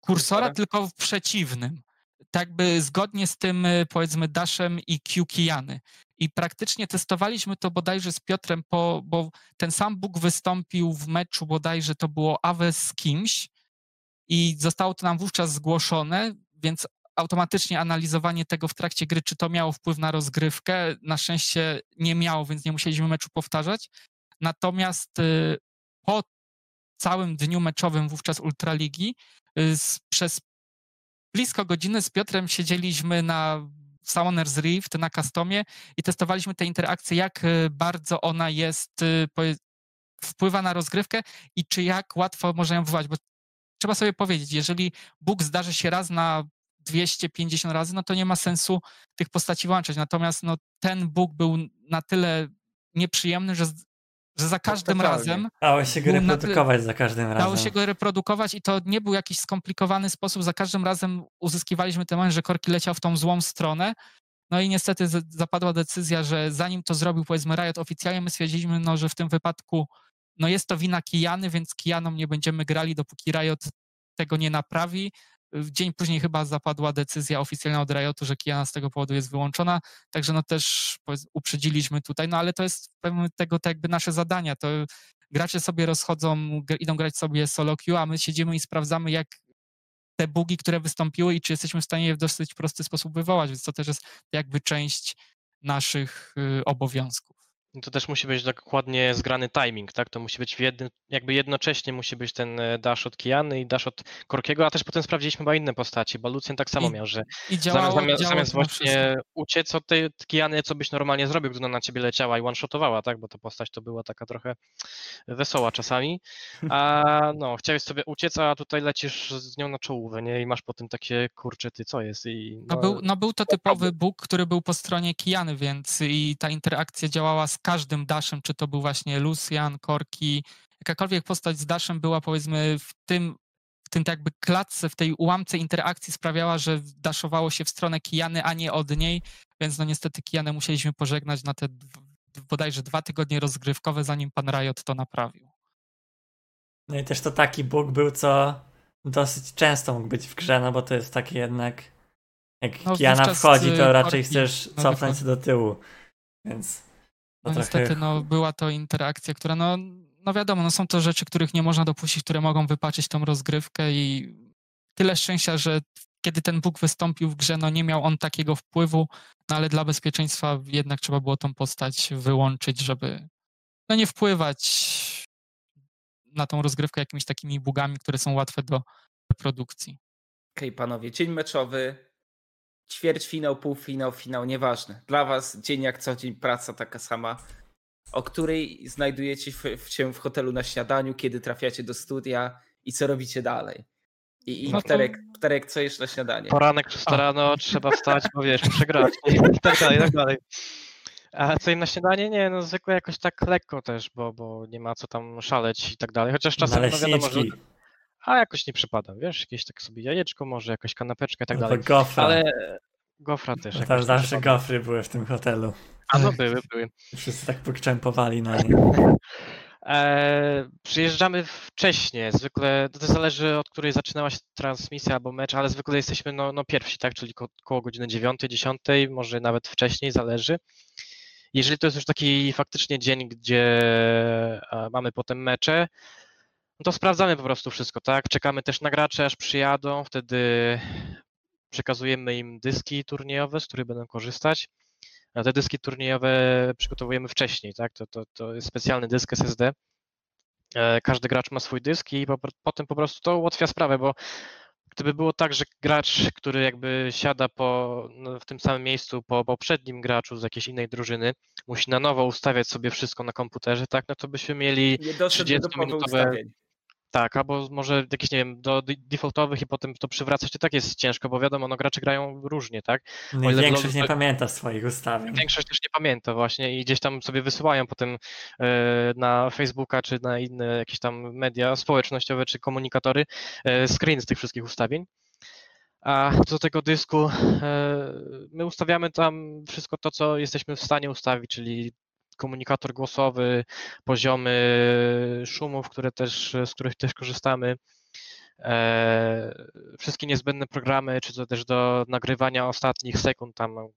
kursora, tylko w przeciwnym tak by zgodnie z tym, y, powiedzmy, Dashem i Q Kijany. I praktycznie testowaliśmy to bodajże z Piotrem, po, bo ten sam Bóg wystąpił w meczu bodajże to było Awe z kimś i zostało to nam wówczas zgłoszone, więc automatycznie analizowanie tego w trakcie gry, czy to miało wpływ na rozgrywkę. Na szczęście nie miało, więc nie musieliśmy meczu powtarzać. Natomiast y, po całym dniu meczowym wówczas Ultraligi y, przez blisko godziny z Piotrem siedzieliśmy na Summoner's Rift, na customie i testowaliśmy tę interakcję, jak y, bardzo ona jest, wpływa na rozgrywkę i czy jak łatwo można ją wywołać, bo trzeba sobie powiedzieć, jeżeli Bóg zdarzy się raz na 250 razy, no to nie ma sensu tych postaci łączyć. Natomiast no, ten Bóg był na tyle nieprzyjemny, że, że za każdym razem. Dało się go reprodukować za każdym razem. Dało się go reprodukować i to nie był jakiś skomplikowany sposób. Za każdym razem uzyskiwaliśmy ten moment, że Korki leciał w tą złą stronę. No i niestety zapadła decyzja, że zanim to zrobił powiedzmy Riot oficjalnie, my stwierdziliśmy, no, że w tym wypadku no jest to wina Kijany, więc Kijanom nie będziemy grali, dopóki Riot tego nie naprawi. Dzień później chyba zapadła decyzja oficjalna od Riotu, że Kijana z tego powodu jest wyłączona, także no też uprzedziliśmy tutaj, no ale to jest pewnie tego tak jakby nasze zadania, to gracze sobie rozchodzą, idą grać sobie solo queue, a my siedzimy i sprawdzamy jak te bugi, które wystąpiły i czy jesteśmy w stanie je w dosyć prosty sposób wywołać, więc to też jest jakby część naszych y, obowiązków. To też musi być dokładnie zgrany timing, tak? To musi być w jednym, jakby jednocześnie musi być ten e, dash od Kiany i dash od Korkiego, a też potem sprawdziliśmy chyba inne postaci, bo Lucjan tak samo I, miał, że i działało, zamiast, działało zamiast właśnie uciec od tej Kiany, co byś normalnie zrobił, gdy ona na ciebie leciała i one-shotowała, tak? Bo ta postać to była taka trochę wesoła czasami. A no, chciałeś sobie uciec, a tutaj lecisz z nią na czołówę, nie? I masz potem takie, kurcze, ty co jest? I, no, no, był, no był to typowy bóg, który był po stronie Kiany, więc i ta interakcja działała z każdym dashem, czy to był właśnie Lucian, Korki, jakakolwiek postać z dashem była powiedzmy w tym, w tym tak jakby klatce, w tej ułamce interakcji sprawiała, że daszowało się w stronę Kijany, a nie od niej, więc no niestety Kijanę musieliśmy pożegnać na te bodajże dwa tygodnie rozgrywkowe, zanim pan Riot to naprawił. No i też to taki bóg był, co dosyć często mógł być w grze, no bo to jest takie jednak jak no, Kiana wchodzi, to raczej chcesz no, cofnąć się do tyłu, więc no niestety no, była to interakcja, która no, no wiadomo, no są to rzeczy, których nie można dopuścić, które mogą wypaczyć tą rozgrywkę i tyle szczęścia, że kiedy ten Bóg wystąpił w grze, no nie miał on takiego wpływu, no ale dla bezpieczeństwa jednak trzeba było tą postać wyłączyć, żeby no nie wpływać na tą rozgrywkę jakimiś takimi bugami, które są łatwe do produkcji. Okej, okay, panowie, dzień meczowy, ćwierćfinał, półfinał, finał, nieważne. Dla was dzień jak co dzień, praca taka sama, o której znajdujecie się w hotelu na śniadaniu, kiedy trafiacie do studia i co robicie dalej. I, i no Pterek, Pterek, co jesz na śniadanie? Poranek 6 rano, trzeba wstać, bo wiesz, przegrać i tak dalej, i tak dalej. A co im na śniadanie? Nie, no zwykle jakoś tak lekko też, bo, bo nie ma co tam szaleć i tak dalej. Chociaż czasem no wiadomo, że a jakoś nie przypadam, wiesz, jakieś tak sobie jajeczko, może jakaś kanapeczka i tak no dalej. Gofra. Ale gofra też. No tam zawsze gofry były w tym hotelu. A no były, były. Wszyscy tak poczępowali na nie. E, przyjeżdżamy wcześniej, zwykle to zależy od której zaczynała się transmisja albo mecz, ale zwykle jesteśmy no, no pierwsi, tak, czyli ko koło godziny 9, 10, może nawet wcześniej, zależy. Jeżeli to jest już taki faktycznie dzień, gdzie e, mamy potem mecze, no to sprawdzamy po prostu wszystko, tak? Czekamy też na gracze, aż przyjadą, wtedy przekazujemy im dyski turniejowe, z których będą korzystać. A te dyski turniejowe przygotowujemy wcześniej, tak? To, to, to jest specjalny dysk SSD. E, każdy gracz ma swój dysk i po, potem po prostu to ułatwia sprawę, bo gdyby było tak, że gracz, który jakby siada po, no, w tym samym miejscu po poprzednim graczu z jakiejś innej drużyny, musi na nowo ustawiać sobie wszystko na komputerze, tak, no to byśmy mieli 30-minutowe tak, albo może jakieś, nie wiem, do defaultowych i potem to przywracać, to tak jest ciężko, bo wiadomo, no gracze grają różnie, tak? No większość nie pamięta swoich ustawień. Większość też nie pamięta właśnie i gdzieś tam sobie wysyłają potem yy, na Facebooka czy na inne jakieś tam media społecznościowe czy komunikatory yy, screen z tych wszystkich ustawień. A do tego dysku yy, my ustawiamy tam wszystko to, co jesteśmy w stanie ustawić, czyli komunikator głosowy, poziomy szumów, które też, z których też korzystamy. E, wszystkie niezbędne programy, czy to też do nagrywania ostatnich sekund tam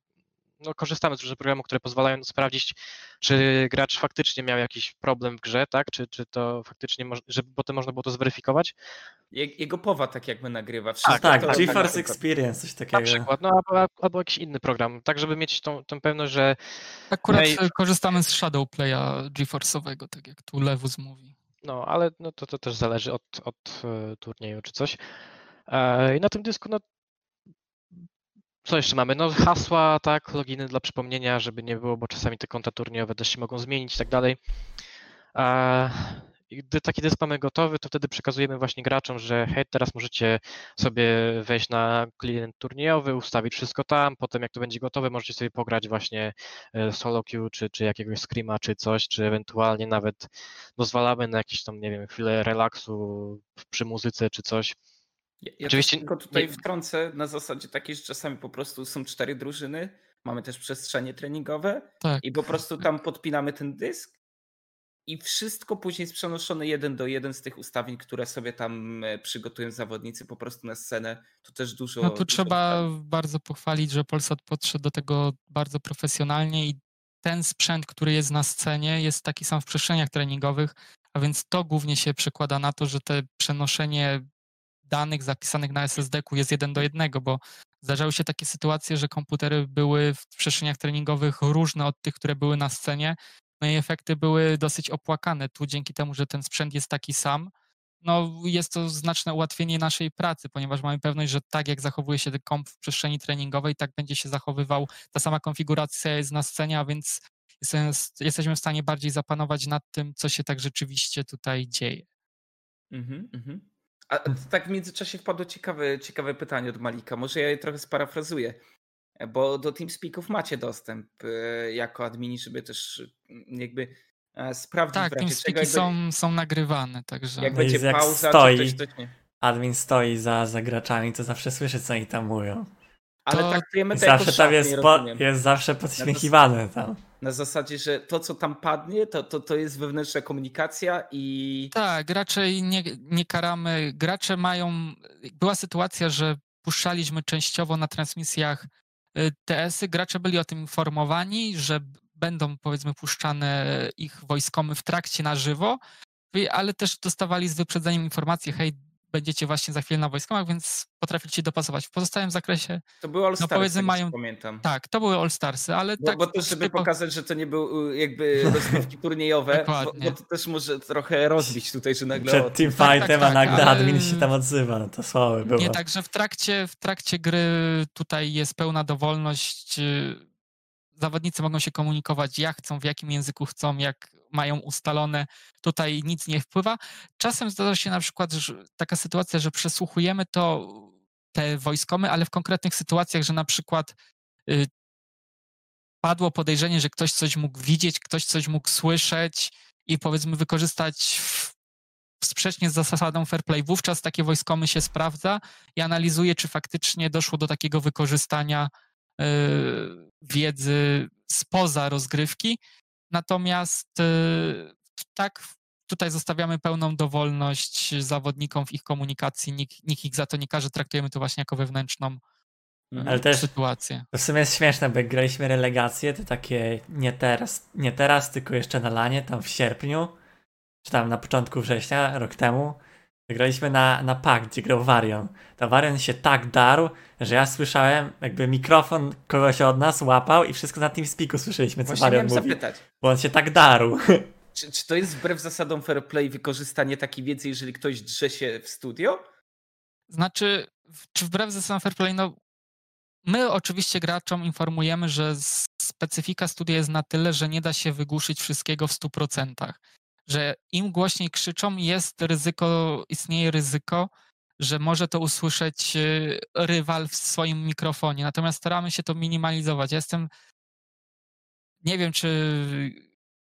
no, korzystamy z różnych programów, które pozwalają sprawdzić, czy gracz faktycznie miał jakiś problem w grze, tak? Czy, czy to faktycznie, żeby potem można było to zweryfikować. Jego powa tak jakby nagrywa. Wszystko tak, tak, GeForce Experience, coś takiego. Na przykład, no albo, albo jakiś inny program, tak żeby mieć tą, tą pewność, że... Akurat hej, korzystamy z Shadowplaya GeForce'owego, tak jak tu Lewus mówi. No, ale no, to, to też zależy od, od e, turnieju czy coś. E, I na tym dysku, no co jeszcze mamy? No hasła, tak, loginy dla przypomnienia, żeby nie było, bo czasami te konta turniejowe też się mogą zmienić i tak dalej. Gdy taki dysk mamy gotowy, to wtedy przekazujemy właśnie graczom, że hej, teraz możecie sobie wejść na klient turniejowy, ustawić wszystko tam, potem jak to będzie gotowe, możecie sobie pograć właśnie e, solo queue, czy, czy jakiegoś screama, czy coś, czy ewentualnie nawet pozwalamy na jakieś tam, nie wiem, chwilę relaksu przy muzyce, czy coś. Ja, ja Oczywiście tylko tutaj nie... wtrącę na zasadzie takiej, że czasami po prostu są cztery drużyny, mamy też przestrzenie treningowe tak. i po prostu tam podpinamy ten dysk i wszystko później jest przenoszone jeden do jeden z tych ustawień, które sobie tam e, przygotują zawodnicy po prostu na scenę. To też dużo. No tu dużo trzeba bardzo pochwalić, że Polsat podszedł do tego bardzo profesjonalnie i ten sprzęt, który jest na scenie, jest taki sam w przestrzeniach treningowych, a więc to głównie się przekłada na to, że te przenoszenie danych zapisanych na SSD-ku jest jeden do jednego, bo zdarzały się takie sytuacje, że komputery były w przestrzeniach treningowych różne od tych, które były na scenie, no i efekty były dosyć opłakane. Tu dzięki temu, że ten sprzęt jest taki sam, no jest to znaczne ułatwienie naszej pracy, ponieważ mamy pewność, że tak jak zachowuje się ten komp w przestrzeni treningowej, tak będzie się zachowywał, ta sama konfiguracja jest na scenie, a więc jesteśmy w stanie bardziej zapanować nad tym, co się tak rzeczywiście tutaj dzieje. Mhm, mhm. A tak w międzyczasie wpadło ciekawe, ciekawe pytanie od Malika. Może ja je trochę sparafrazuję, bo do TeamSpeaków macie dostęp e, jako admini, żeby też mm, jakby e, sprawdzić tak. Tak, są, są nagrywane, także... Jak no będzie jak pauza, stoi, to nie. admin stoi za, za graczami, to zawsze słyszy, co oni tam mówią. Ale to, traktujemy to zawsze jako tam jest, po, jest zawsze podśmiechiwane tam na zasadzie, że to, co tam padnie, to, to, to jest wewnętrzna komunikacja i. Tak, raczej nie, nie karamy. Gracze mają. Była sytuacja, że puszczaliśmy częściowo na transmisjach y, TS-y. Gracze byli o tym informowani, że będą powiedzmy puszczane ich wojskomy w trakcie na żywo, ale też dostawali z wyprzedzeniem informację, hej, będziecie właśnie za chwilę na wojskach, więc potraficie dopasować. W pozostałym zakresie. To były All Starsy, no mają... pamiętam. Tak, to były All Starsy, ale bo, tak. Bo też, żeby typu... pokazać, że to nie były jakby rozgrywki turniejowe, bo, bo, to też może trochę rozbić tutaj, że nagle. Przed teamfightem, tak, tak, tak, a nagle ale... admin się tam odzywa, no to słabe było. Nie, także w trakcie, w trakcie gry tutaj jest pełna dowolność. Zawodnicy mogą się komunikować jak chcą, w jakim języku chcą, jak mają ustalone, tutaj nic nie wpływa. Czasem zdarza się na przykład taka sytuacja, że przesłuchujemy to te wojskomy, ale w konkretnych sytuacjach, że na przykład y, padło podejrzenie, że ktoś coś mógł widzieć, ktoś coś mógł słyszeć i powiedzmy wykorzystać w, sprzecznie z zasadą fair play. Wówczas takie wojskomy się sprawdza i analizuje, czy faktycznie doszło do takiego wykorzystania y, wiedzy spoza rozgrywki Natomiast y, tak, tutaj zostawiamy pełną dowolność zawodnikom w ich komunikacji, nikt, nikt ich za to nie każe, traktujemy to właśnie jako wewnętrzną mhm. Ale też sytuację. To w sumie jest śmieszne, bo jak graliśmy relegacje, to takie nie teraz, nie teraz, tylko jeszcze na lanie, tam w sierpniu, czy tam na początku września, rok temu, Graliśmy na, na PAK, gdzie grał Varion. To Varion się tak darł, że ja słyszałem, jakby mikrofon kogoś od nas łapał i wszystko na tym speaku słyszeliśmy, co Właśnie Varion mówi. Zapytać. Bo on się tak darł. Czy, czy to jest wbrew zasadom fair play wykorzystanie takiej wiedzy, jeżeli ktoś drze się w studio? Znaczy, czy wbrew zasadom fair play, no my oczywiście graczom informujemy, że specyfika studia jest na tyle, że nie da się wygłuszyć wszystkiego w 100% że im głośniej krzyczą, jest ryzyko, istnieje ryzyko, że może to usłyszeć y, rywal w swoim mikrofonie. Natomiast staramy się to minimalizować. Ja jestem, nie wiem, czy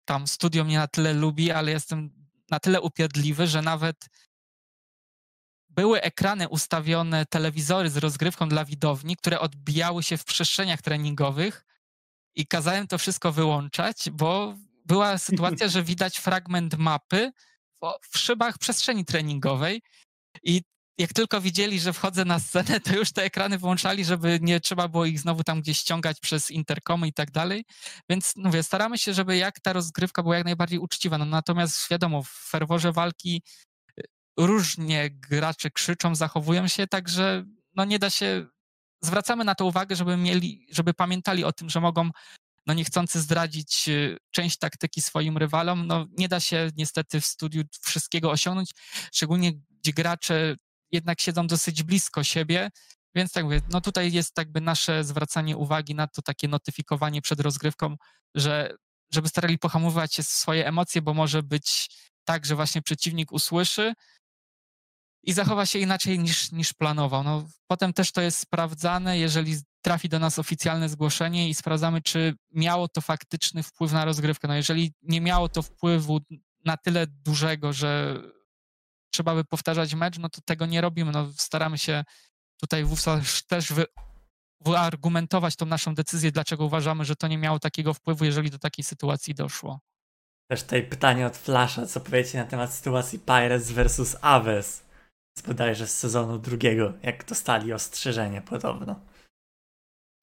tam studio mnie na tyle lubi, ale jestem na tyle upierdliwy, że nawet były ekrany ustawione, telewizory z rozgrywką dla widowni, które odbijały się w przestrzeniach treningowych i kazałem to wszystko wyłączać, bo była sytuacja, że widać fragment mapy w, szybach przestrzeni treningowej i jak tylko widzieli, że wchodzę na scenę, to już te ekrany włączali, żeby nie trzeba było ich znowu tam gdzieś ściągać przez interkomy i tak dalej. Więc mówię, staramy się, żeby jak ta rozgrywka była jak najbardziej uczciwa. No, natomiast wiadomo, w ferworze walki y, różnie gracze krzyczą, zachowują się, także no nie da się. Zwracamy na to uwagę, żeby mieli, żeby pamiętali o tym, że mogą no niechcący zdradzić y, część taktyki swoim rywalom, no nie da się niestety w studiu wszystkiego osiągnąć, szczególnie gdzie gracze jednak siedzą dosyć blisko siebie, więc tak mówię, no tutaj jest jakby nasze zwracanie uwagi na to takie notyfikowanie przed rozgrywką, że żeby starali pohamować swoje emocje, bo może być tak, że właśnie przeciwnik usłyszy i zachowa się inaczej niż, niż planował. No, potem też to jest sprawdzane, jeżeli trafi do nas oficjalne zgłoszenie i sprawdzamy, czy miało to faktyczny wpływ na rozgrywkę. No jeżeli nie miało to wpływu na tyle dużego, że trzeba by powtarzać mecz, no to tego nie robimy. No, staramy się tutaj wówczas też wy, wyargumentować tą naszą decyzję, dlaczego uważamy, że to nie miało takiego wpływu, jeżeli do takiej sytuacji doszło. Też tutaj pytanie od Flasha, co powiecie na temat sytuacji Pirates versus Aves z bodajże z sezonu drugiego, jak dostali ostrzeżenie podobno.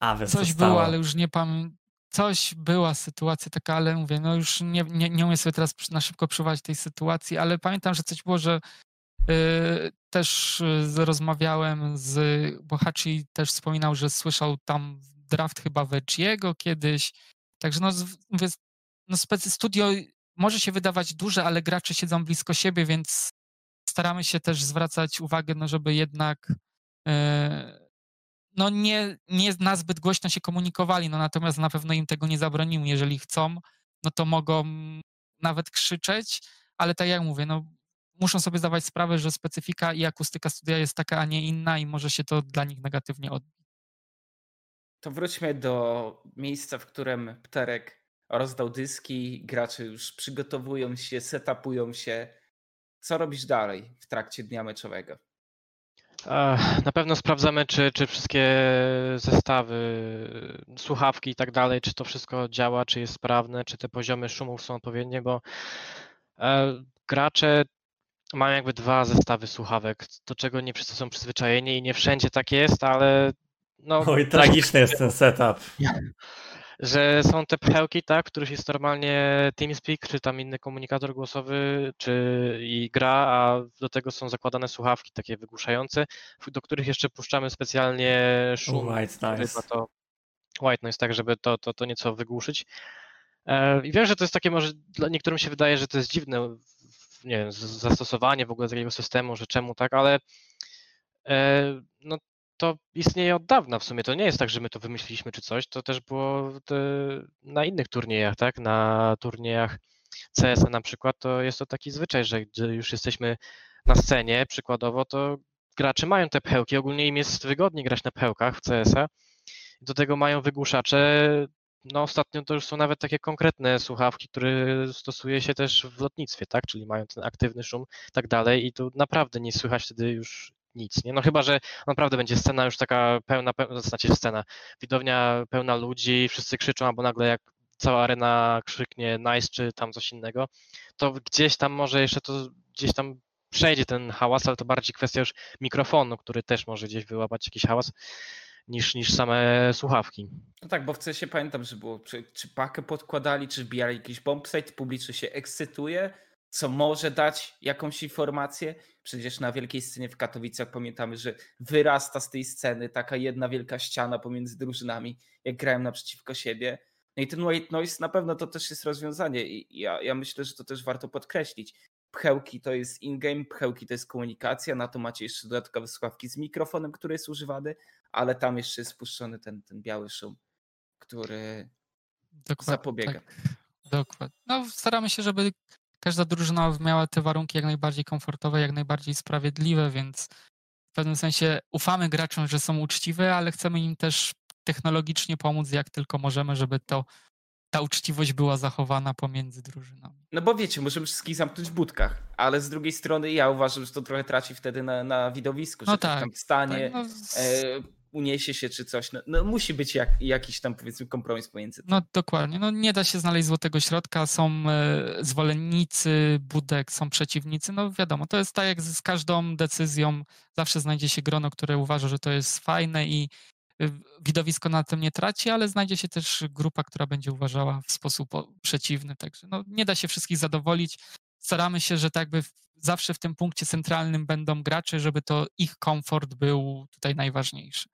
Aves Coś dostało. było, ale już nie pamiętam. Coś była sytuacja taka, ale mówię, no już nie, nie, nie umiem sobie teraz na szybko przywołać tej sytuacji, ale pamiętam, że coś było, że yy, też yy, rozmawiałem z, bo Hachi też wspominał, że słyszał tam draft chyba Veggiego kiedyś, także no, mówię, no studio może się wydawać duże, ale gracze siedzą blisko siebie, więc staramy się też zwracać uwagę, no żeby jednak yy, no nie, nie nazbyt głośno się komunikowali, no natomiast na pewno im tego nie zabronimy. Jeżeli chcą, no to mogą nawet krzyczeć, ale tak jak mówię, no muszą sobie zdawać sprawę, że specyfika i akustyka studia jest taka, a nie inna i może się to dla nich negatywnie odbić. To wróćmy do miejsca, w którym Pterek rozdał dyski, gracze już przygotowują się, setupują się. Co robisz dalej w trakcie dnia meczowego? Na pewno sprawdzamy, czy, czy wszystkie zestawy, słuchawki i tak dalej, czy to wszystko działa, czy jest sprawne, czy te poziomy szumów są odpowiednie, bo e, gracze mają jakby dwa zestawy słuchawek, do czego nie wszyscy są przyzwyczajeni i nie wszędzie tak jest, ale no... Oj, tragiczny jest ten setup. że są te pchełki, tak, w których jest normalnie TeamSpeak, czy tam inny komunikator głosowy, czy i gra, a do tego są zakładane słuchawki takie wygłuszające, do których jeszcze puszczamy specjalnie szum. White noise. To, white noise, tak, żeby to, to, to nieco wygłuszyć. E, I wiem, że to jest takie, może dla niektórym się wydaje, że to jest dziwne, nie wiem, zastosowanie w ogóle takiego systemu, że czemu tak, ale e, no to istnieje od dawna w sumie. To nie jest tak, że my to wymyśliliśmy czy coś. To też było na innych turniejach, tak? Na turniejach CS na przykład to jest to taki zwyczaj, że gdy już jesteśmy na scenie przykładowo, to gracze mają te pchełki. Ogólnie im jest wygodniej grać na pchełkach w CS-a. Do tego mają wygłuszacze. No ostatnio to już są nawet takie konkretne słuchawki, które stosuje się też w lotnictwie, tak? Czyli mają ten aktywny szum i tak dalej i tu naprawdę nie słychać wtedy już nic, nie? No chyba, że naprawdę będzie scena już taka pełna, pełna znaczy scena, widownia pełna ludzi, wszyscy krzyczą, albo nagle jak cała arena krzyknie nice, czy tam coś innego, to gdzieś tam może jeszcze to gdzieś tam przejdzie ten hałas, ale to bardziej kwestia już mikrofonu, który też może gdzieś wyłapać jakiś hałas niż, niż same słuchawki. No tak, bo w się pamiętam, że było, czy, czy pakę podkładali, czy wbijali jakiś bombsite, publiczność się ekscytuje, co może dać jakąś informację. Przecież na wielkiej scenie w Katowicach pamiętamy, że wyrasta z tej sceny taka jedna wielka ściana pomiędzy drużynami, jak grają naprzeciwko siebie. No i ten white noise na pewno to też jest rozwiązanie i ja, ja myślę, że to też warto podkreślić. Pchełki to jest in-game, pchełki to jest komunikacja, na to macie jeszcze dodatkowe słuchawki z mikrofonem, który jest używany, ale tam jeszcze jest spuszczony ten, ten biały szum, który Dokładnie, zapobiega. Tak. Dokładnie. No, staramy się, żeby każda drużyna miała te warunki jak najbardziej komfortowe, jak najbardziej sprawiedliwe, więc w pewnym sensie ufamy graczom, że są uczciwe, ale chcemy im też technologicznie pomóc jak tylko możemy, żeby to ta uczciwość była zachowana pomiędzy drużynami. No bo wiecie, możemy wszystkich zamknąć w budkach, ale z drugiej strony ja uważam, że to trochę traci wtedy na, na widowisku, no że tak, tam stanie, tak, no... uniesie się czy coś. No, no musi być jak, jakiś tam powiedzmy kompromis pomiędzy tym. No dokładnie, no nie da się znaleźć złotego środka, są e, zwolennicy budek, są przeciwnicy, no wiadomo, to jest tak jak z każdą decyzją, zawsze znajdzie się grono, które uważa, że to jest fajne i e, widowisko na tym nie traci, ale znajdzie się też grupa, która będzie uważała w sposób o- przeciwny, także no nie da się wszystkich zadowolić. Staramy się, że tak w- zawsze w tym punkcie centralnym będą gracze, żeby to ich komfort był tutaj najważniejszy.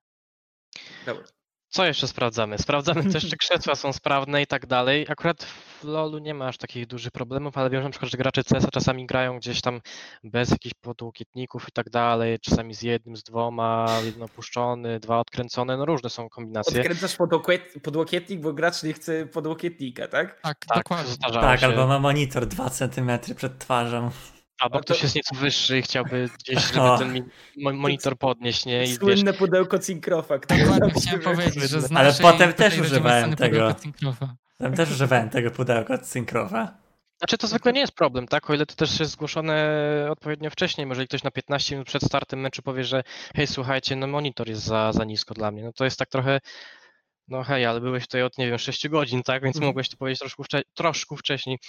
Dobra. Co jeszcze sprawdzamy? Sprawdzamy też, czy krzesła są sprawne i tak dalej. Akurat w LoLu nie ma aż takich dużych problemów, ale wiem na przykład, że gracze CS czasami grają gdzieś tam bez jakichś podłokietników i tak dalej, czasami z jednym, z dwoma, jeden opuszczony, dwa odkręcone, no różne są kombinacje. Odkręcasz podłokiet, podłokietnik, bo gracz nie chce podłokietnika, tak? Tak, Tak, dokładnie. Tak, się. albo ma monitor 2 cm przed twarzą. Albo A to- ktoś jest nieco wyższy i chciałby gdzieś, żeby O. ten monitor podnieść, nie? I wiesz, Słynne pudełko Cinkrofa, Dokładnie tam chciałem powiedzieć, że z Ale naszej potem też używałem tego. Cinkrofa. Tam też używałem tego pudełka od Syncrofa. Znaczy to zwykle nie jest problem, tak? O ile to też jest zgłoszone odpowiednio wcześniej. Jeżeli ktoś na 15 minut przed startem meczu powie, że hej, słuchajcie, no monitor jest za, za nisko dla mnie, no to jest tak trochę, no hej, ale byłeś tutaj od, nie wiem, 6 godzin, tak? Więc Mhm. mogłeś to powiedzieć troszkę, wcze- troszkę wcześniej.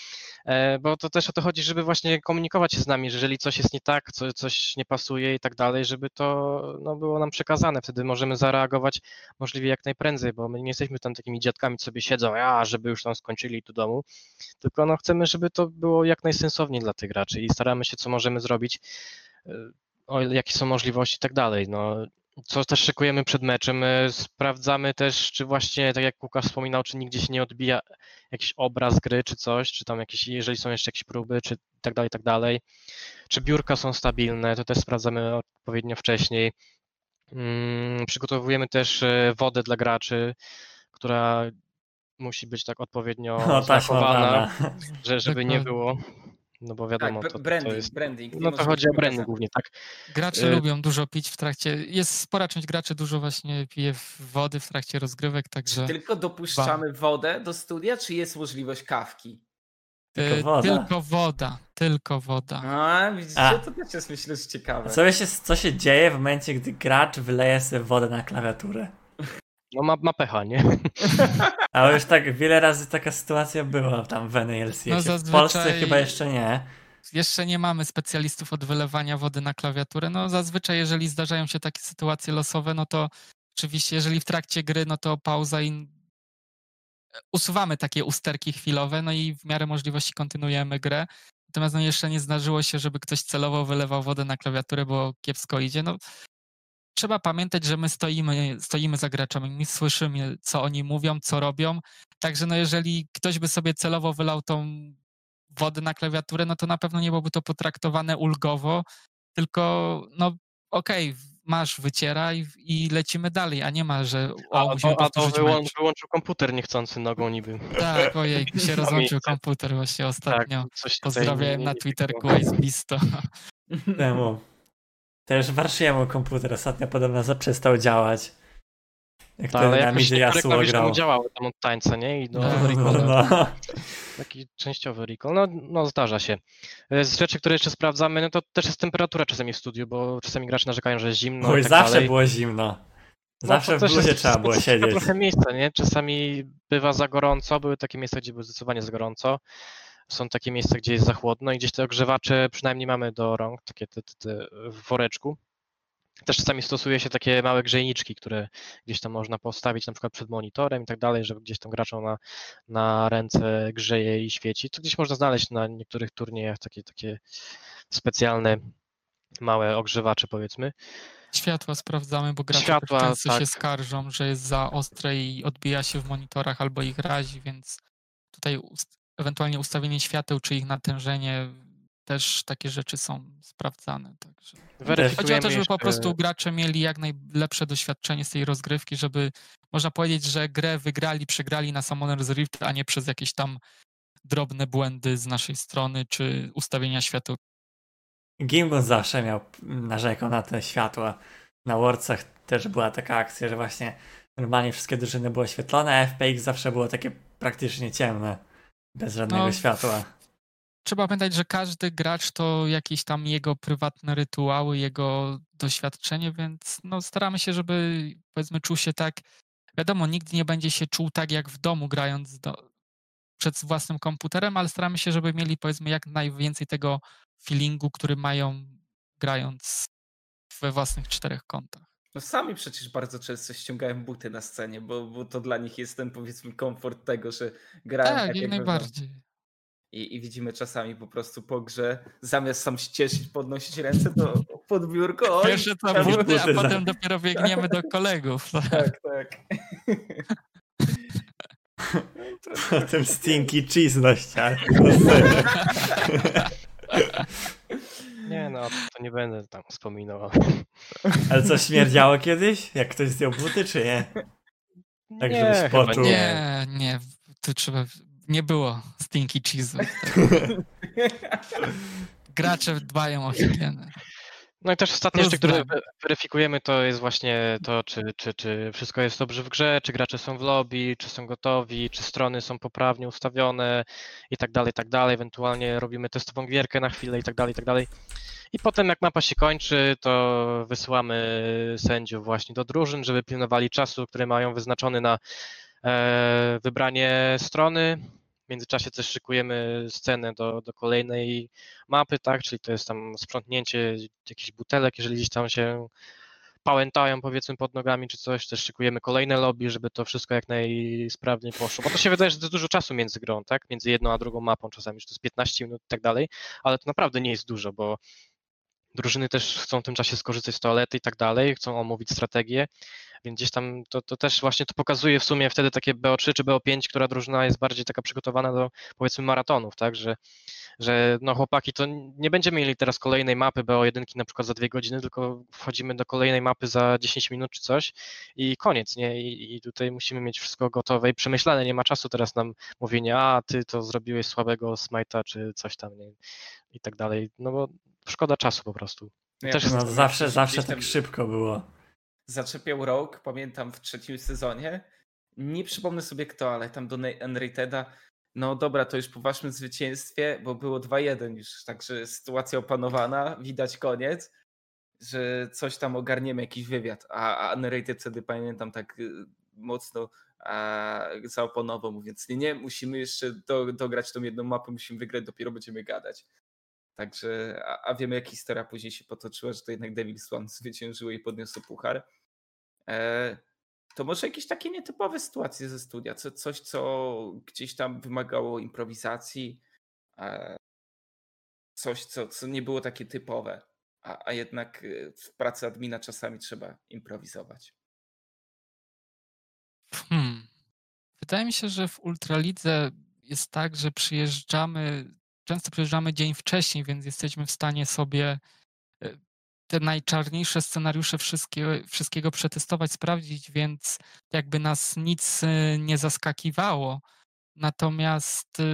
E, bo to też o to chodzi, żeby właśnie komunikować się z nami, że jeżeli coś jest nie tak, co, coś nie pasuje i tak dalej, żeby to no, było nam przekazane. Wtedy możemy zareagować możliwie jak najprędzej, bo my nie jesteśmy tam takimi dziadkami, co sobie siedzą, a żeby już tam skończyli tu domu, tylko no, chcemy, żeby to było jak najsensowniej dla tych graczy i staramy się, co możemy zrobić, y, o jakie są możliwości i tak dalej. No, co też szykujemy przed meczem, y, sprawdzamy też, czy właśnie, tak jak Łukasz wspominał, czy nigdzie się nie odbija jakiś obraz gry, czy coś, czy tam jakieś, jeżeli są jeszcze jakieś próby, czy tak dalej, tak dalej. Czy biurka są stabilne, to też sprawdzamy odpowiednio wcześniej. Mm, Przygotowujemy też y, wodę dla graczy, która musi być tak odpowiednio O, taśma znakowana, wana. że, żeby nie było, no bo wiadomo, tak, to, to branding, jest, branding. no to chodzi o branding głównie, tak. Gracze Y- lubią dużo pić w trakcie. Jest spora część graczy dużo właśnie pije wody w trakcie rozgrywek, także Tylko dopuszczamy wodę do studia, czy jest możliwość kawki? Tylko woda. tylko woda, tylko woda. A, widzicie, A. to też jest myślę, że ciekawe. Co, się, co się dzieje w momencie, gdy gracz wyleje sobie wodę na klawiaturę? No ma, ma pecha, nie? Ale już tak wiele razy taka sytuacja była tam w NALC. No w zazwyczaj- Polsce chyba jeszcze nie. Jeszcze nie mamy specjalistów od wylewania wody na klawiaturę. No zazwyczaj, jeżeli zdarzają się takie sytuacje losowe, no to oczywiście, jeżeli w trakcie gry, no to pauza i usuwamy takie usterki chwilowe, no i w miarę możliwości kontynuujemy grę. Natomiast no jeszcze nie zdarzyło się, żeby ktoś celowo wylewał wodę na klawiaturę, bo kiepsko idzie. No, trzeba pamiętać, że my stoimy, stoimy za graczami, my słyszymy, co oni mówią, co robią. Także no jeżeli ktoś by sobie celowo wylał tą wodę na klawiaturę, no to na pewno nie byłoby to potraktowane ulgowo, tylko no okej, masz, wycieraj i lecimy dalej, a nie ma, że A, o, musimy to, a to powtórzyć wyłą, mecz. wyłączył komputer niechcący nogą niby. Tak, ojej, się rozłączył miejsce. komputer właśnie ostatnio. Tak, Pozdrawiałem nie- nie- na Twitterku było. Acebisto. Temu. Też Warszyjemu komputer ostatnio podobno przestał działać. Jak Ta, wtedy ale na jakoś niektóre klawisze mu grał. działały tam od tańca, nie? I do No, recalla. No. Taki częściowy recall. No, no zdarza się. E, Z rzeczy, które jeszcze sprawdzamy, no to też jest temperatura czasami w studiu, bo czasami gracze narzekają, że jest zimno Oj, i tak zawsze dalej. było zimno. No, Zawsze to w bluzie trzeba było siedzieć. trochę miejsca, nie? Czasami bywa za gorąco, były takie miejsca, gdzie było zdecydowanie za gorąco. Są takie miejsca, gdzie jest za chłodno i gdzieś te ogrzewacze przynajmniej mamy do rąk, takie te, te, te w woreczku. Też czasami stosuje się takie małe grzejniczki, które gdzieś tam można postawić na przykład przed monitorem i tak dalej, żeby gdzieś tam graczom na, na ręce grzeje i świeci. To gdzieś można znaleźć na niektórych turniejach takie, takie specjalne małe ogrzewacze powiedzmy. Światła sprawdzamy, bo gracze Światła, często się tak. skarżą, że jest za ostre i odbija się w monitorach albo ich razi, więc tutaj ewentualnie ustawienie świateł czy ich natężenie też takie rzeczy są sprawdzane. Także. Chodzi o to, żeby po prostu gracze mieli jak najlepsze doświadczenie z tej rozgrywki, żeby można powiedzieć, że grę wygrali, przegrali na Summoner's Rift, a nie przez jakieś tam drobne błędy z naszej strony czy ustawienia świateł. Gimbal zawsze miał narzekał na te światła. Na Wordsach też była taka akcja, że właśnie normalnie wszystkie drużyny były oświetlone, a FPX zawsze było takie praktycznie ciemne. Bez żadnego No, światła. trzeba pamiętać, że każdy gracz to jakieś tam jego prywatne rytuały, jego doświadczenie, więc no staramy się, żeby powiedzmy czuł się tak, wiadomo, nigdy nie będzie się czuł tak jak w domu grając do, przed własnym komputerem, ale staramy się, żeby mieli powiedzmy jak najwięcej tego feelingu, który mają grając we własnych czterech kątach. No sami przecież bardzo często ściągają buty na scenie, bo, bo to dla nich jest ten powiedzmy komfort tego, że grają tak, tak, jak najbardziej. I, I widzimy czasami po prostu po grze, zamiast sam się cieszyć, podnosić ręce, to pod biurko. oj, Pierwsze co tam- buty, a potem dopiero biegniemy do kolegów. Tak, tak. Potem stinky cheese na ścianie. Nie no, to nie będę tam wspominał. Ale co, śmierdziało kiedyś? Jak ktoś zdjął buty, czy nie? Tak, nie, żebyś poczuł. Nie, nie, tu trzeba, nie było stinky cheese'u. Gracze dbają o higienę. No i też ostatnie rzeczy, które weryfikujemy, to jest właśnie to, czy, czy, czy wszystko jest dobrze w grze, czy gracze są w lobby, czy są gotowi, czy strony są poprawnie ustawione i tak dalej, i tak dalej. Ewentualnie robimy testową gierkę na chwilę i tak dalej, i tak dalej. I potem jak mapa się kończy, to wysyłamy sędziów właśnie do drużyn, żeby pilnowali czasu, który mają wyznaczony na e, wybranie strony. W międzyczasie też szykujemy scenę do, do kolejnej mapy, tak, czyli to jest tam sprzątnięcie jakichś butelek, jeżeli gdzieś tam się pałętają powiedzmy pod nogami czy coś, też szykujemy kolejne lobby, żeby to wszystko jak najsprawniej poszło, bo to się wydaje, że to jest dużo czasu między grą, tak, między jedną a drugą mapą czasami, że to jest 15 minut i tak dalej, ale to naprawdę nie jest dużo, bo drużyny też chcą w tym czasie skorzystać z toalety i tak dalej, chcą omówić strategię, więc gdzieś tam to, to też właśnie to pokazuje w sumie wtedy takie BO3 czy BO5, która drużyna jest bardziej taka przygotowana do powiedzmy maratonów, tak, że, że no chłopaki to nie będziemy mieli teraz kolejnej mapy BO1 na przykład za dwie godziny, tylko wchodzimy do kolejnej mapy za 10 minut czy coś i koniec, nie, I, i tutaj musimy mieć wszystko gotowe i przemyślane, nie ma czasu teraz nam mówienia, a ty to zrobiłeś słabego smajta czy coś tam, nie, i tak dalej, no bo szkoda czasu po prostu. Ja Też No, zawsze, zawsze tak szybko było. Zaczepiał rok, pamiętam w trzecim sezonie. Nie przypomnę sobie kto, ale tam do Unrateda. No dobra, to już po waszym zwycięstwie, bo było 2-1 już, także sytuacja opanowana, widać koniec, że coś tam ogarniemy, jakiś wywiad. A, a Unrated wtedy pamiętam tak y, mocno a, zaoponował, mówiąc nie, nie, musimy jeszcze do, dograć tą jedną mapę, musimy wygrać, dopiero będziemy gadać. Także, a, a wiemy jak historia później się potoczyła, że to jednak Devil Swan zwyciężyło i podniosło puchar. E, to może jakieś takie nietypowe sytuacje ze studia, co, coś co gdzieś tam wymagało improwizacji, e, coś co, co nie było takie typowe, a, a jednak e, w pracy admina czasami trzeba improwizować. Hmm. Wydaje mi się, że w Ultralidze jest tak, że przyjeżdżamy, często przyjeżdżamy dzień wcześniej, więc jesteśmy w stanie sobie e, te najczarniejsze scenariusze wszystkiego, wszystkiego przetestować, sprawdzić, więc jakby nas nic e, nie zaskakiwało. Natomiast e,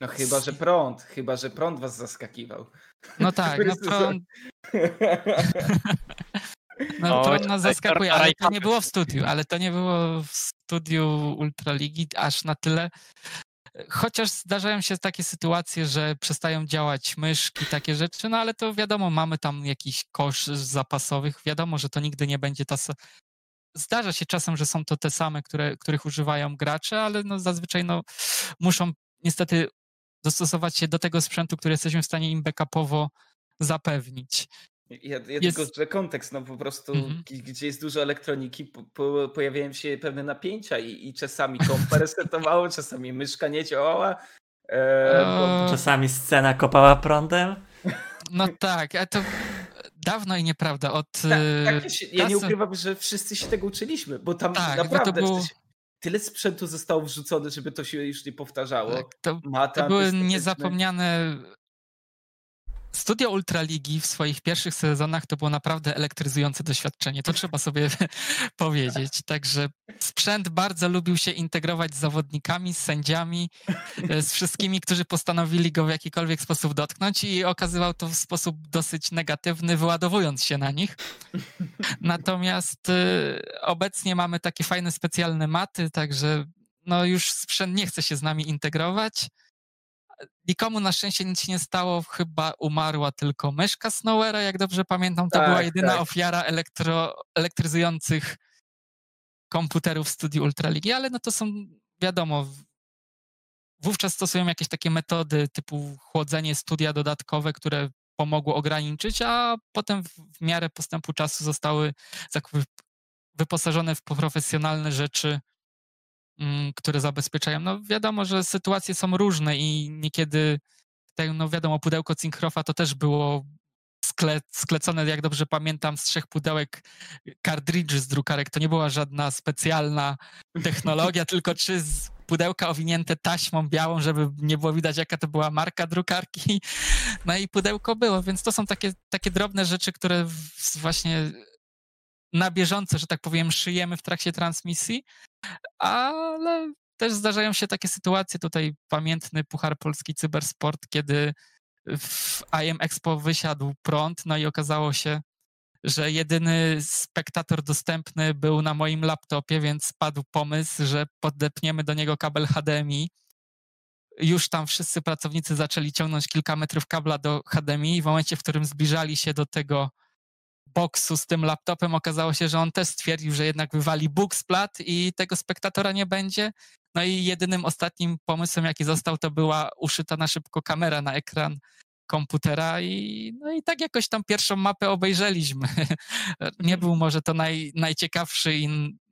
No chyba, że prąd, chyba, że prąd was zaskakiwał. no tak, no Który prąd, no prąd nas zaskakuje, ale to nie było w studiu, ale to nie było w studiu Ultraligi aż na tyle, Chociaż zdarzają się takie sytuacje, że przestają działać myszki, takie rzeczy, no ale to wiadomo, mamy tam jakiś kosz zapasowych. Wiadomo, że to nigdy nie będzie ta. Zdarza się czasem, że są to te same, które, których używają gracze, ale no zazwyczaj no, muszą niestety dostosować się do tego sprzętu, który jesteśmy w stanie im backupowo zapewnić. Ja, ja Jest- tylko że kontekst, no po prostu Mhm. gdzie jest dużo elektroniki, po, po, pojawiają się pewne napięcia i, i czasami kompa resetowało, czasami myszka nie działała. E, bo, Eee, Czasami scena kopała prądem. No tak, ale to dawno i nieprawda. Od ta, takie e, się, ja nie ukrywam, że wszyscy się tego uczyliśmy, bo tam Tak, bo to naprawdę było- w sensie tyle sprzętu zostało wrzucone, żeby to się już nie powtarzało. tak, to, Mata To były niezapomniane. Studia Ultraligi w swoich pierwszych sezonach to było naprawdę elektryzujące doświadczenie. To trzeba sobie powiedzieć. Także sprzęt bardzo lubił się integrować z zawodnikami, z sędziami, e, z wszystkimi, którzy postanowili go w jakikolwiek sposób dotknąć i okazywał to w sposób dosyć negatywny, wyładowując się na nich. Natomiast e, obecnie mamy takie fajne specjalne maty, także no już sprzęt nie chce się z nami integrować nikomu na szczęście nic się nie stało, chyba umarła tylko myszka Snowera, jak dobrze pamiętam, to Tak, była jedyna tak. ofiara elektro, elektryzujących komputerów w studiu Ultraligi, ale no to są, wiadomo, wówczas stosują jakieś takie metody typu chłodzenie studia dodatkowe, które pomogło ograniczyć, a potem w, miarę postępu czasu zostały wyposażone w profesjonalne rzeczy, które zabezpieczają. No wiadomo, że sytuacje są różne i niekiedy, tak, no wiadomo, pudełko Cinkrofa to też było skle, sklecone, jak dobrze pamiętam, z trzech pudełek kartridży z drukarek. To nie była żadna specjalna technologia, tylko trzy z pudełka owinięte taśmą białą, żeby nie było widać, jaka to była marka drukarki. No i pudełko było, więc to są takie, takie drobne rzeczy, które właśnie na bieżąco, że tak powiem, szyjemy w trakcie transmisji, ale też zdarzają się takie sytuacje, tutaj pamiętny Puchar Polski Cybersport, kiedy w IM Expo wysiadł prąd, no i okazało się, że jedyny spektator dostępny był na moim laptopie, więc padł pomysł, że podepniemy do niego kabel HDMI. Już tam wszyscy pracownicy zaczęli ciągnąć kilka metrów kabla do HDMI i w momencie, w którym zbliżali się do tego boksu z tym laptopem, okazało się, że on też stwierdził, że jednak wywali Bóg z plat i tego spektatora nie będzie. No i jedynym ostatnim pomysłem, jaki został, to była uszyta na szybko kamera na ekran komputera i, no i tak jakoś tam pierwszą mapę obejrzeliśmy. Nie był może to naj, najciekawszy i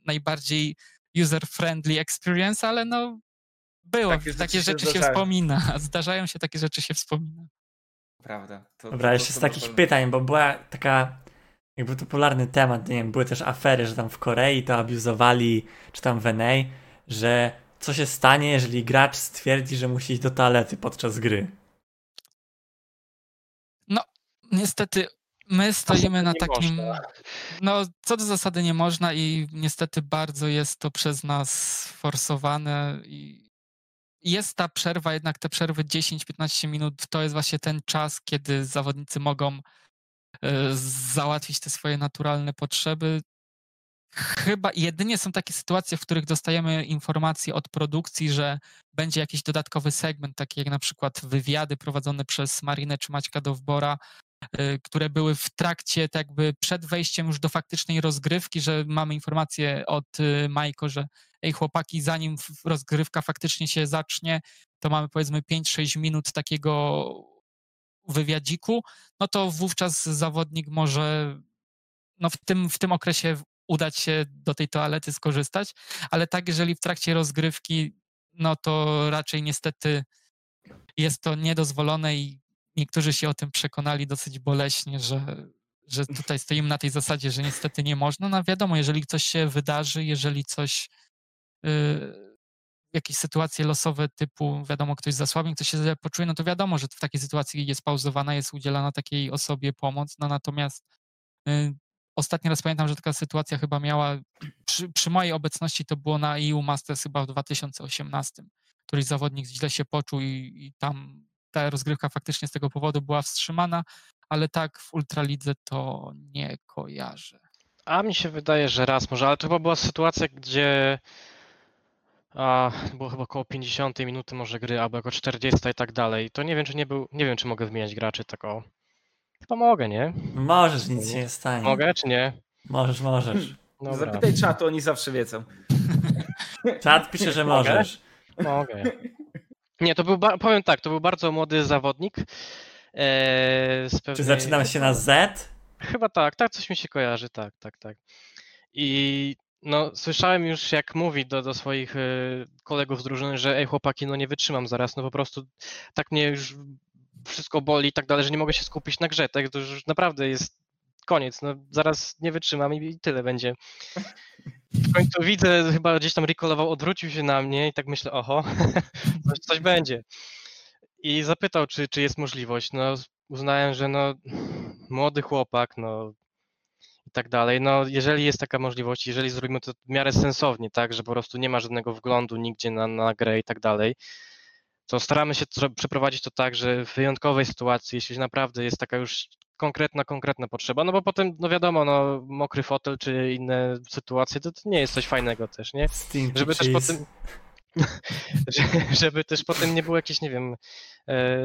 najbardziej user-friendly experience, ale no było, Takie takie, rzeczy się rzeczy się wspomina. Zdarzają się takie rzeczy się wspomina. Prawda. To, Dobra, to, jeszcze z takich pytań, bo była taka jakby popularny temat, nie wiem, były też afery, że tam w Korei to abuzowali, czy tam w NA, że co się stanie, jeżeli gracz stwierdzi, że musi iść do toalety podczas gry. Niestety my stoimy na takim. można. No, co do zasady nie można i niestety bardzo jest to przez nas forsowane i jest ta przerwa, jednak te przerwy 10-15 minut to jest właśnie ten czas, kiedy zawodnicy mogą załatwić te swoje naturalne potrzeby. Chyba jedynie są takie sytuacje, w których dostajemy informacje od produkcji, że będzie jakiś dodatkowy segment, taki jak na przykład wywiady prowadzone przez Marinę czy Maćka Dowbora, y, które były w trakcie, tak jakby przed wejściem już do faktycznej rozgrywki, że mamy informację od y, Majko, że ej chłopaki, zanim rozgrywka faktycznie się zacznie, to mamy powiedzmy 5-6 minut takiego wywiadziku, no to wówczas zawodnik może no w, tym, w tym okresie udać się do tej toalety, skorzystać, ale tak, jeżeli w trakcie rozgrywki, no to raczej niestety jest to niedozwolone i niektórzy się o tym przekonali dosyć boleśnie, że, że tutaj stoimy na tej zasadzie, że niestety nie można. No wiadomo, jeżeli coś się wydarzy, jeżeli coś, yy, jakieś sytuacje losowe typu, wiadomo, ktoś zasłabił, ktoś się poczuje, no to wiadomo, że w takiej sytuacji jest pauzowana, jest udzielana takiej osobie pomoc, no natomiast yy, ostatni raz pamiętam, że taka sytuacja chyba miała, przy, przy mojej obecności to było na EU Masters chyba w 2018. Któryś zawodnik źle się poczuł i, i tam ta rozgrywka faktycznie z tego powodu była wstrzymana, ale tak w Ultralidze to nie kojarzę. A mi się wydaje, że raz może, ale to chyba była sytuacja, gdzie a, było chyba około 50 minuty może gry, albo jako 40 i tak dalej. To nie wiem, czy nie był, nie wiem, czy mogę wymieniać graczy tak o. Chyba mogę, nie? Możesz, nic się nie stanie. Mogę, czy nie? Możesz, możesz. Dobra, Zapytaj czatu, oni zawsze wiedzą. Czat pisze, że możesz. mogę. Nie, to był, powiem tak, to był bardzo młody zawodnik. E, z Czy pewnej- zaczynam się na Z? Chyba tak, tak coś mi się kojarzy, tak, tak, tak. I no, słyszałem już jak mówi do, do swoich y, kolegów z drużyny, że ej chłopaki, no nie wytrzymam zaraz, no po prostu tak mnie już wszystko boli i tak dalej, że nie mogę się skupić na grze, tak, to już naprawdę jest koniec, no zaraz nie wytrzymam i, i tyle będzie. W końcu widzę, chyba gdzieś tam recallował, odwrócił się na mnie i tak myślę, oho, coś, coś będzie. I zapytał, czy, czy jest możliwość. No, uznałem, że no, młody chłopak, no tak dalej. No, jeżeli jest taka możliwość, jeżeli zrobimy to w miarę sensownie, tak, że po prostu nie ma żadnego wglądu nigdzie na, na grę i tak dalej, to staramy się tro- przeprowadzić to tak, że w wyjątkowej sytuacji, jeśli naprawdę jest taka już konkretna, konkretna potrzeba, no bo potem, no wiadomo, no, mokry fotel czy inne sytuacje, to, to nie jest coś fajnego też, nie? Stinky Żeby też cheese. potem, żeby też potem nie było jakieś, nie wiem, e,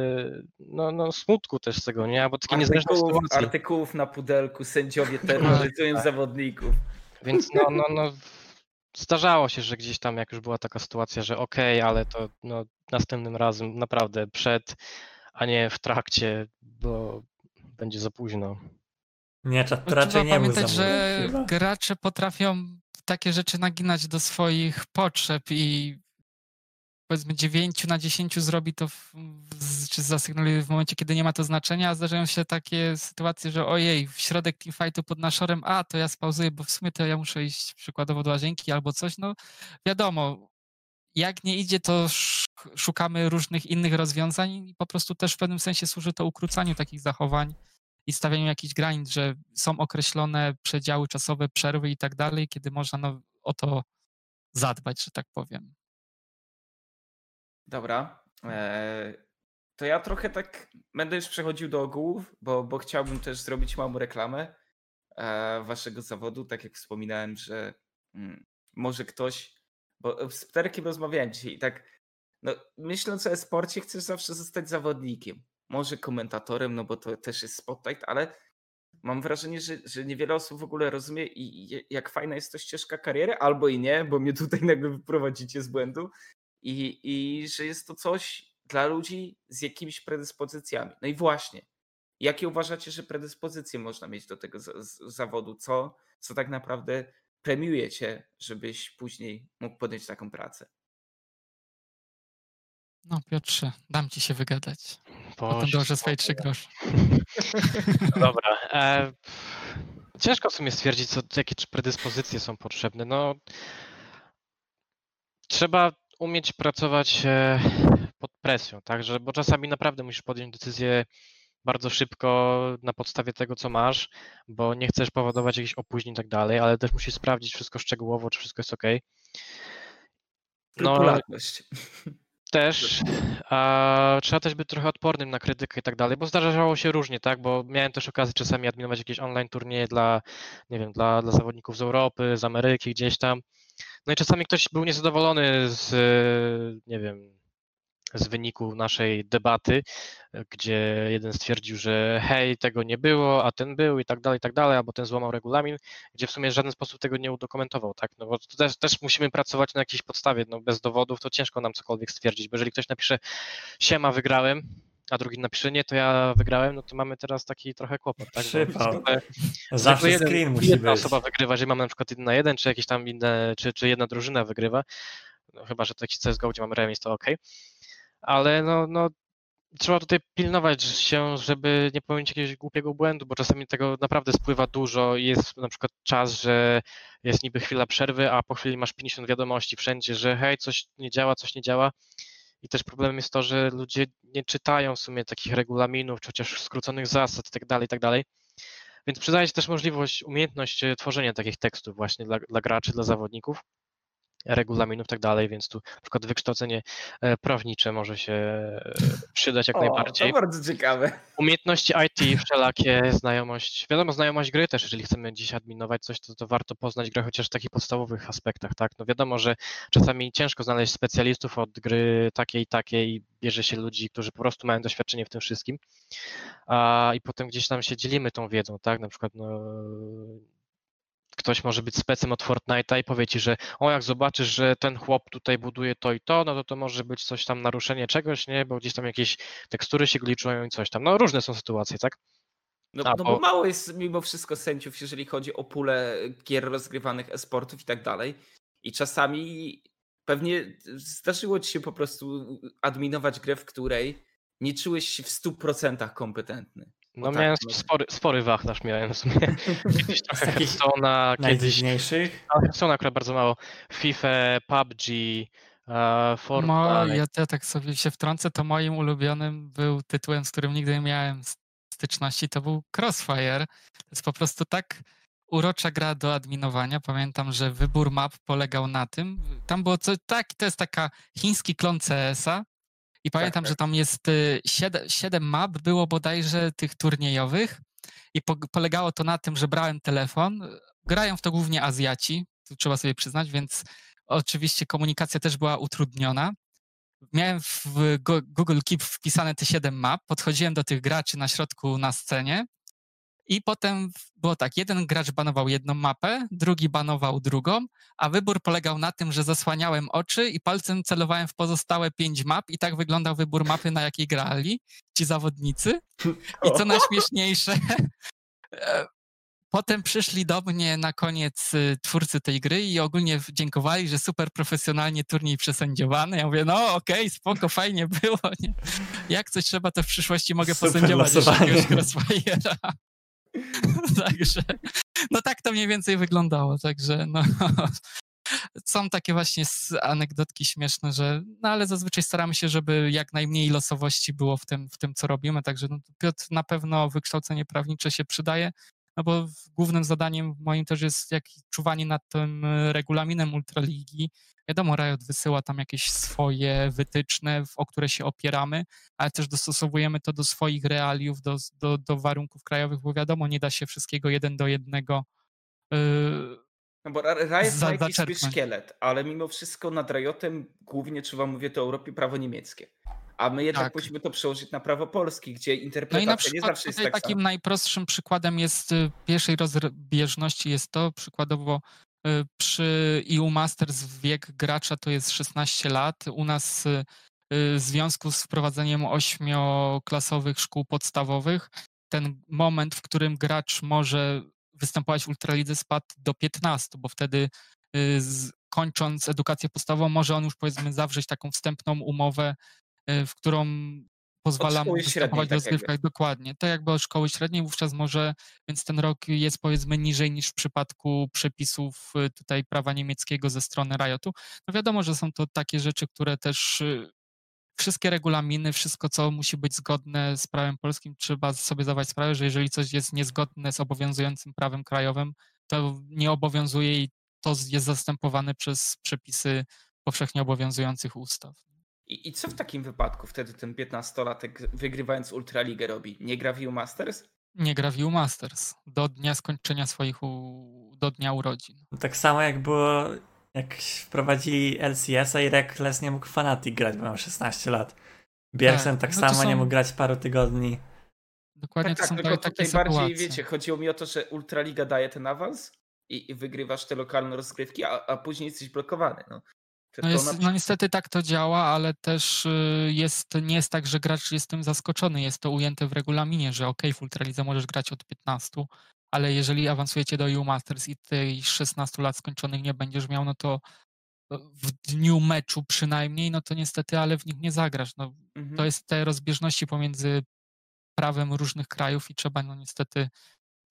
no, no smutku też z tego, nie? Albo takie niezręczne Artykułów, artykułów na pudelku, sędziowie terroryzują zawodników. Więc no, no, no, zdarzało się, że gdzieś tam jak już była taka sytuacja, że okej, ale to no, następnym razem naprawdę przed, a nie w trakcie, bo będzie za późno. Nie, to, to No, raczej Trzeba nie pamiętać, że chyba. gracze potrafią takie rzeczy naginać do swoich potrzeb i powiedzmy 9 na 10 zrobi to, czy zasygnaluje w momencie, kiedy nie ma to znaczenia, a zdarzają się takie sytuacje, że ojej, w środek teamfightu pod naszorem, a to ja spauzuję, bo w sumie to ja muszę iść przykładowo do łazienki albo coś, no wiadomo, jak nie idzie, to sz- szukamy różnych innych rozwiązań i po prostu też w pewnym sensie służy to ukrócaniu takich zachowań i stawianiu jakichś granic, że są określone przedziały czasowe, przerwy i tak dalej, kiedy można no, o to zadbać, że tak powiem. Dobra. E, to ja trochę tak będę już przechodził do ogółów, bo, bo chciałbym też zrobić małą reklamę e, waszego zawodu. Tak jak wspominałem, że mm, może ktoś, bo z Pterkiem rozmawiałem dzisiaj i tak, no, myśląc o e-sporcie, chcesz zawsze zostać zawodnikiem. Może komentatorem, no bo to też jest spotlight, ale mam wrażenie, że, że niewiele osób w ogóle rozumie i, i jak fajna jest to ścieżka kariery, albo i nie, bo mnie tutaj nagle wyprowadzicie z błędu i, i że jest to coś dla ludzi z jakimiś predyspozycjami. No i właśnie, jakie uważacie, że predyspozycje można mieć do tego z, z, zawodu? Co, co tak naprawdę premiuje cię, żebyś później mógł podjąć taką pracę? No Piotrze, dam ci się wygadać. Potem Boże, dołożę swoje trzy grosze. Dobra. E, ciężko w sumie stwierdzić, co, jakie predyspozycje są potrzebne. No, trzeba umieć pracować e, pod presją, także, bo czasami naprawdę musisz podjąć decyzję bardzo szybko na podstawie tego, co masz, bo nie chcesz powodować jakichś opóźnień i tak dalej, ale też musisz sprawdzić wszystko szczegółowo, czy wszystko jest ok. No, też a, trzeba też być trochę odpornym na krytykę i tak dalej, bo zdarzało się różnie, tak, bo miałem też okazję czasami adminować jakieś online turnieje dla, nie wiem, dla, dla zawodników z Europy, z Ameryki, gdzieś tam. No i czasami ktoś był niezadowolony z, nie wiem, z wyniku naszej debaty, gdzie jeden stwierdził, że hej, tego nie było, a ten był i tak dalej, i tak dalej, albo ten złamał regulamin, gdzie w sumie w żaden sposób tego nie udokumentował, tak, no bo też, też musimy pracować na jakiejś podstawie, no bez dowodów to ciężko nam cokolwiek stwierdzić, bo jeżeli ktoś napisze siema, wygrałem, a drugi napisze nie, to ja wygrałem, no to mamy teraz taki trochę kłopot, tak, Przypał. Zawsze jeden- screen musi jedna być. osoba wygrywa, jeżeli mamy na przykład jeden na jeden, czy jakieś tam inne, czy, czy jedna drużyna wygrywa, no chyba, że to jakiś CSGO, gdzie mamy remis, to ok. Ale no, no trzeba tutaj pilnować się, żeby nie popełnić jakiegoś głupiego błędu, bo czasami tego naprawdę spływa dużo i jest na przykład czas, że jest niby chwila przerwy, a po chwili masz 50 wiadomości wszędzie, że hej, coś nie działa, coś nie działa. I też problemem jest to, że ludzie nie czytają w sumie takich regulaminów, czy chociaż skróconych zasad i tak dalej, i tak. Więc przydaje się też możliwość, umiejętność e, tworzenia takich tekstów właśnie dla, dla graczy, dla zawodników, regulaminów i tak dalej, więc tu na przykład wykształcenie e, prawnicze może się e, przydać jak o, najbardziej. To bardzo ciekawe. Umiejętności IT, wszelakie, znajomość, wiadomo, znajomość gry też, jeżeli chcemy dziś adminować coś, to, to warto poznać grę chociaż w takich podstawowych aspektach, tak? No wiadomo, że czasami ciężko znaleźć specjalistów od gry takiej i takiej bierze się ludzi, którzy po prostu mają doświadczenie w tym wszystkim, a, i potem gdzieś tam się dzielimy tą wiedzą, tak? Na przykład, no, ktoś może być specem od Fortnite'a i powie ci, że o jak zobaczysz, że ten chłop tutaj buduje to i to, no to to może być coś tam naruszenie czegoś, nie, bo gdzieś tam jakieś tekstury się gliczują i coś tam. No różne są sytuacje, tak? No, A, no bo mało jest mimo wszystko sędziów, jeżeli chodzi o pulę gier rozgrywanych e-sportów i tak dalej. I czasami pewnie zdarzyło ci się po prostu adminować grę, w której nie czułeś się w 100% kompetentny. No tak, miałem no. spory, spory wachlarz miałem w sumie. Kiedyś trochę Hearthstone'a, kiedyś Najdziwniejszych. no, Hearthstone'a akurat bardzo mało, FIFA, PUBG, e, Mo, Fortnite. ja, ja tak sobie się wtrącę, to moim ulubionym był tytułem, z którym nigdy nie miałem styczności, to był Crossfire. To jest po prostu tak urocza gra do adminowania. Pamiętam, że wybór map polegał na tym, tam było co, tak, to jest taka chiński klon CS-a i pamiętam, tak. że tam jest y, siedem, siedem map, było bodajże tych turniejowych i po, polegało to na tym, że brałem telefon, grają w to głównie Azjaci, tu trzeba sobie przyznać, więc oczywiście komunikacja też była utrudniona. Miałem w Google Keep wpisane te 7 map, podchodziłem do tych graczy na środku na scenie i potem było tak, jeden gracz banował jedną mapę, drugi banował drugą, a wybór polegał na tym, że zasłaniałem oczy i palcem celowałem w pozostałe pięć map i tak wyglądał wybór mapy, na jakiej grali ci zawodnicy. I co najśmieszniejsze, e, Potem przyszli do mnie na koniec y, twórcy tej gry i ogólnie dziękowali, że super profesjonalnie turniej przesędziowany. Ja mówię, no okej, okay, spoko, fajnie było. Nie? Jak coś trzeba, to w przyszłości mogę super posędziować jakiegoś. Także, no tak to mniej więcej wyglądało, także no, są takie właśnie anegdotki śmieszne, że no ale zazwyczaj staramy się, żeby jak najmniej losowości było w tym, w tym co robimy, także no, Piotr na pewno wykształcenie prawnicze się przydaje, no bo głównym zadaniem moim też jest jak czuwanie nad tym e, regulaminem Ultraligi. Wiadomo, Riot wysyła tam jakieś swoje wytyczne, o które się opieramy, ale też dostosowujemy to do swoich realiów, do, do, do warunków krajowych, bo wiadomo, nie da się wszystkiego jeden do jednego yy, no bo Riot ma jakiś swój szkielet, ale mimo wszystko nad Riotem głównie trzeba mówię to o Europie prawo niemieckie. A my jednak tak. musimy to przełożyć na prawo polskie, gdzie interpretacja no i na przykład nie zawsze jest tak takim sama. najprostszym przykładem jest y, pierwszej rozbieżności jest to przykładowo y, przy EU Masters wiek gracza to jest 16 lat. U nas y, w związku z wprowadzeniem ośmioklasowych szkół podstawowych ten moment, w którym gracz może występować w Ultralidze spadł do 15, bo wtedy kończąc edukację podstawową może on już powiedzmy zawrzeć taką wstępną umowę w którą pozwala mu występować w rozgrywkach. Tak Dokładnie. To jakby od szkoły średniej wówczas może, więc ten rok jest powiedzmy niżej niż w przypadku przepisów y, tutaj prawa niemieckiego ze strony Riotu. No wiadomo, że są to takie rzeczy, które też y, wszystkie regulaminy, wszystko co musi być zgodne z prawem polskim, trzeba sobie zdawać sprawę, że jeżeli coś jest niezgodne z obowiązującym prawem krajowym, to nie obowiązuje i to jest zastępowane przez przepisy powszechnie obowiązujących ustaw. I, I, co w takim wypadku wtedy ten 15-latek wygrywając Ultraligę robi? Nie gra w Masters? Nie gra w Masters. Do dnia skończenia swoich, u... do dnia urodzin. No tak samo jak było, jak wprowadzili LCS-a i Reckless nie mógł Fanatic grać, bo miał 16 lat. Biersen tak, tak no samo są... nie mógł grać paru tygodni. Dokładnie tak, to tak, są tylko takie tutaj bardziej, wiecie, chodziło mi o to, że Ultraliga daje ten awans i, i wygrywasz te lokalne rozgrywki, a, a później jesteś blokowany. No. No, jest, no, niestety tak to działa, ale też y, jest, nie jest tak, że gracz jest tym zaskoczony. Jest to ujęte w regulaminie, że ok, w Ultralidze możesz grać od 15, ale jeżeli awansujecie do EU Masters i tej 16 lat skończonych nie będziesz miał, no to w dniu meczu przynajmniej, no to niestety, ale w nich nie zagrasz. No, mhm. To jest te rozbieżności pomiędzy prawem różnych krajów i trzeba no niestety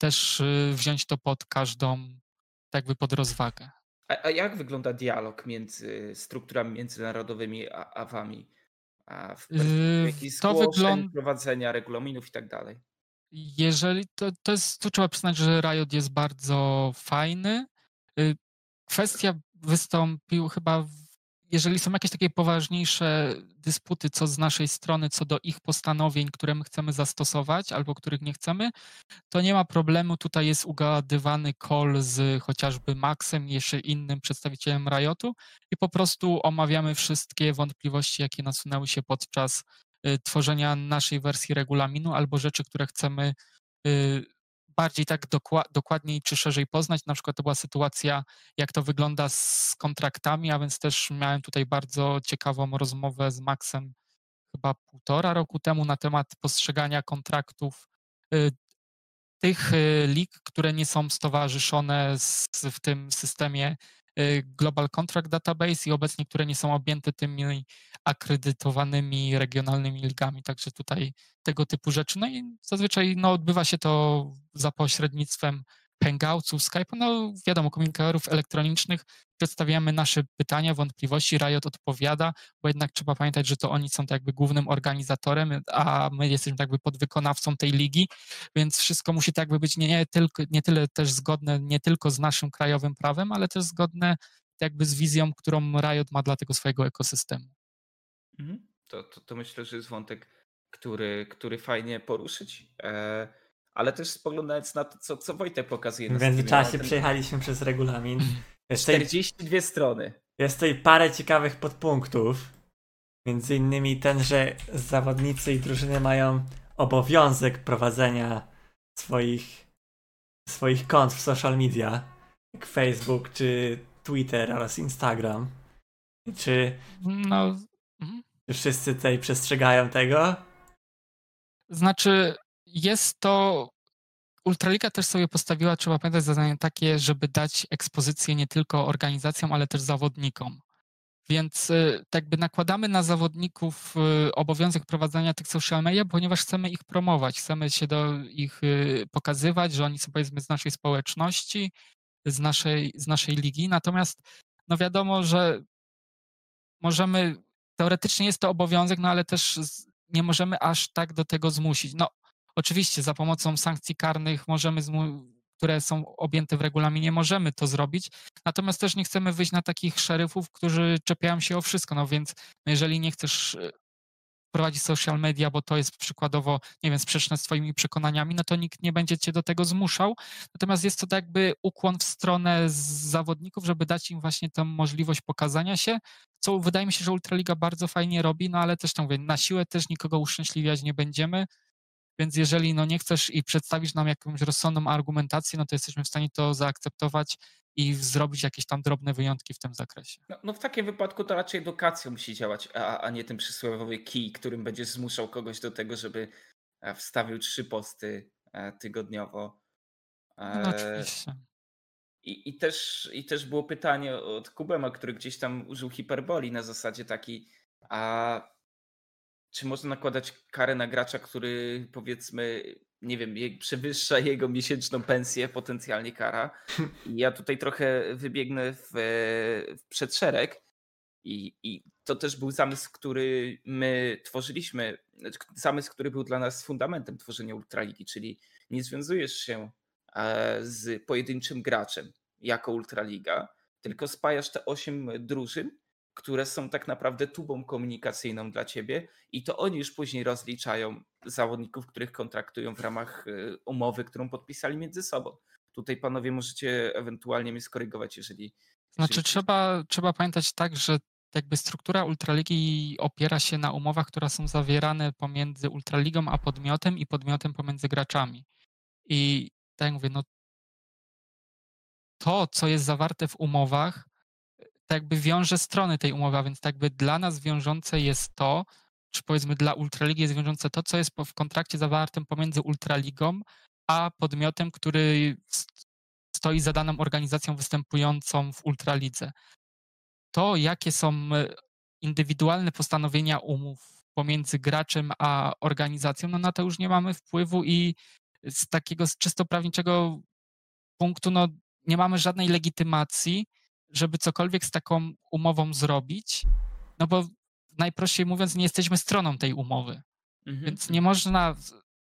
też y, wziąć to pod każdą, tak by pod rozwagę. A, a jak wygląda dialog między strukturami międzynarodowymi a AWAMI? A w yy, jakichś to wygląda... prowadzenia regulaminów i tak dalej? Jeżeli to, to jest, tu trzeba przyznać, że Riot jest bardzo fajny. Y, kwestia wystąpił chyba, jeżeli są jakieś takie poważniejsze dysputy co z naszej strony, co do ich postanowień, które my chcemy zastosować albo których nie chcemy, to nie ma problemu. Tutaj jest ugadywany call z chociażby Maxem jeszcze innym przedstawicielem Riotu i po prostu omawiamy wszystkie wątpliwości, jakie nasunęły się podczas y, tworzenia naszej wersji regulaminu albo rzeczy, które chcemy y, bardziej tak dokładniej czy szerzej poznać. Na przykład to była sytuacja, jak to wygląda z kontraktami, a więc też miałem tutaj bardzo ciekawą rozmowę z Maxem chyba półtora roku temu na temat postrzegania kontraktów y, tych y, lig, które nie są stowarzyszone w tym systemie Global Contract Database i obecnie, które nie są objęte tymi akredytowanymi regionalnymi ligami. Także tutaj tego typu rzeczy. No i zazwyczaj no, odbywa się to za pośrednictwem Hangoutsów, Skype'u, no wiadomo, komunikatorów elektronicznych, przedstawiamy nasze pytania, wątpliwości, Riot odpowiada, bo jednak trzeba pamiętać, że to oni są tak jakby głównym organizatorem, a my jesteśmy tak jakby podwykonawcą tej ligi, więc wszystko musi tak jakby być nie, nie, tylko, nie tyle też zgodne nie tylko z naszym krajowym prawem, ale też zgodne jakby z wizją, którą Riot ma dla tego swojego ekosystemu. Mhm. To, to, to myślę, że jest wątek, który, który fajnie poruszyć. E, ale też spoglądając na to, co, co Wojtek pokazuje. W międzyczasie ten... przejechaliśmy przez regulamin. 42 strony. jest tutaj parę ciekawych podpunktów. Między innymi ten, że zawodnicy i drużyny mają obowiązek prowadzenia swoich, swoich kont w social media, jak Facebook, czy Twitter oraz Instagram. Czy, No, czy wszyscy tutaj przestrzegają tego? Znaczy, jest to. Ultraliga też sobie postawiła, trzeba pamiętać, zadanie takie, żeby dać ekspozycję nie tylko organizacjom, ale też zawodnikom. Więc y, tak by nakładamy na zawodników y, obowiązek prowadzenia tych social media, ponieważ chcemy ich promować, chcemy się do ich y, pokazywać, że oni są powiedzmy z naszej społeczności, z naszej, z naszej ligi. Natomiast no wiadomo, że możemy, teoretycznie jest to obowiązek, no ale też nie możemy aż tak do tego zmusić. No oczywiście za pomocą sankcji karnych możemy, które są objęte w regulaminie, możemy to zrobić, natomiast też nie chcemy wyjść na takich szeryfów, którzy czepiają się o wszystko, no więc jeżeli nie chcesz e, prowadzić social media, bo to jest przykładowo, nie wiem, sprzeczne z twoimi przekonaniami, no to nikt nie będzie cię do tego zmuszał. Natomiast jest to tak jakby ukłon w stronę zawodników, żeby dać im właśnie tę możliwość pokazania się, co wydaje mi się, że Ultraliga bardzo fajnie robi, no ale też tam mówię, na siłę też nikogo uszczęśliwiać nie będziemy, więc jeżeli no nie chcesz i przedstawisz nam jakąś rozsądną argumentację, no to jesteśmy w stanie to zaakceptować i zrobić jakieś tam drobne wyjątki w tym zakresie. No, no w takim wypadku to raczej edukacja musi działać, a, a nie ten przysłowiowy kij, którym będziesz zmuszał kogoś do tego, żeby e, wstawił trzy posty e, tygodniowo. No E, oczywiście. I, i, też, I też było pytanie od Kubema, który gdzieś tam użył hiperboli na zasadzie takiej, a czy można nakładać karę na gracza, który powiedzmy, nie wiem, przewyższa jego miesięczną pensję, potencjalnie kara. I ja tutaj trochę wybiegnę w, w przedszereg. I, I to też był zamysł, który my tworzyliśmy, znaczy zamysł, który był dla nas fundamentem tworzenia Ultraligi, czyli nie związujesz się e, z pojedynczym graczem jako Ultraliga, tylko spajasz te osiem drużyn, które są tak naprawdę tubą komunikacyjną dla ciebie i to oni już później rozliczają zawodników, których kontraktują w ramach e, umowy, którą podpisali między sobą. Tutaj panowie możecie ewentualnie mnie skorygować, jeżeli. Znaczy jeżeli- trzeba, trzeba pamiętać tak, że jakby struktura Ultraligi opiera się na umowach, które są zawierane pomiędzy Ultraligą a podmiotem i podmiotem pomiędzy graczami. I tak jak mówię, no to, co jest zawarte w umowach, tak jakby wiąże strony tej umowy, a więc tak jakby dla nas wiążące jest to, czy powiedzmy dla Ultraligi jest wiążące to, co jest w kontrakcie zawartym pomiędzy Ultraligą a podmiotem, który st- stoi za daną organizacją występującą w Ultralidze. To, jakie są e, indywidualne postanowienia umów pomiędzy graczem a organizacją, no na to już nie mamy wpływu i z takiego czysto prawniczego punktu, no nie mamy żadnej legitymacji, żeby cokolwiek z taką umową zrobić, no bo najprościej mówiąc, nie jesteśmy stroną tej umowy. Mhm, Więc nie można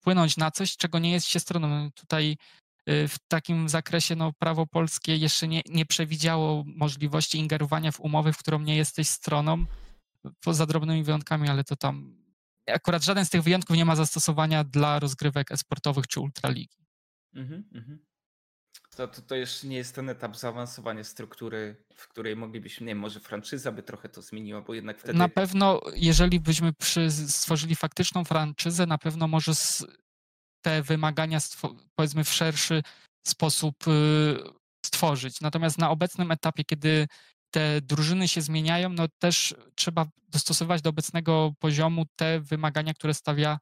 wpłynąć na coś, czego nie jest się stroną. No Tutaj y, w takim zakresie no, prawo polskie jeszcze nie, nie przewidziało możliwości ingerowania w umowy, w którą nie jesteś stroną, poza drobnymi wyjątkami, ale to tam akurat żaden z tych wyjątków nie ma zastosowania dla rozgrywek esportowych czy ultraligi. Mhm, mhm. To, to, to jeszcze nie jest ten etap zaawansowania struktury, w której moglibyśmy, nie wiem, może franczyza by trochę to zmieniła, bo jednak wtedy. Na pewno, jeżeli byśmy przy, stworzyli faktyczną franczyzę, na pewno może te wymagania powiedzmy w szerszy sposób y, stworzyć. Natomiast na obecnym etapie, kiedy te drużyny się zmieniają, no też trzeba dostosować do obecnego poziomu te wymagania, które stawia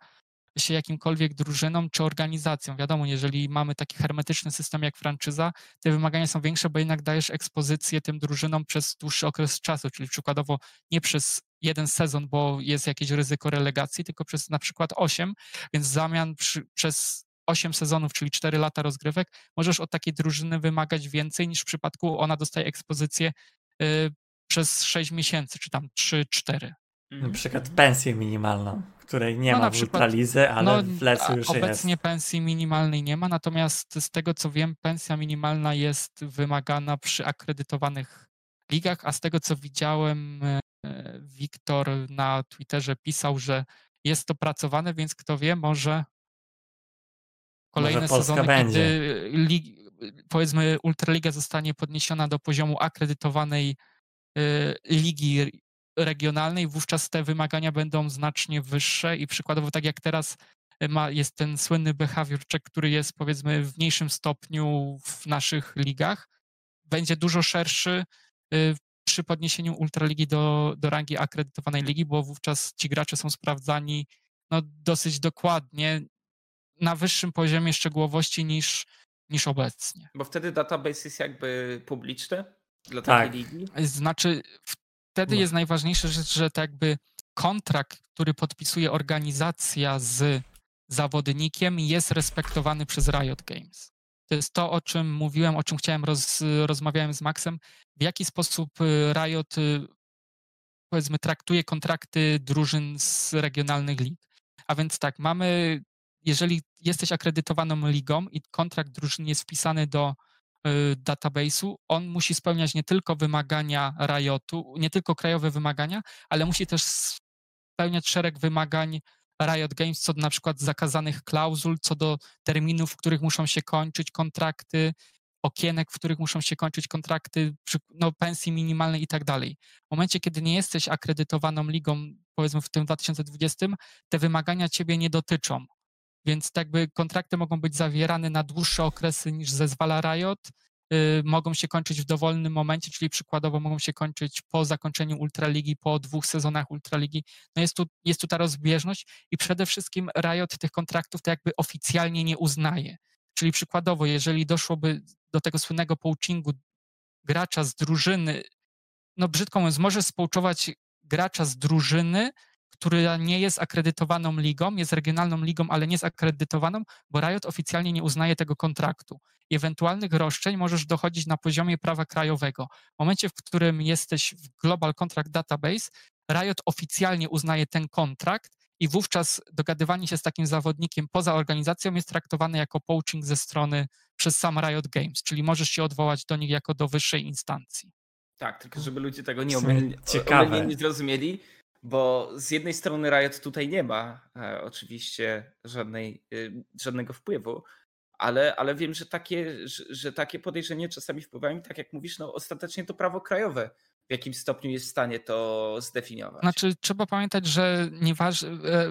się jakimkolwiek drużyną czy organizacją. Wiadomo, jeżeli mamy taki hermetyczny system jak franczyza, te wymagania są większe, bo jednak dajesz ekspozycję tym drużynom przez dłuższy okres czasu, czyli przykładowo nie przez jeden sezon, bo jest jakieś ryzyko relegacji, tylko przez na przykład 8, więc w zamian przy, przez 8 sezonów, czyli 4 lata rozgrywek, możesz od takiej drużyny wymagać więcej niż w przypadku ona dostaje ekspozycję y, przez 6 miesięcy, czy tam 3-4. Na Mhm, przykład pensję minimalną, której nie No, ma w przykład- Ultralidze, ale w Lecu a już obecnie jest. pensji minimalnej nie ma, natomiast z tego co wiem, pensja minimalna jest wymagana przy akredytowanych ligach, a z tego co widziałem, e, Wiktor na Twitterze pisał, że jest to pracowane, więc kto wie, może kolejne Polska sezony, będzie. kiedy lig, powiedzmy Ultraliga zostanie podniesiona do poziomu akredytowanej ligi regionalnej, wówczas te wymagania będą znacznie wyższe i przykładowo tak jak teraz ma, jest ten słynny behavior check, który jest powiedzmy w mniejszym stopniu w naszych ligach, będzie dużo szerszy przy podniesieniu Ultraligi do, do rangi akredytowanej ligi, bo wówczas ci gracze są sprawdzani no, dosyć dokładnie, na wyższym poziomie szczegółowości niż, niż obecnie. Bo wtedy database jest jakby publiczny dla Tak. takiej ligi? Znaczy, wtedy No. jest najważniejsza rzecz, że tak jakby kontrakt, który podpisuje organizacja z zawodnikiem, jest respektowany przez Riot Games. To jest to, o czym mówiłem, o czym chciałem, roz, rozmawiałem z Maxem, w jaki sposób y, Riot y, powiedzmy traktuje kontrakty drużyn z regionalnych lig. A więc tak, mamy, jeżeli jesteś akredytowaną ligą i kontrakt drużyny jest wpisany do database'u, on musi spełniać nie tylko wymagania Riotu, nie tylko krajowe wymagania, ale musi też spełniać szereg wymagań Riot Games, co do na przykład zakazanych klauzul, co do terminów, w których muszą się kończyć kontrakty, okienek, w których muszą się kończyć kontrakty, no, pensji minimalnej i tak dalej. W momencie, kiedy nie jesteś akredytowaną ligą, powiedzmy w tym 2020, te wymagania ciebie nie dotyczą. Więc tak jakby kontrakty mogą być zawierane na dłuższe okresy niż zezwala Riot, y, mogą się kończyć w dowolnym momencie, czyli przykładowo mogą się kończyć po zakończeniu Ultraligi, po dwóch sezonach Ultraligi. No jest tu, jest tu ta rozbieżność i przede wszystkim Riot tych kontraktów to jakby oficjalnie nie uznaje. Czyli przykładowo, jeżeli doszłoby do tego słynnego poachingu gracza z drużyny, no brzydko mówiąc, może społczować gracza z drużyny, która nie jest akredytowaną ligą, jest regionalną ligą, ale nie jest akredytowaną, bo Riot oficjalnie nie uznaje tego kontraktu. I ewentualnych roszczeń możesz dochodzić na poziomie prawa krajowego. W momencie, w którym jesteś w Global Contract Database, Riot oficjalnie uznaje ten kontrakt i wówczas dogadywanie się z takim zawodnikiem poza organizacją jest traktowane jako poaching ze strony przez sam Riot Games, czyli możesz się odwołać do nich jako do wyższej instancji. Tak, tylko żeby ludzie tego nie omylnie nie zrozumieli, bo z jednej strony Riot tutaj nie ma e, oczywiście żadnej, y, żadnego wpływu, ale, ale wiem, że takie, że, że takie podejrzenia czasami wpływają i tak jak mówisz, no ostatecznie to prawo krajowe w jakim stopniu jest w stanie to zdefiniować. Znaczy, trzeba pamiętać, że nieważ, e,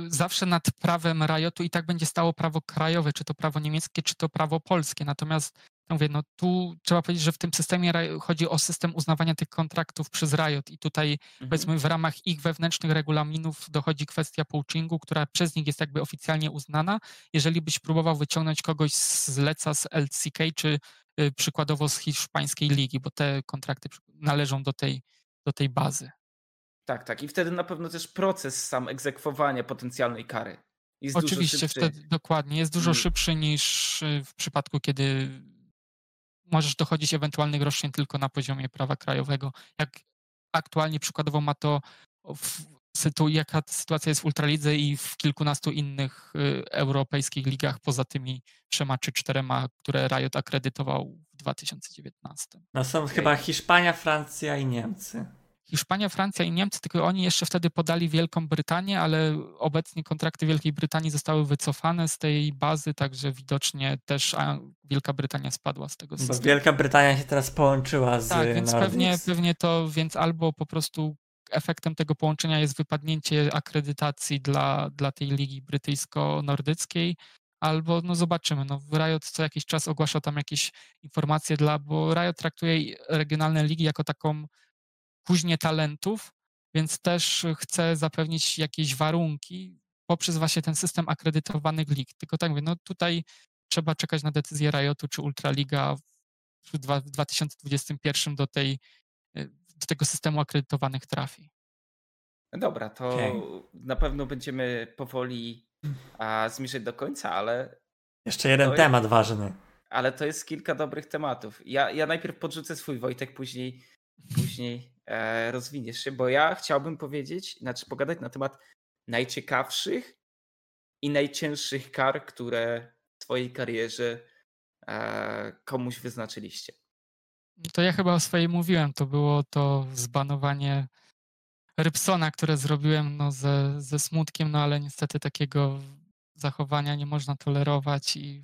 zawsze nad prawem Riotu i tak będzie stało prawo krajowe, czy to prawo niemieckie, czy to prawo polskie. Natomiast mówię, no tu trzeba powiedzieć, że w tym systemie chodzi o system uznawania tych kontraktów przez Riot i tutaj Mhm. powiedzmy w ramach ich wewnętrznych regulaminów dochodzi kwestia poachingu, która przez nich jest jakby oficjalnie uznana. Jeżeli byś próbował wyciągnąć kogoś z leca z LCK, czy y, przykładowo z hiszpańskiej ligi, bo te kontrakty należą do tej, do tej bazy. Tak, tak. I wtedy na pewno też proces sam egzekwowania potencjalnej kary jest Oczywiście, wtedy dokładnie. Jest dużo Mm. szybszy niż y, w przypadku, kiedy możesz dochodzić ewentualnych roszczeń tylko na poziomie prawa krajowego. Jak aktualnie przykładowo ma to w sytu, jaka sytuacja jest w Ultralidze i w kilkunastu innych y, europejskich ligach, poza tymi trzema czy czterema, które Riot akredytował w 2019. No są chyba Hiszpania, Francja i Niemcy. Hiszpania, Francja i Niemcy, tylko oni jeszcze wtedy podali Wielką Brytanię, ale obecnie kontrakty Wielkiej Brytanii zostały wycofane z tej bazy, także widocznie też Wielka Brytania spadła z tego Bo systemu. Wielka Brytania się teraz połączyła z Tak, więc pewnie, pewnie to, więc albo po prostu efektem tego połączenia jest wypadnięcie akredytacji dla, dla tej ligi brytyjsko-nordyckiej, albo no zobaczymy. No, Riot co jakiś czas ogłasza tam jakieś informacje dla, bo Riot traktuje regionalne ligi jako taką kuźnię talentów, więc też chce zapewnić jakieś warunki poprzez właśnie ten system akredytowanych lig. Tylko tak mówię, no tutaj trzeba czekać na decyzję Riotu, czy Ultraliga w dwa- w 2021 do, tej, do tego systemu akredytowanych trafi. Dobra, to Okej. na pewno będziemy powoli a, zmierzać do końca, ale, Jeszcze jeden Oj. temat ważny. ale to jest kilka dobrych tematów. Ja, ja najpierw podrzucę swój Wojtek, później, później e, rozwiniesz się, bo ja chciałbym powiedzieć, znaczy pogadać na temat najciekawszych i najcięższych kar, które w swojej karierze e, komuś wyznaczyliście. No To ja chyba o swojej mówiłem, to było to zbanowanie Rybsona, które zrobiłem no, ze, ze smutkiem, no ale niestety takiego zachowania nie można tolerować i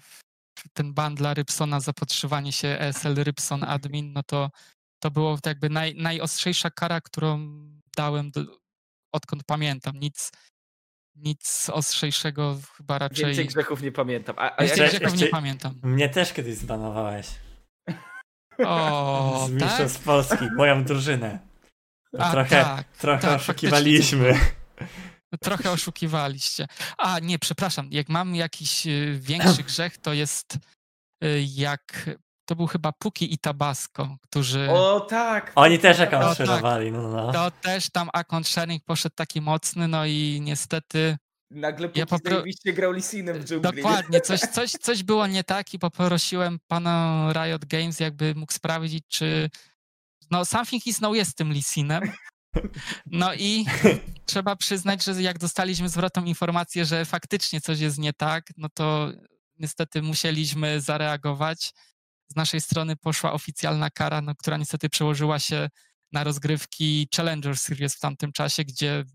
ten ban dla Rybsona za podszywanie się ESL Rybson admin, no to to było jakby naj, najostrzejsza kara, którą dałem do, odkąd pamiętam. Nic, nic ostrzejszego chyba raczej... Więcej grzechów nie pamiętam. A, a Więcej grzechów nie pamiętam. Mnie też kiedyś zbanowałeś. O, z mistrzostw tak? z Polski, moją drużynę. No A, trochę tak, trochę tak, oszukiwaliśmy. Trochę oszukiwaliście. A, nie, przepraszam. Jak mam jakiś y, większy grzech, to jest y, jak... To był chyba Puki i Tabasco, którzy... O tak! Oni też tak. szerowali, no no. To też tam account sharing poszedł taki mocny, no i niestety Nagle Ja Puki po pro- zajebiście grał Lisinem w dżungli. dokładnie, coś, coś, coś było nie tak i poprosiłem pana Riot Games, jakby mógł sprawdzić, czy no Something is no jest tym Lisinem. No i trzeba przyznać, że jak dostaliśmy zwrotną informację, że faktycznie coś jest nie tak, no to niestety musieliśmy zareagować. Z naszej strony poszła oficjalna kara, no, która niestety przełożyła się na rozgrywki Challenger Series w tamtym czasie, gdzie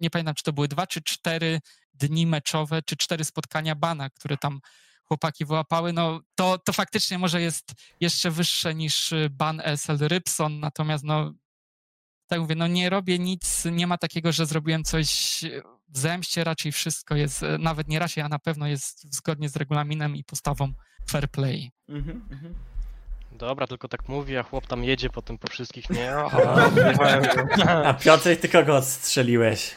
nie pamiętam, czy to były dwa czy cztery dni meczowe, czy cztery spotkania bana, które tam chłopaki wyłapały, no to, to faktycznie może jest jeszcze wyższe niż y, ban SL Rybson, natomiast no tak mówię, no nie robię nic, nie ma takiego, że zrobiłem coś w zemście, raczej wszystko jest, e, nawet nie raczej, a na pewno jest zgodnie z regulaminem i postawą fair play. Mhm, mhm. Dobra, tylko tak mówi, a chłop tam jedzie potem po wszystkich, nie? Go. A Piotrek, ty kogo odstrzeliłeś?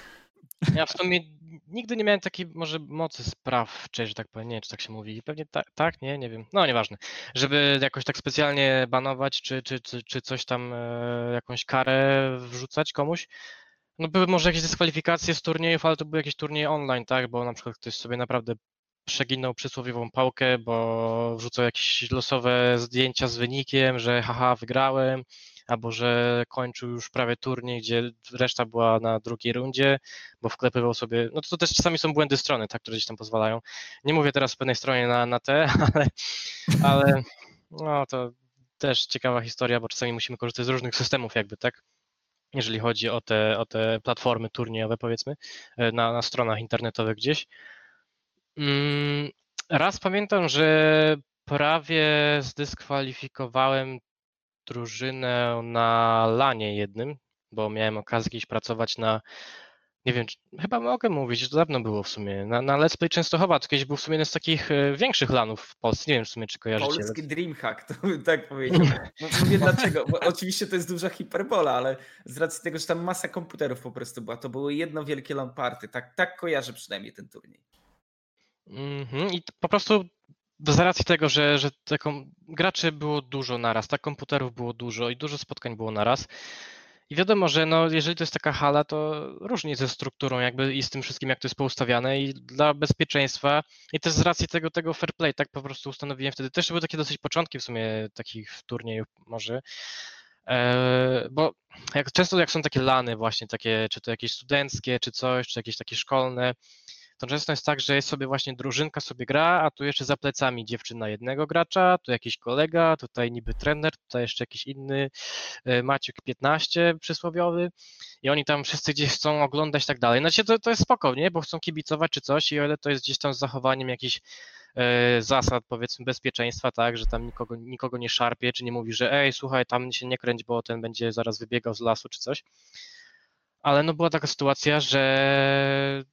Ja w sumie nigdy nie miałem takiej może mocy sprawczej, że tak powiem, nie wiem, czy tak się mówi. Pewnie tak, tak, nie, nie wiem. No nieważne. Żeby jakoś tak specjalnie banować, czy, czy, czy, czy coś tam, e, jakąś karę wrzucać komuś. No były może jakieś dyskwalifikacje z turniejów, ale to były jakieś turnieje online, tak? Bo na przykład ktoś sobie naprawdę przeginął przysłowiową pałkę, bo wrzucał jakieś losowe zdjęcia z wynikiem, że haha, wygrałem, albo że kończył już prawie turniej, gdzie reszta była na drugiej rundzie, bo wklepywał sobie, no to, to też czasami są błędy strony, tak, które gdzieś tam pozwalają. Nie mówię teraz w pewnej stronie na, na te, ale, ale no to też ciekawa historia, bo czasami musimy korzystać z różnych systemów jakby, tak? Jeżeli chodzi o te, o te platformy turniejowe, powiedzmy, e, na, na stronach internetowych gdzieś. Mm, Raz pamiętam, że prawie zdyskwalifikowałem drużynę na lanie jednym, bo miałem okazję gdzieś pracować na, nie wiem, czy, chyba mogę mówić, to dawno było w sumie, na, na Let's Play Częstochowa, to kiedyś był w sumie jeden z takich e, większych lanów w Polsce, nie wiem w sumie, czy kojarzycie. Polski Dreamhack, to bym tak powiedział. No, Mówię dlaczego, bo oczywiście to jest duża hiperbola, ale z racji tego, że tam masa komputerów po prostu była, to były jedno wielkie lamparty. Tak, tak kojarzę przynajmniej ten turniej. Mhm, I po prostu z racji tego, że, że taką, graczy było dużo naraz, tak komputerów było dużo i dużo spotkań było naraz. I wiadomo, że no, jeżeli to jest taka hala, to różnie ze strukturą jakby i z tym wszystkim, jak to jest poustawiane i dla bezpieczeństwa i też z racji tego, tego fair play, tak po prostu ustanowiłem wtedy. Też były takie dosyć początki w sumie takich turniejów może, e, bo jak, często jak są takie lany właśnie takie, czy to jakieś studenckie, czy coś, czy jakieś takie szkolne, to często jest tak, że jest sobie właśnie drużynka sobie gra, a tu jeszcze za plecami dziewczyna jednego gracza, tu jakiś kolega, tutaj niby trener, tutaj jeszcze jakiś inny e, Maciek 15 przysłowiowy i oni tam wszyscy gdzieś chcą oglądać i tak dalej. Znaczy to, to jest spoko, nie? Bo chcą kibicować czy coś i o ile to jest gdzieś tam z zachowaniem jakichś e, zasad powiedzmy bezpieczeństwa, tak, że tam nikogo, nikogo nie szarpie, czy nie mówi, że ej, słuchaj, tam się nie kręć, bo ten będzie zaraz wybiegał z lasu czy coś. Ale no była taka sytuacja, że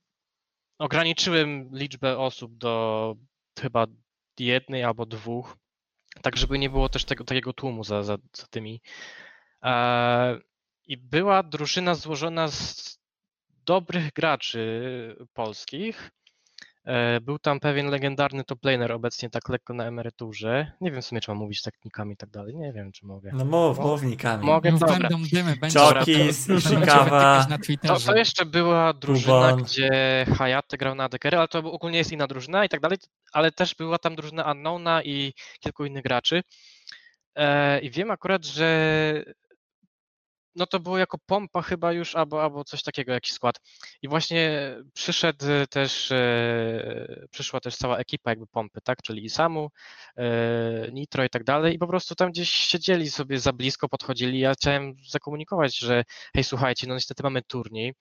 ograniczyłem liczbę osób do chyba jednej albo dwóch, tak żeby nie było też tego takiego tłumu za, za, za tymi. E, I była drużyna złożona z dobrych graczy polskich. E, Był tam pewien legendarny top laner, obecnie tak lekko na emeryturze. Nie wiem w sumie, czy mam mówić technikami i tak dalej. Nie wiem, czy mogę. No mów, mównikami. Mogę, Mów, dobra. będą dymy, będzie Chokis, Ishikawa, To, Twitterze. to jeszcze była drużyna, gdzie Hayate grał na Dekery, ale to ogólnie jest inna drużyna i tak dalej, ale też była tam drużyna Unknowna i kilku innych graczy. E, I wiem akurat, że no to było jako pompa chyba już, albo, albo coś takiego, jakiś skład. I właśnie przyszedł też, e, przyszła też cała ekipa jakby pompy, tak, czyli Isamu, e, Nitro i tak dalej. I po prostu tam gdzieś siedzieli sobie za blisko, podchodzili, ja chciałem zakomunikować, że hej, słuchajcie, no niestety mamy turniej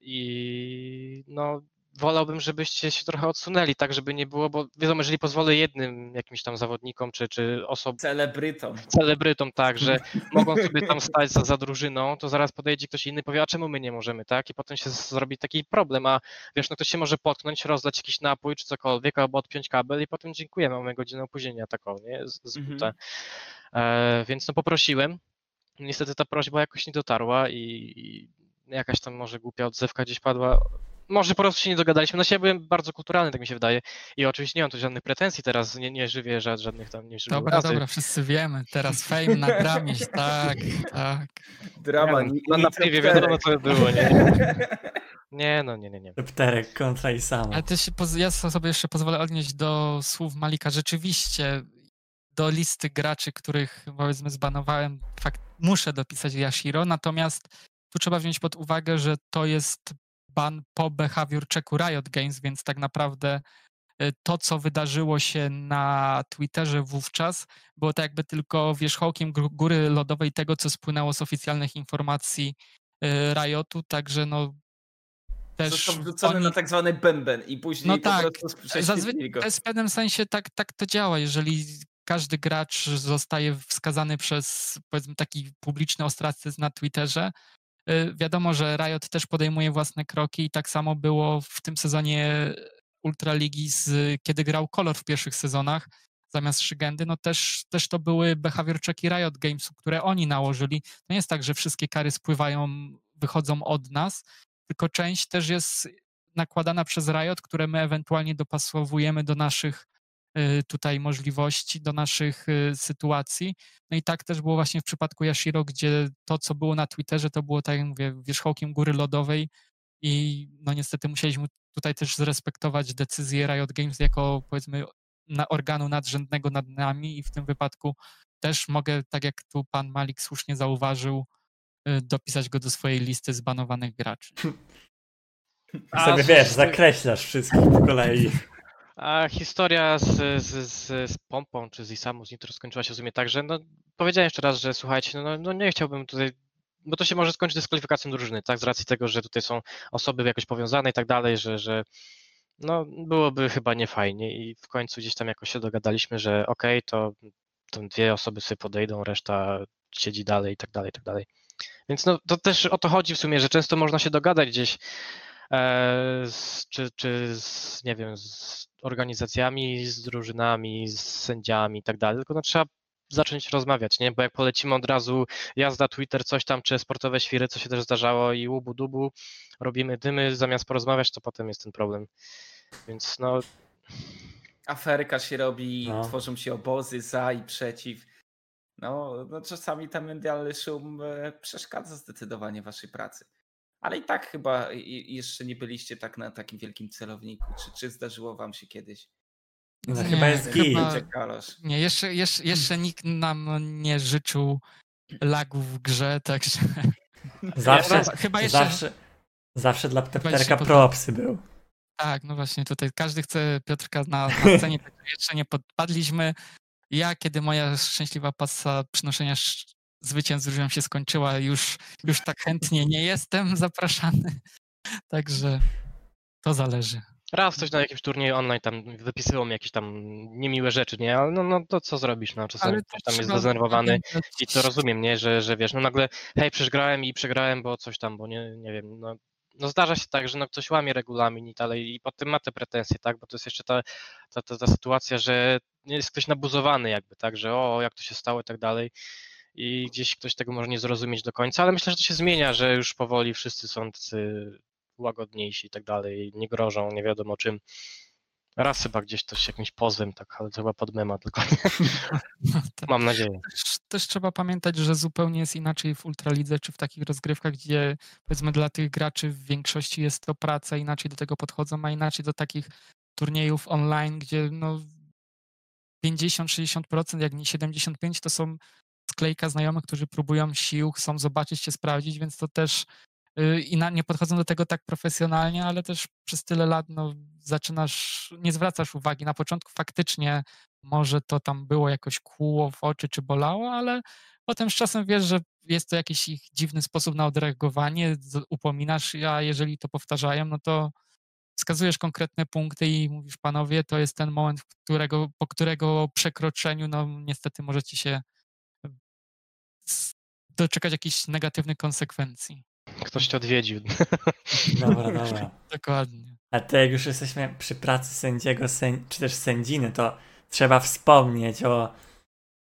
i no wolałbym, żebyście się trochę odsunęli, tak żeby nie było, bo wiadomo, jeżeli pozwolę jednym jakimś tam zawodnikom czy, czy osobom, Celebrytom. celebrytom, tak, że mogą sobie tam stać za, za drużyną, to zaraz podejdzie ktoś inny i powie, a czemu my nie możemy, tak? I potem się zrobi taki problem, a wiesz, no ktoś się może potknąć, rozlać jakiś napój czy cokolwiek, albo odpiąć kabel i potem dziękuję, mamy godzinę opóźnienia taką, nie? Z, z Mhm. E, więc no poprosiłem. Niestety ta prośba jakoś nie dotarła i, i jakaś tam może głupia odzewka gdzieś padła. Może po prostu się nie dogadaliśmy. No ja byłem bardzo kulturalny, tak mi się wydaje. I oczywiście nie mam tu żadnych pretensji teraz, nie, nie żywię ża- żadnych tam, nie żywię Dobra, urazy. dobra, wszyscy wiemy. Teraz fame na gramie, tak, tak. Drama. Nie, no, na piwie wiadomo co by było, nie? Nie, no nie, nie, nie. Pterek kontra i samo. Ale też ja sobie jeszcze pozwolę odnieść do słów Malika. Rzeczywiście do listy graczy, których powiedzmy zbanowałem, fakt, muszę dopisać Yashiro, natomiast tu trzeba wziąć pod uwagę, że to jest ban po behavior checku Riot Games, więc tak naprawdę y, to, co wydarzyło się na Twitterze wówczas, było tak jakby tylko wierzchołkiem góry lodowej tego, co spłynęło z oficjalnych informacji y, Riotu, także no też Został wrzucony oni- na tak zwany bęben i później No tak, Zazwyczaj prześwietlili go. w pewnym sensie tak, tak to działa. Jeżeli każdy gracz zostaje wskazany przez powiedzmy taki publiczny ostracyzm na Twitterze, wiadomo, że Riot też podejmuje własne kroki i tak samo było w tym sezonie Ultraligi, z, kiedy grał Color w pierwszych sezonach zamiast Szygendy, no też, też to były behavior Riot Games, które oni nałożyli. To nie jest tak, że wszystkie kary spływają, wychodzą od nas, tylko część też jest nakładana przez Riot, które my ewentualnie dopasowujemy do naszych y, tutaj możliwości, do naszych y, sytuacji. No i tak też było właśnie w przypadku Yashiro, gdzie to, co było na Twitterze, to było, tak jak mówię, wierzchołkiem góry lodowej i no niestety musieliśmy tutaj też zrespektować decyzję Riot Games jako powiedzmy na organu nadrzędnego nad nami i w tym wypadku też mogę, tak jak tu pan Malik słusznie zauważył, y, dopisać go do swojej listy zbanowanych graczy. I sobie wiesz, zakreślasz wszystkich po kolei. A historia z, z, z, z Pompą czy z Isamu, z Nitro skończyła się w sumie tak, że no, powiedziałem jeszcze raz, że słuchajcie, no, no, no nie chciałbym tutaj, bo to się może skończyć dyskwalifikacją drużyny, tak, z racji tego, że tutaj są osoby jakoś powiązane i tak dalej, że, że no byłoby chyba niefajnie i w końcu gdzieś tam jakoś się dogadaliśmy, że okej, to, to dwie osoby sobie podejdą, reszta siedzi dalej i tak dalej, i tak dalej. Więc no to też o to chodzi w sumie, że często można się dogadać gdzieś czy, czy z, nie wiem, z organizacjami, z drużynami, z sędziami i tak dalej, tylko no trzeba zacząć rozmawiać, nie? Bo jak polecimy od razu jazda, Twitter, coś tam, czy sportowe świry, co się też zdarzało i łubu dubu, robimy dymy, zamiast porozmawiać, to potem jest ten problem. Więc no, Aferka się robi, No. tworzą się obozy za i przeciw. No, no czasami ten medialny szum e, przeszkadza zdecydowanie waszej pracy. Ale i tak chyba jeszcze nie byliście tak na takim wielkim celowniku. Czy, czy zdarzyło wam się kiedyś? No Nie, chyba jest git. chyba-. Nie, jeszcze, jeszcze, jeszcze nikt nam nie życzył lagów w grze, także Zawsze, chyba, chyba jeszcze... zawsze, zawsze dla pod- propsy był. Tak, no właśnie tutaj każdy chce Piotrka na, na scenie, jeszcze nie podpadliśmy. Ja, kiedy moja szczęśliwa pasa przynoszenia sz- zwycięstw z się skończyła, już, już tak chętnie nie jestem zapraszany. Także to zależy. raz coś na jakimś turnieju online tam wypisywał mi jakieś tam niemiłe rzeczy, nie? Ale no, no to co zrobisz, no czasami Ale ktoś to tam jest zdenerwowany i to rozumiem, nie? Że, że wiesz, no nagle hej, przegrałem i przegrałem, bo coś tam, bo nie, nie wiem, no, no zdarza się tak, że no ktoś łamie regulamin i dalej i potem ma te pretensje, tak? Bo to jest jeszcze ta, ta, ta, ta sytuacja, że jest ktoś nabuzowany jakby, tak? Że o, jak to się stało i tak dalej i gdzieś ktoś tego może nie zrozumieć do końca, ale myślę, że to się zmienia, że już powoli wszyscy są tacy łagodniejsi i tak dalej, nie grożą, nie wiadomo czym. Raz chyba gdzieś ktoś jakimś pozwem, tak, ale to chyba pod mema, tylko Tak. mam nadzieję. Też, też trzeba pamiętać, że zupełnie jest inaczej w Ultralidze czy w takich rozgrywkach, gdzie powiedzmy dla tych graczy w większości jest to praca, inaczej do tego podchodzą, a inaczej do takich turniejów online, gdzie no 50-60%, jak nie 75% to są sklejka znajomych, którzy próbują sił, chcą zobaczyć się, sprawdzić, więc to też y, i na, nie podchodzą do tego tak profesjonalnie, ale też przez tyle lat no, zaczynasz, nie zwracasz uwagi. Na początku faktycznie może to tam było jakoś kłuło w oczy czy bolało, ale potem z czasem wiesz, że jest to jakiś ich dziwny sposób na odreagowanie, upominasz, a jeżeli to powtarzają, no to wskazujesz konkretne punkty i mówisz, panowie, to jest ten moment, którego, po którego przekroczeniu, no niestety możecie się doczekać jakichś negatywnych konsekwencji. Ktoś cię odwiedził. Dobra, dobra. Dokładnie. A to jak już jesteśmy przy pracy sędziego, sędzi, czy też sędziny, to trzeba wspomnieć o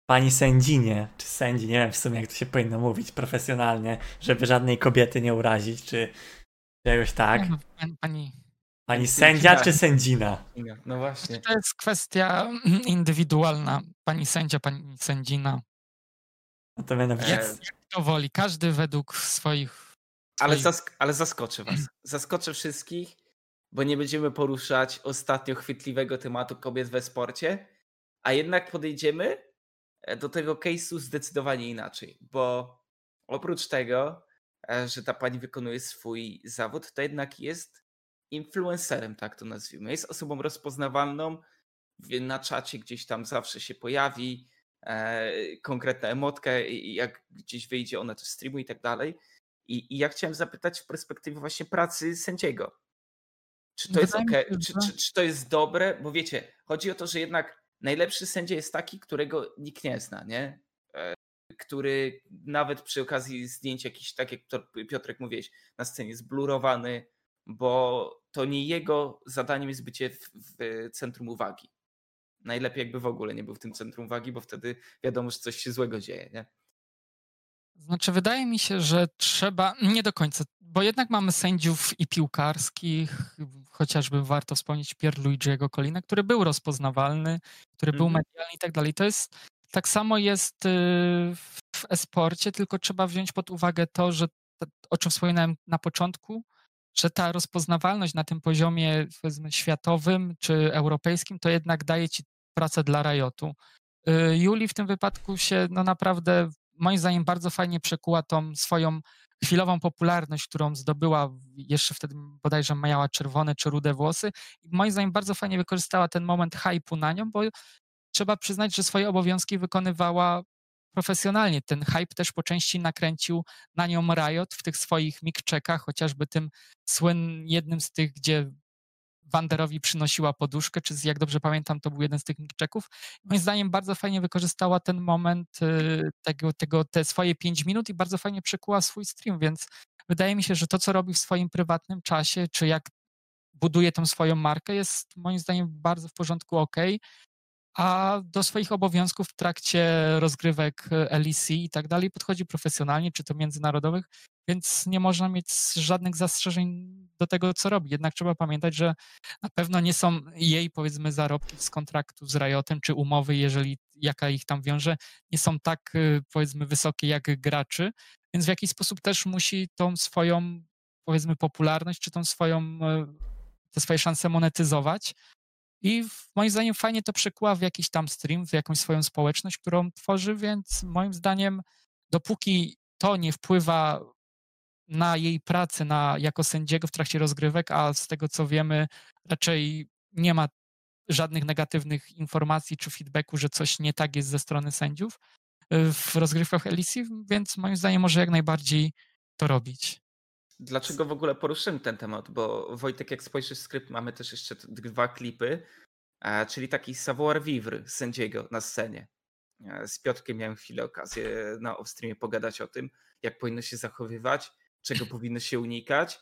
pani sędzinie, czy sędzi, nie wiem w sumie jak to się powinno mówić profesjonalnie, żeby żadnej kobiety nie urazić, czy czegoś tak. No, pani, pani, Pani sędzia czy sędzina? No właśnie. to jest kwestia indywidualna. Pani sędzia, pani sędzina. No to mianowicie. E, To woli. Każdy według swoich. Ale, zask- ale zaskoczę was. Zaskoczę wszystkich, bo nie będziemy poruszać ostatnio chwytliwego tematu kobiet we sporcie, a jednak podejdziemy e, do tego case'u zdecydowanie inaczej, bo oprócz tego, e, że ta pani wykonuje swój zawód, to jednak jest influencerem, tak to nazwijmy. Jest osobą rozpoznawalną, na czacie gdzieś tam zawsze się pojawi, e, konkretna emotka i jak gdzieś wyjdzie, ona też streamuje i tak dalej. I, I ja chciałem zapytać w perspektywie właśnie pracy sędziego. Czy to jest Wydaje mi ok, się, czy, że- czy, czy to jest dobre? Bo wiecie, chodzi o to, że jednak najlepszy sędzia jest taki, którego nikt nie zna, nie? E, Który nawet przy okazji zdjęć jakiś, tak jak to Piotrek mówiłeś, na scenie zblurowany, bo to nie jego zadaniem jest bycie w, w centrum uwagi. Najlepiej jakby w ogóle nie był w tym centrum uwagi, bo wtedy wiadomo, że coś się złego dzieje, nie? Znaczy, wydaje mi się, że trzeba. Nie do końca, bo jednak mamy sędziów i piłkarskich, chociażby warto wspomnieć Pierluigiego Colina, który był rozpoznawalny, który był Mhm. medialny i tak dalej. To jest. Tak samo jest y, w e-sporcie, tylko trzeba wziąć pod uwagę to, że o czym wspominałem na początku, że ta rozpoznawalność na tym poziomie światowym czy europejskim to jednak daje ci pracę dla Riotu. Y, Juli w tym wypadku się no naprawdę moim zdaniem bardzo fajnie przekuła tą swoją chwilową popularność, którą zdobyła jeszcze wtedy bodajże miała czerwone czy rude włosy i moim zdaniem bardzo fajnie wykorzystała ten moment hype'u na nią, bo trzeba przyznać, że swoje obowiązki wykonywała profesjonalnie. Ten hype też po części nakręcił na nią Riot w tych swoich mikczekach, chociażby tym słyn, jednym z tych, gdzie Wanderowi przynosiła poduszkę, czy jak dobrze pamiętam, to był jeden z tych mikczeków. Moim zdaniem bardzo fajnie wykorzystała ten moment y, tego, tego, te swoje 5 minut i bardzo fajnie przekuła swój stream, więc wydaje mi się, że to, co robi w swoim prywatnym czasie, czy jak buduje tą swoją markę, jest moim zdaniem bardzo w porządku ok. A do swoich obowiązków w trakcie rozgrywek e, LEC i tak dalej podchodzi profesjonalnie, czy to międzynarodowych, więc nie można mieć żadnych zastrzeżeń do tego, co robi. Jednak trzeba pamiętać, że na pewno nie są jej, powiedzmy, zarobki z kontraktu z Riotem, czy umowy, jeżeli jaka ich tam wiąże, nie są tak, y, powiedzmy, wysokie jak graczy, więc w jakiś sposób też musi tą swoją, powiedzmy, popularność, czy tą swoją, e, te swoje szanse monetyzować. I w- moim zdaniem fajnie to przekuła w jakiś tam stream, w jakąś swoją społeczność, którą tworzy, więc moim zdaniem, dopóki to nie wpływa na jej pracę na, jako sędziego w trakcie rozgrywek, a z tego co wiemy, raczej nie ma żadnych negatywnych informacji czy feedbacku, że coś nie tak jest ze strony sędziów y, w rozgrywkach LEC, więc moim zdaniem może jak najbardziej to robić. Dlaczego w ogóle poruszyłem ten temat? Bo Wojtek, jak spojrzysz w skrypt, mamy też jeszcze dwa klipy, czyli taki savoir vivre sędziego na scenie. Z Piotrkiem miałem chwilę okazję na off-streamie pogadać o tym, jak powinno się zachowywać, czego powinno się unikać.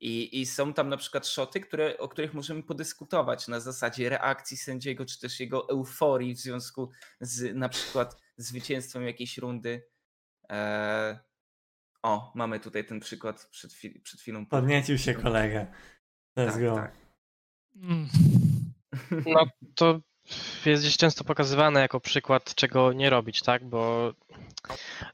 I, I są tam na przykład szoty, które, o których możemy podyskutować na zasadzie reakcji sędziego, czy też jego euforii w związku z na przykład zwycięstwem jakiejś rundy. E, o, mamy tutaj ten przykład przed, chwil, przed chwilą. Podniecił się kolega. Let's Tak, go. tak. Mm. No to jest gdzieś często pokazywane jako przykład, czego nie robić, tak? Bo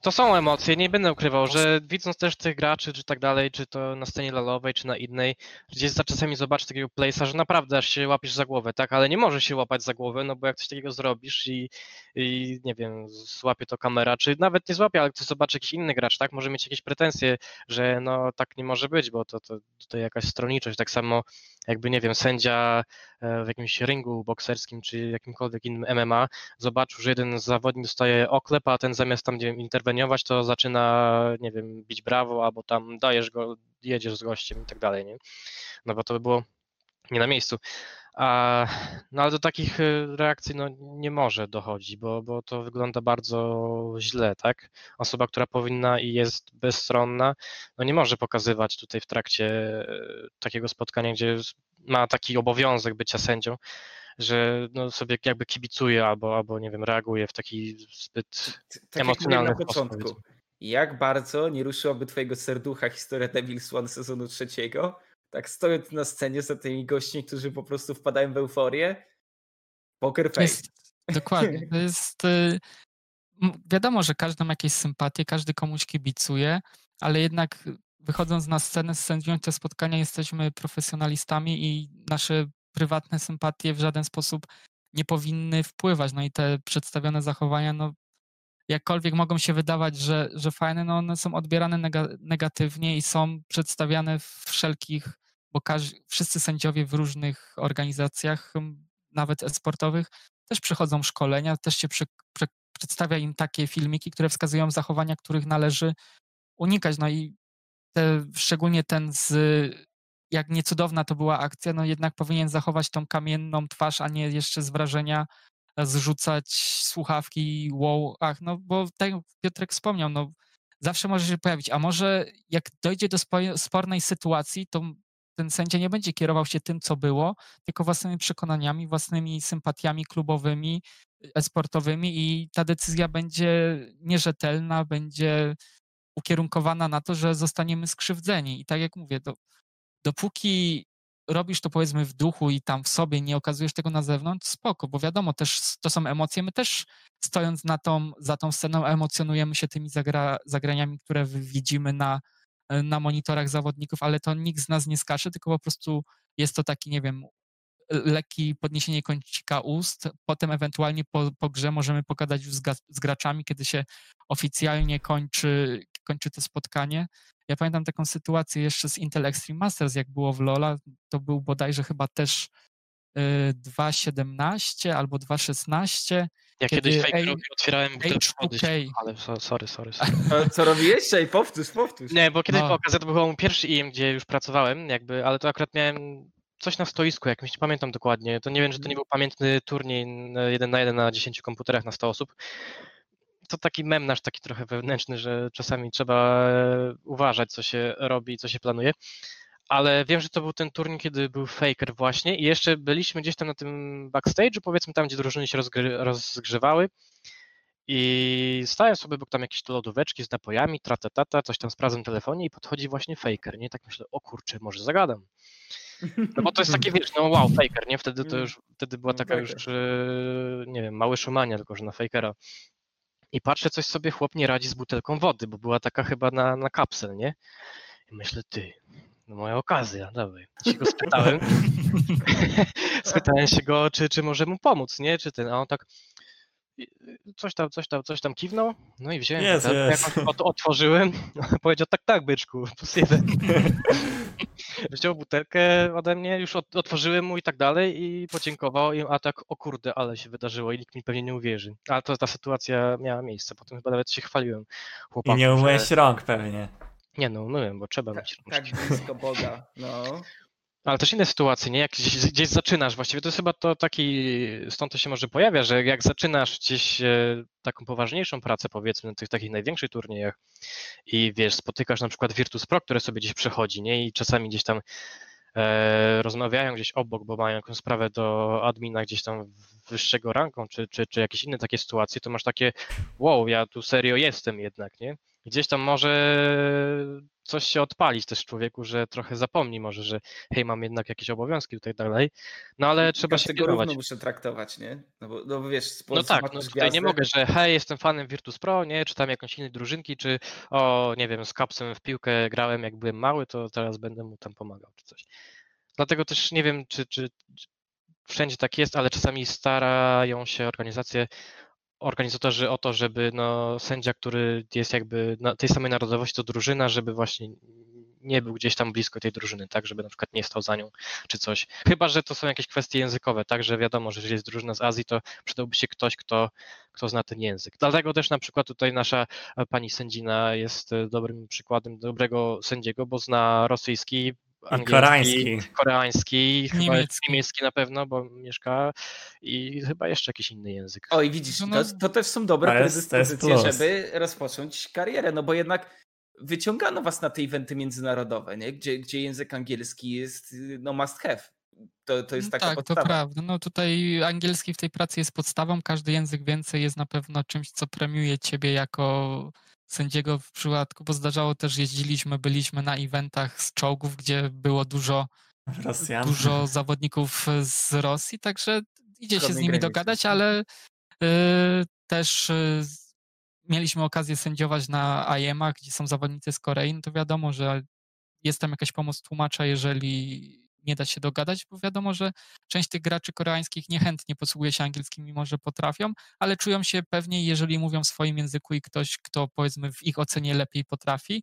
to są emocje, nie będę ukrywał, że widząc też tych graczy, czy tak dalej, czy to na scenie lalowej, czy na innej, gdzieś za czasami zobaczysz takiego place'a, że naprawdę aż się łapiesz za głowę, tak? Ale nie możesz się łapać za głowę, no bo jak coś takiego zrobisz i, i nie wiem, złapie to kamera, czy nawet nie złapie, ale ktoś zobaczy jakiś inny gracz, tak? Może mieć jakieś pretensje, że no tak nie może być, bo to, to, to jakaś stronniczość. Tak samo jakby, nie wiem, sędzia w jakimś ringu bokserskim czy jakimkolwiek innym MMA zobaczył, że jeden zawodnik dostaje oklep, a ten zamiast tam, nie wiem, interweniować, to zaczyna, nie wiem, bić brawo, albo tam dajesz go, jedziesz z gościem i tak dalej, nie? No bo to by było nie na miejscu. A, no ale do takich y, reakcji no, nie może dochodzić, bo, bo to wygląda bardzo źle, tak? Osoba, która powinna i jest bezstronna, no nie może pokazywać tutaj w trakcie y, takiego spotkania, gdzie ma taki obowiązek bycia sędzią, że no sobie jakby kibicuje albo, albo nie wiem, reaguje w taki zbyt tak emocjonalny jak na początku. Jak bardzo nie ruszyłaby twojego serducha historia Devil's One sezonu trzeciego, tak stojąc na scenie za tymi gośćmi, którzy po prostu wpadają w euforię, poker face. Jest, dokładnie, to jest... Y, wiadomo, że każdy ma jakieś sympatie, każdy komuś kibicuje, ale jednak wychodząc na scenę, sędziując te spotkania, jesteśmy profesjonalistami i nasze prywatne sympatie w żaden sposób nie powinny wpływać. No i te przedstawione zachowania, no jakkolwiek mogą się wydawać, że, że fajne, no one są odbierane negatywnie i są przedstawiane w wszelkich, bo wszyscy sędziowie w różnych organizacjach, nawet e-sportowych, też przechodzą szkolenia, też się przy, przy, przedstawia im takie filmiki, które wskazują zachowania, których należy unikać. No i te, szczególnie ten z jak niecudowna to była akcja, no jednak powinien zachować tą kamienną twarz, a nie jeszcze z wrażenia zrzucać słuchawki, wow, ach, no bo tak jak Piotrek wspomniał, no zawsze może się pojawić, a może jak dojdzie do spornej sytuacji, to ten sędzia nie będzie kierował się tym, co było, tylko własnymi przekonaniami, własnymi sympatiami klubowymi, esportowymi i ta decyzja będzie nierzetelna, będzie ukierunkowana na to, że zostaniemy skrzywdzeni. I tak jak mówię, to dopóki robisz to powiedzmy w duchu i tam w sobie nie okazujesz tego na zewnątrz, spoko, bo wiadomo, też to są emocje. My też stojąc na tą, za tą sceną emocjonujemy się tymi zagra, zagraniami, które widzimy na, na monitorach zawodników, ale to nikt z nas nie skacze, tylko po prostu jest to taki, nie wiem, lekki podniesienie kącika ust. Potem ewentualnie po, po grze możemy pogadać już z, z graczami, kiedy się oficjalnie kończy, kończy to spotkanie. Ja pamiętam taką sytuację jeszcze z Intel Extreme Masters, jak było w Lola, to był bodajże chyba też 2.17 y, albo 2.16. Ja kiedyś fake A, otwierałem butelkę wody, ale sorry, sorry. sorry. Co robiłeś? Ej, powtórz, powtórz. Nie, bo kiedyś no. po okazji to był mój pierwszy IM, gdzie już pracowałem, jakby, ale to akurat miałem coś na stoisku jakimś, nie pamiętam dokładnie. To nie wiem, czy to nie był pamiętny turniej jeden na jeden na 10 komputerach na 100 osób to taki mem nasz, taki trochę wewnętrzny, że czasami trzeba e, uważać, co się robi, co się planuje. Ale wiem, że to był ten turniej, kiedy był Faker właśnie i jeszcze byliśmy gdzieś tam na tym backstage'u, powiedzmy tam, gdzie drużyny się rozgry, rozgrzewały i stałem sobie obok tam jakieś lodóweczki z napojami, tratatata, coś tam sprawdzam w telefonie i podchodzi właśnie Faker, nie? Tak myślę, o kurczę, może zagadam. No bo to jest takie, wiesz, no wow, Faker, nie? Wtedy to już, wtedy była no taka już, e, nie wiem, mały szumania, tylko że na Fakera i patrzę, coś sobie chłop nie radzi z butelką wody, bo była taka chyba na, na kapsel, nie? I myślę, ty, no moja okazja, dawaj. Się go spytałem. spytałem się go, czy, czy może mu pomóc, nie? Czy ten, a on tak coś tam, coś tam, coś tam kiwnął, no i wziąłem yes, yes. jak otworzyłem, powiedział tak, tak, byczku, plus jeden. Wziął butelkę ode mnie, już otworzyłem mu i tak dalej i podziękował, a tak, o kurde, ale się wydarzyło i nikt mi pewnie nie uwierzy. Ale to ta sytuacja miała miejsce, potem chyba nawet się chwaliłem chłopakom, I nie umyłeś że... rąk pewnie. Nie no, umyłem, bo trzeba mieć rączki. Tak blisko Boga, no. Ale też inne sytuacje, nie? Jak gdzieś, gdzieś, zaczynasz, właściwie to jest chyba to taki, stąd to się może pojawia, że jak zaczynasz gdzieś e, taką poważniejszą pracę, powiedzmy, na tych takich największych turniejach i wiesz, spotykasz na przykład Virtus Pro, które sobie gdzieś przechodzi, nie? I czasami gdzieś tam e, rozmawiają gdzieś obok, bo mają jakąś sprawę do admina gdzieś tam wyższego ranką, czy, czy, czy jakieś inne takie sytuacje, to masz takie, wow, ja tu serio jestem jednak, nie? Gdzieś tam może coś się odpalić też w człowieku, że trochę zapomni może, że hej, mam jednak jakieś obowiązki tutaj dalej, no ale trzeba się kierować. równo muszę traktować, nie? No bo, no bo wiesz, No tak, no tutaj gwiazdę. nie mogę, że hej, jestem fanem Virtus Pro, nie, czy tam jakąś innej drużynki, czy o, nie wiem, z kapsem w piłkę grałem jak byłem mały, to teraz będę mu tam pomagał, czy coś. Dlatego też nie wiem, czy, czy wszędzie tak jest, ale czasami starają się organizacje organizatorzy o to, żeby no, sędzia, który jest jakby tej samej narodowości to drużyna, żeby właśnie nie był gdzieś tam blisko tej drużyny, tak, żeby na przykład nie stał za nią czy coś. Chyba, że to są jakieś kwestie językowe, tak, że wiadomo, że jeżeli jest drużyna z Azji, to przydałby się ktoś, kto, kto zna ten język. Dlatego też na przykład tutaj nasza pani sędzina jest dobrym przykładem dobrego sędziego, bo zna rosyjski, angielski, koreański. koreański, chyba Niemiecki. niemiecki na pewno, bo mieszka i chyba jeszcze jakiś inny język. O i widzisz, No, to, no, to też są dobre to jest- predyspozycje, żeby rozpocząć karierę, no bo jednak wyciągano was na te eventy międzynarodowe, nie? Gdzie, gdzie język angielski jest no must have. To, to jest No taka tak, podstawa. to prawda. No tutaj angielski w tej pracy jest podstawą, każdy język więcej jest na pewno czymś, co premiuje ciebie jako sędziego w przypadku, bo zdarzało też, jeździliśmy, byliśmy na eventach z czołgów, gdzie było dużo, Rosjan. dużo zawodników z Rosji, także idzie się z nimi granicy. dogadać, ale y, też y, mieliśmy okazję sędziować na IEM-ach, gdzie są zawodnicy z Korei, no to wiadomo, że jest tam jakaś pomoc tłumacza, jeżeli nie da się dogadać, bo wiadomo, że część tych graczy koreańskich niechętnie posługuje się angielskim, mimo że potrafią, ale czują się pewniej, jeżeli mówią w swoim języku i ktoś, kto powiedzmy w ich ocenie lepiej potrafi,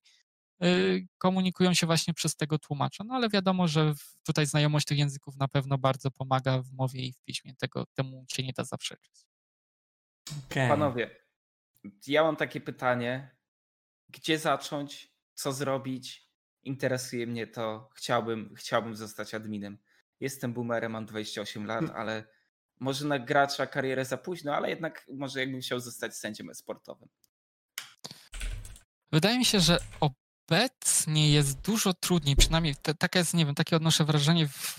y, komunikują się właśnie przez tego tłumacza. No ale wiadomo, że tutaj znajomość tych języków na pewno bardzo pomaga w mowie i w piśmie. Tego temu się nie da zaprzeczyć. Okej. Panowie, ja mam takie pytanie. Gdzie zacząć? Co zrobić? Interesuje mnie to. Chciałbym, chciałbym zostać adminem. Jestem boomerem, mam 28 lat, ale może na gracza karierę za późno, ale jednak może jakbym chciał zostać sędzią sportowym. Wydaje mi się, że obecnie jest dużo trudniej, przynajmniej te, takie jest, nie wiem, takie odnoszę wrażenie w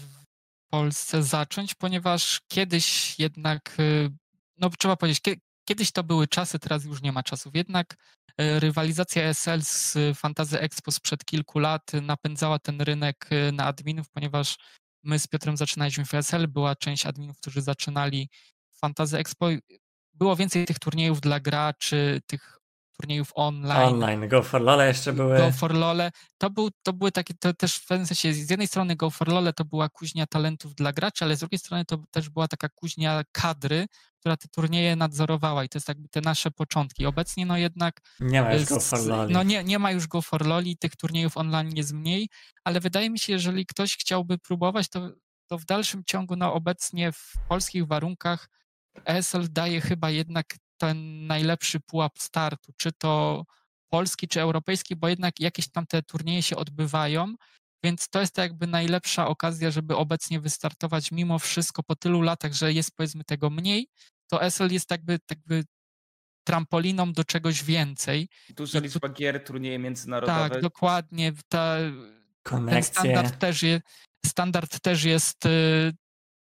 Polsce zacząć, ponieważ kiedyś jednak, y, no trzeba powiedzieć, kiedyś to były czasy, teraz już nie ma czasów. Jednak y, rywalizacja ESL z Fantazy Expo sprzed kilku lat napędzała ten rynek y, na adminów, ponieważ my z Piotrem zaczynaliśmy w ESL, była część adminów, którzy zaczynali Fantazy Expo. Było więcej tych turniejów dla graczy, tych turniejów online. Online. Go for Lole jeszcze były. Go for Lole. To, był, to były takie, to też w pewnym sensie, z jednej strony Go for Lole to była kuźnia talentów dla graczy, ale z drugiej strony to też była taka kuźnia kadry, która te turnieje nadzorowała i to jest jakby te nasze początki. Obecnie no jednak Nie ma już Go for Loli. no nie, nie ma już Go for Loli, tych turniejów online jest mniej, ale wydaje mi się, jeżeli ktoś chciałby próbować, to, to w dalszym ciągu, no obecnie w polskich warunkach ESL daje chyba jednak ten najlepszy pułap startu, czy to polski, czy europejski, bo jednak jakieś tam te turnieje się odbywają, więc to jest jakby najlepsza okazja, żeby obecnie wystartować mimo wszystko po tylu latach, że jest powiedzmy tego mniej, to ESL jest jakby, jakby trampoliną do czegoś więcej. Duża I tu- liczba gier, turnieje międzynarodowe. Tak, dokładnie. Ta, ten standard też, je, standard też jest y,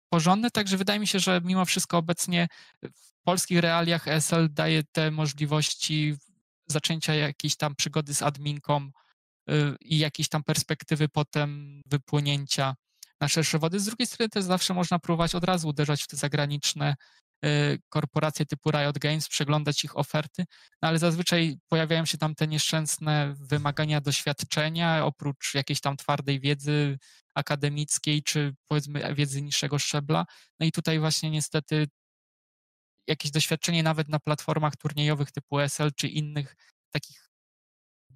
porządny, także wydaje mi się, że mimo wszystko obecnie w polskich realiach ESL daje te możliwości zaczęcia jakiejś tam przygody z adminką y, i jakiejś tam perspektywy potem wypłynięcia na szersze wody. Z drugiej strony też zawsze można próbować od razu uderzać w te zagraniczne korporacje typu Riot Games, przeglądać ich oferty, no ale zazwyczaj pojawiają się tam te nieszczęsne wymagania doświadczenia, oprócz jakiejś tam twardej wiedzy akademickiej, czy powiedzmy wiedzy niższego szczebla. No i tutaj właśnie niestety jakieś doświadczenie nawet na platformach turniejowych typu SL, czy innych takich,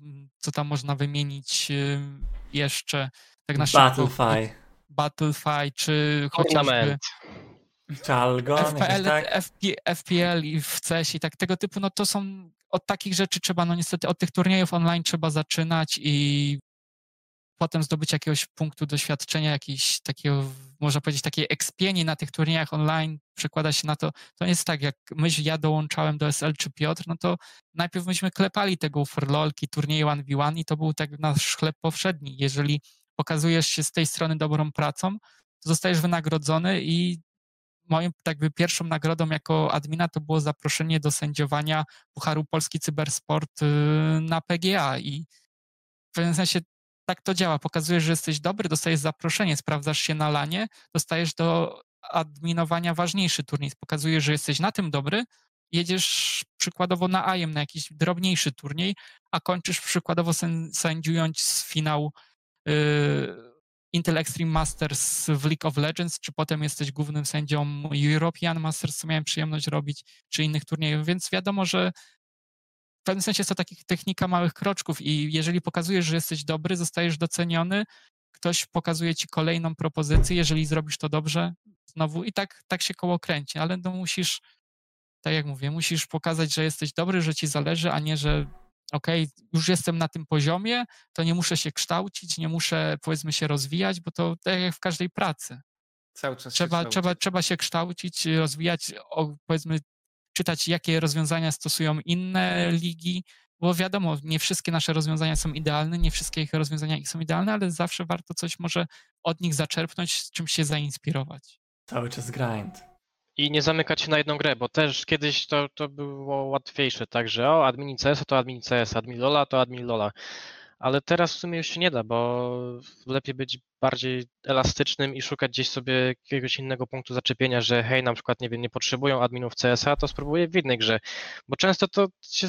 mm, co tam można wymienić y, jeszcze, tak na. Battlefy. Battlefy, czy chociażby Ornament. Czy Algon? Jakoś FPL, tak? FP, FPL i w CS i tak tego typu, no to są od takich rzeczy trzeba, no niestety od tych turniejów online trzeba zaczynać i potem zdobyć jakiegoś punktu doświadczenia, jakiejś takiego, można powiedzieć, takiej ekspieni na tych turniejach online przekłada się na to, to jest tak, jak myś, ja dołączałem do SL czy Piotr, no to najpierw myśmy klepali tego forlolki, turnieje 1v1 i to był tak nasz chleb powszedni. Jeżeli pokazujesz się z tej strony dobrą pracą, to zostajesz wynagrodzony i moją jakby pierwszą nagrodą jako admina to było zaproszenie do sędziowania Pucharu Polski Cybersport y, na PGA i w pewnym sensie tak to działa. Pokazujesz, że jesteś dobry, dostajesz zaproszenie, sprawdzasz się na lanie, dostajesz do adminowania ważniejszy turniej. Pokazujesz, że jesteś na tym dobry, jedziesz przykładowo na AIM, na jakiś drobniejszy turniej, a kończysz przykładowo sęd- sędziując finał y, Intel Extreme Masters w League of Legends, czy potem jesteś głównym sędzią European Masters, co miałem przyjemność robić, czy innych turniejów, więc wiadomo, że w pewnym sensie jest to takich technika małych kroczków i jeżeli pokazujesz, że jesteś dobry, zostajesz doceniony, ktoś pokazuje ci kolejną propozycję, jeżeli zrobisz to dobrze, znowu i tak, tak się koło kręci, ale no musisz, tak jak mówię, musisz pokazać, że jesteś dobry, że ci zależy, a nie, że ok, już jestem na tym poziomie, to nie muszę się kształcić, nie muszę powiedzmy się rozwijać, bo to tak jak w każdej pracy. Cały czas Trzeba, się trzeba, trzeba się kształcić, rozwijać, o, powiedzmy, czytać, jakie rozwiązania stosują inne ligi, bo wiadomo, nie wszystkie nasze rozwiązania są idealne, nie wszystkie ich rozwiązania są idealne, ale zawsze warto coś może od nich zaczerpnąć, z czymś się zainspirować. Cały czas grind. I nie zamykać się na jedną grę, bo też kiedyś to, to było łatwiejsze, także o, admin CS to admin CS, admin Lola to admin Lola. Ale teraz w sumie już się nie da, bo lepiej być bardziej elastycznym i szukać gdzieś sobie jakiegoś innego punktu zaczepienia, że hej, na przykład, nie wiem, nie potrzebują adminów CSA, to spróbuję w innej grze. Bo często to się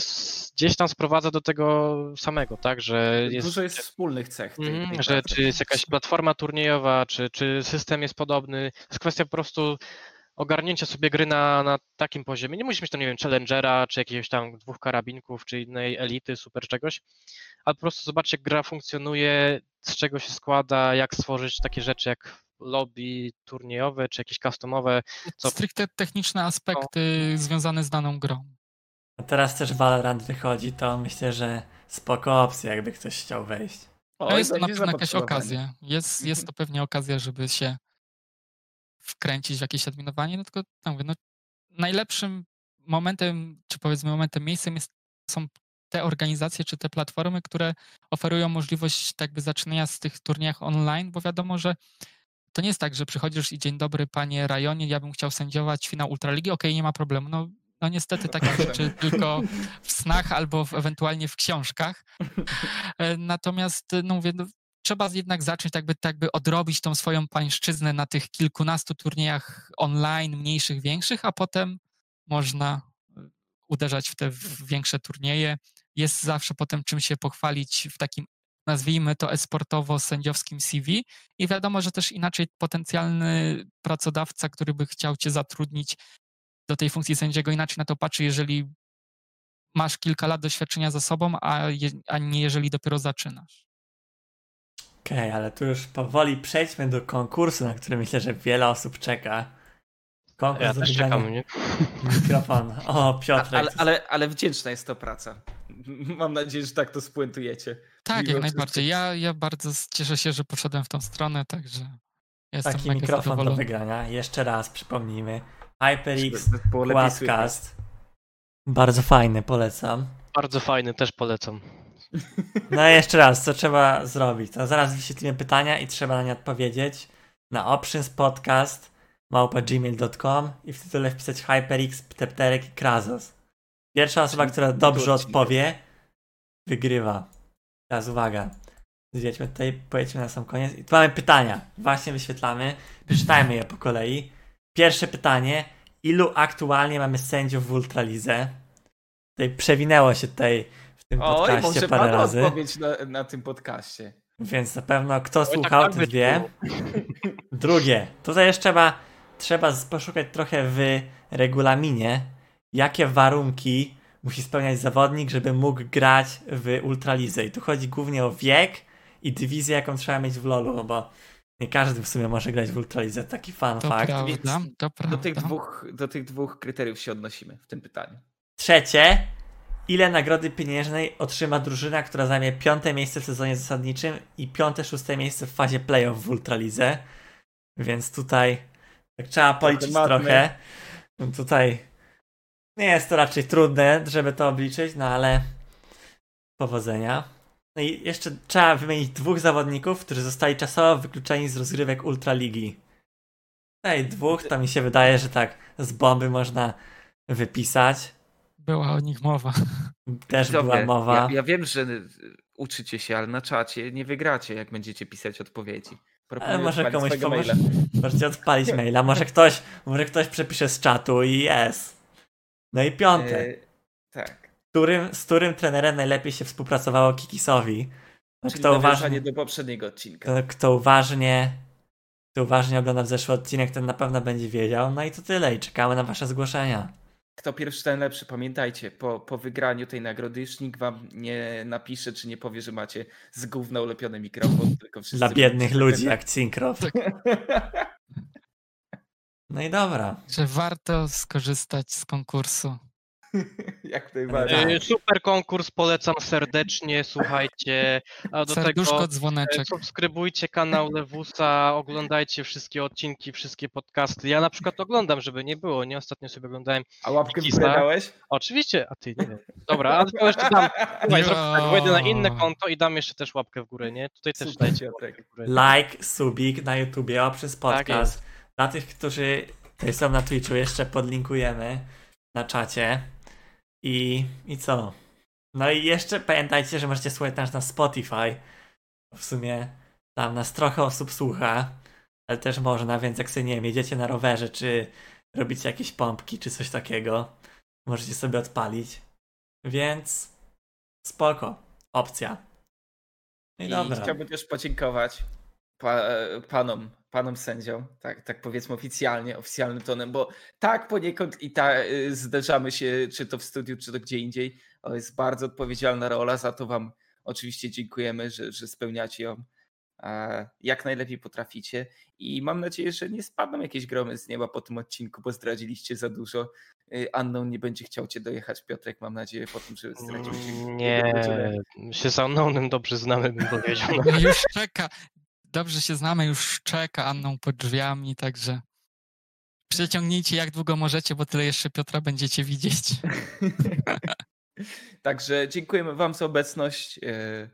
gdzieś tam sprowadza do tego samego, tak, że jest... Dużo jest wspólnych cech. Mm, tej że czy jest jakaś platforma turniejowa, czy, czy system jest podobny. To jest kwestia po prostu ogarnięcia sobie gry na, na takim poziomie. Nie musisz mieć to, nie wiem, challengera, czy jakiegoś tam dwóch karabinków, czy innej elity, super czegoś, ale po prostu zobaczyć, jak gra funkcjonuje, z czego się składa, jak stworzyć takie rzeczy jak lobby turniejowe, czy jakieś customowe. Co... Stricte techniczne aspekty no. związane z daną grą. A teraz też Valorant wychodzi, to myślę, że spoko opcja, jakby ktoś chciał wejść. O, jest to na pewno jakaś okazja. Jest, jest to pewnie okazja, żeby się wkręcić w jakieś adminowanie, no tylko no mówię, no, najlepszym momentem, czy powiedzmy momentem, miejscem jest, są te organizacje, czy te platformy, które oferują możliwość tak by zaczynania z tych turniejach online, bo wiadomo, że to nie jest tak, że przychodzisz i dzień dobry panie Rajonie, ja bym chciał sędziować finał Ultraligi, okej, okay, nie ma problemu. No, no niestety takie rzeczy tylko w snach albo w, ewentualnie w książkach. E, natomiast, no mówię, no, trzeba jednak zacząć tak by, tak by odrobić tą swoją pańszczyznę na tych kilkunastu turniejach online, mniejszych, większych, a potem można y, uderzać w te większe turnieje. Jest zawsze potem czym się pochwalić w takim, nazwijmy to esportowo-sędziowskim CV i wiadomo, że też inaczej potencjalny pracodawca, który by chciał cię zatrudnić do tej funkcji sędziego, inaczej na to patrzy, jeżeli masz kilka lat doświadczenia za sobą, a, je, a nie jeżeli dopiero zaczynasz. Okej, okay, ale tu już powoli przejdźmy do konkursu, na który myślę, że wiele osób czeka. Konkurs ja do też czekam, nie? Mikrofon. O, Piotr. Ale, ale, ale wdzięczna jest to praca. Mam nadzieję, że tak to spuentujecie. Tak, jak najbardziej. Ja, ja bardzo cieszę się, że poszedłem w tą stronę, także jestem Taki mikrofon do wygrania. Jeszcze raz przypomnijmy. HyperX Quadcast. Bardzo fajny, polecam. Bardzo fajny, też polecam. No i jeszcze raz, co trzeba zrobić? To zaraz wyświetlimy pytania i trzeba na nie odpowiedzieć na options podcast małpa.gmail.com i w tytule wpisać HyperX, Ptepterek i Krazos. Pierwsza osoba, która dobrze odpowie, wygrywa. Teraz uwaga. Zjedźmy tutaj, pojedźmy na sam koniec. I tu mamy pytania. Właśnie wyświetlamy. Przeczytajmy je po kolei. Pierwsze pytanie. Ilu aktualnie mamy sędziów w Ultralize? Tutaj przewinęło się tutaj tym Oj, podcaście może parę razy. odpowiedź na, na tym podcaście. Więc na pewno kto tak słuchał, tak ten wie. Drugie, tutaj jeszcze trzeba, trzeba poszukać trochę w regulaminie, jakie warunki musi spełniać zawodnik, żeby mógł grać w Ultralizę. I tu chodzi głównie o wiek i dywizję, jaką trzeba mieć w LoLu, bo nie każdy w sumie może grać w Ultralizę, taki fun to fact. Prawda, to prawda. Do tych, dwóch, do tych dwóch kryteriów się odnosimy w tym pytaniu. Trzecie, ile nagrody pieniężnej otrzyma drużyna, która zajmie piąte miejsce w sezonie zasadniczym i piąte, szóste miejsce w fazie playoff w Ultralize. Więc tutaj tak trzeba policzyć trochę. Tutaj nie jest to raczej trudne, żeby to obliczyć, no ale powodzenia. No i jeszcze trzeba wymienić dwóch zawodników, którzy zostali czasowo wykluczeni z rozgrywek Ultraligi. No i dwóch, to mi się wydaje, że tak z bomby można wypisać. Była o nich mowa. Też była mowa. Ja, ja, wiem, że uczycie się, ale na czacie nie wygracie, jak będziecie pisać odpowiedzi. ale może komuś pomóc. Możecie odpalić maila. Może ktoś, może ktoś przepisze z czatu i jest. No i piąte. Yy, tak. Którym, z którym trenerem najlepiej się współpracowało Kikisowi? No, Czyli kto uważnie do poprzedniego odcinka. Kto uważnie, kto uważnie ogląda zeszły odcinek, ten na pewno będzie wiedział. No i to tyle. I czekamy na wasze zgłoszenia. Kto pierwszy, ten lepszy. Pamiętajcie, po, po wygraniu tej nagrody już nikt wam nie napisze, czy nie powie, że macie z gówna ulepiony mikrofon, tylko wszyscy... Dla biednych ludzi jak Cinkrow. No i dobra. Że warto skorzystać z konkursu. Jak najbardziej. Tak. Y, Super konkurs, polecam serdecznie, słuchajcie. A do Serduszko, tego dzwoneczek. e, subskrybujcie kanał Lewusa, oglądajcie wszystkie odcinki, wszystkie podcasty. Ja na przykład oglądam, żeby nie było, nie? Ostatnio sobie oglądałem. A łapkę w Kisa. górę dałeś? Oczywiście, a ty nie wiem. Dobra, ale to jeszcze dam. Słuchaj, tak, wejdę na inne konto i dam jeszcze też łapkę w górę, nie? Tutaj też Super, dajcie łapkę w górę. Like, subik na YouTubie, o przez Tak podcast. Dla tych, którzy są na Twitchu, jeszcze podlinkujemy na czacie. I, I co? No i jeszcze pamiętajcie, że możecie słuchać nas na Spotify. W sumie tam nas trochę osób słucha, ale też można, więc jak sobie nie wiem, jedziecie na rowerze, czy robicie jakieś pompki, czy coś takiego, możecie sobie odpalić. Więc spoko. Opcja. No i, I dobra. chciałbym też podziękować pa, e, panom, panom sędziom, tak, tak powiedzmy oficjalnie, oficjalnym tonem, bo tak poniekąd i tak zderzamy się, czy to w studiu, czy to gdzie indziej. To jest bardzo odpowiedzialna rola, za to wam oczywiście dziękujemy, że, że spełniacie ją jak najlepiej potraficie i mam nadzieję, że nie spadną jakieś gromy z nieba po tym odcinku, bo zdradziliście za dużo. Y, Anną nie będzie chciał cię dojechać, Piotrek, mam nadzieję po tym, że zdradziliście. Mm, Nie, się z Unknownem dobrze znamy, bym powiedział. No już czeka. Dobrze się znamy, już czeka Anną pod drzwiami, także przeciągnijcie jak długo możecie, bo tyle jeszcze Piotra będziecie widzieć. Także dziękujemy Wam za obecność. e,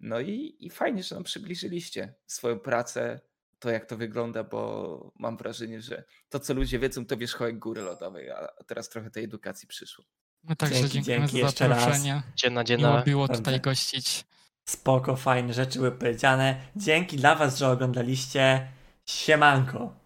No i, i fajnie, że nam przybliżyliście swoją pracę, to jak to wygląda, bo mam wrażenie, że to, co ludzie wiedzą, to wierzchołek góry lodowej, a teraz trochę tej edukacji przyszło. My także Dzięki, dziękujemy dzięki za jeszcze raz. zaproszenie. Dziena, Miło było tutaj gościć. Spoko, fajne rzeczy były powiedziane. Dzięki dla Was, że oglądaliście. Siemanko.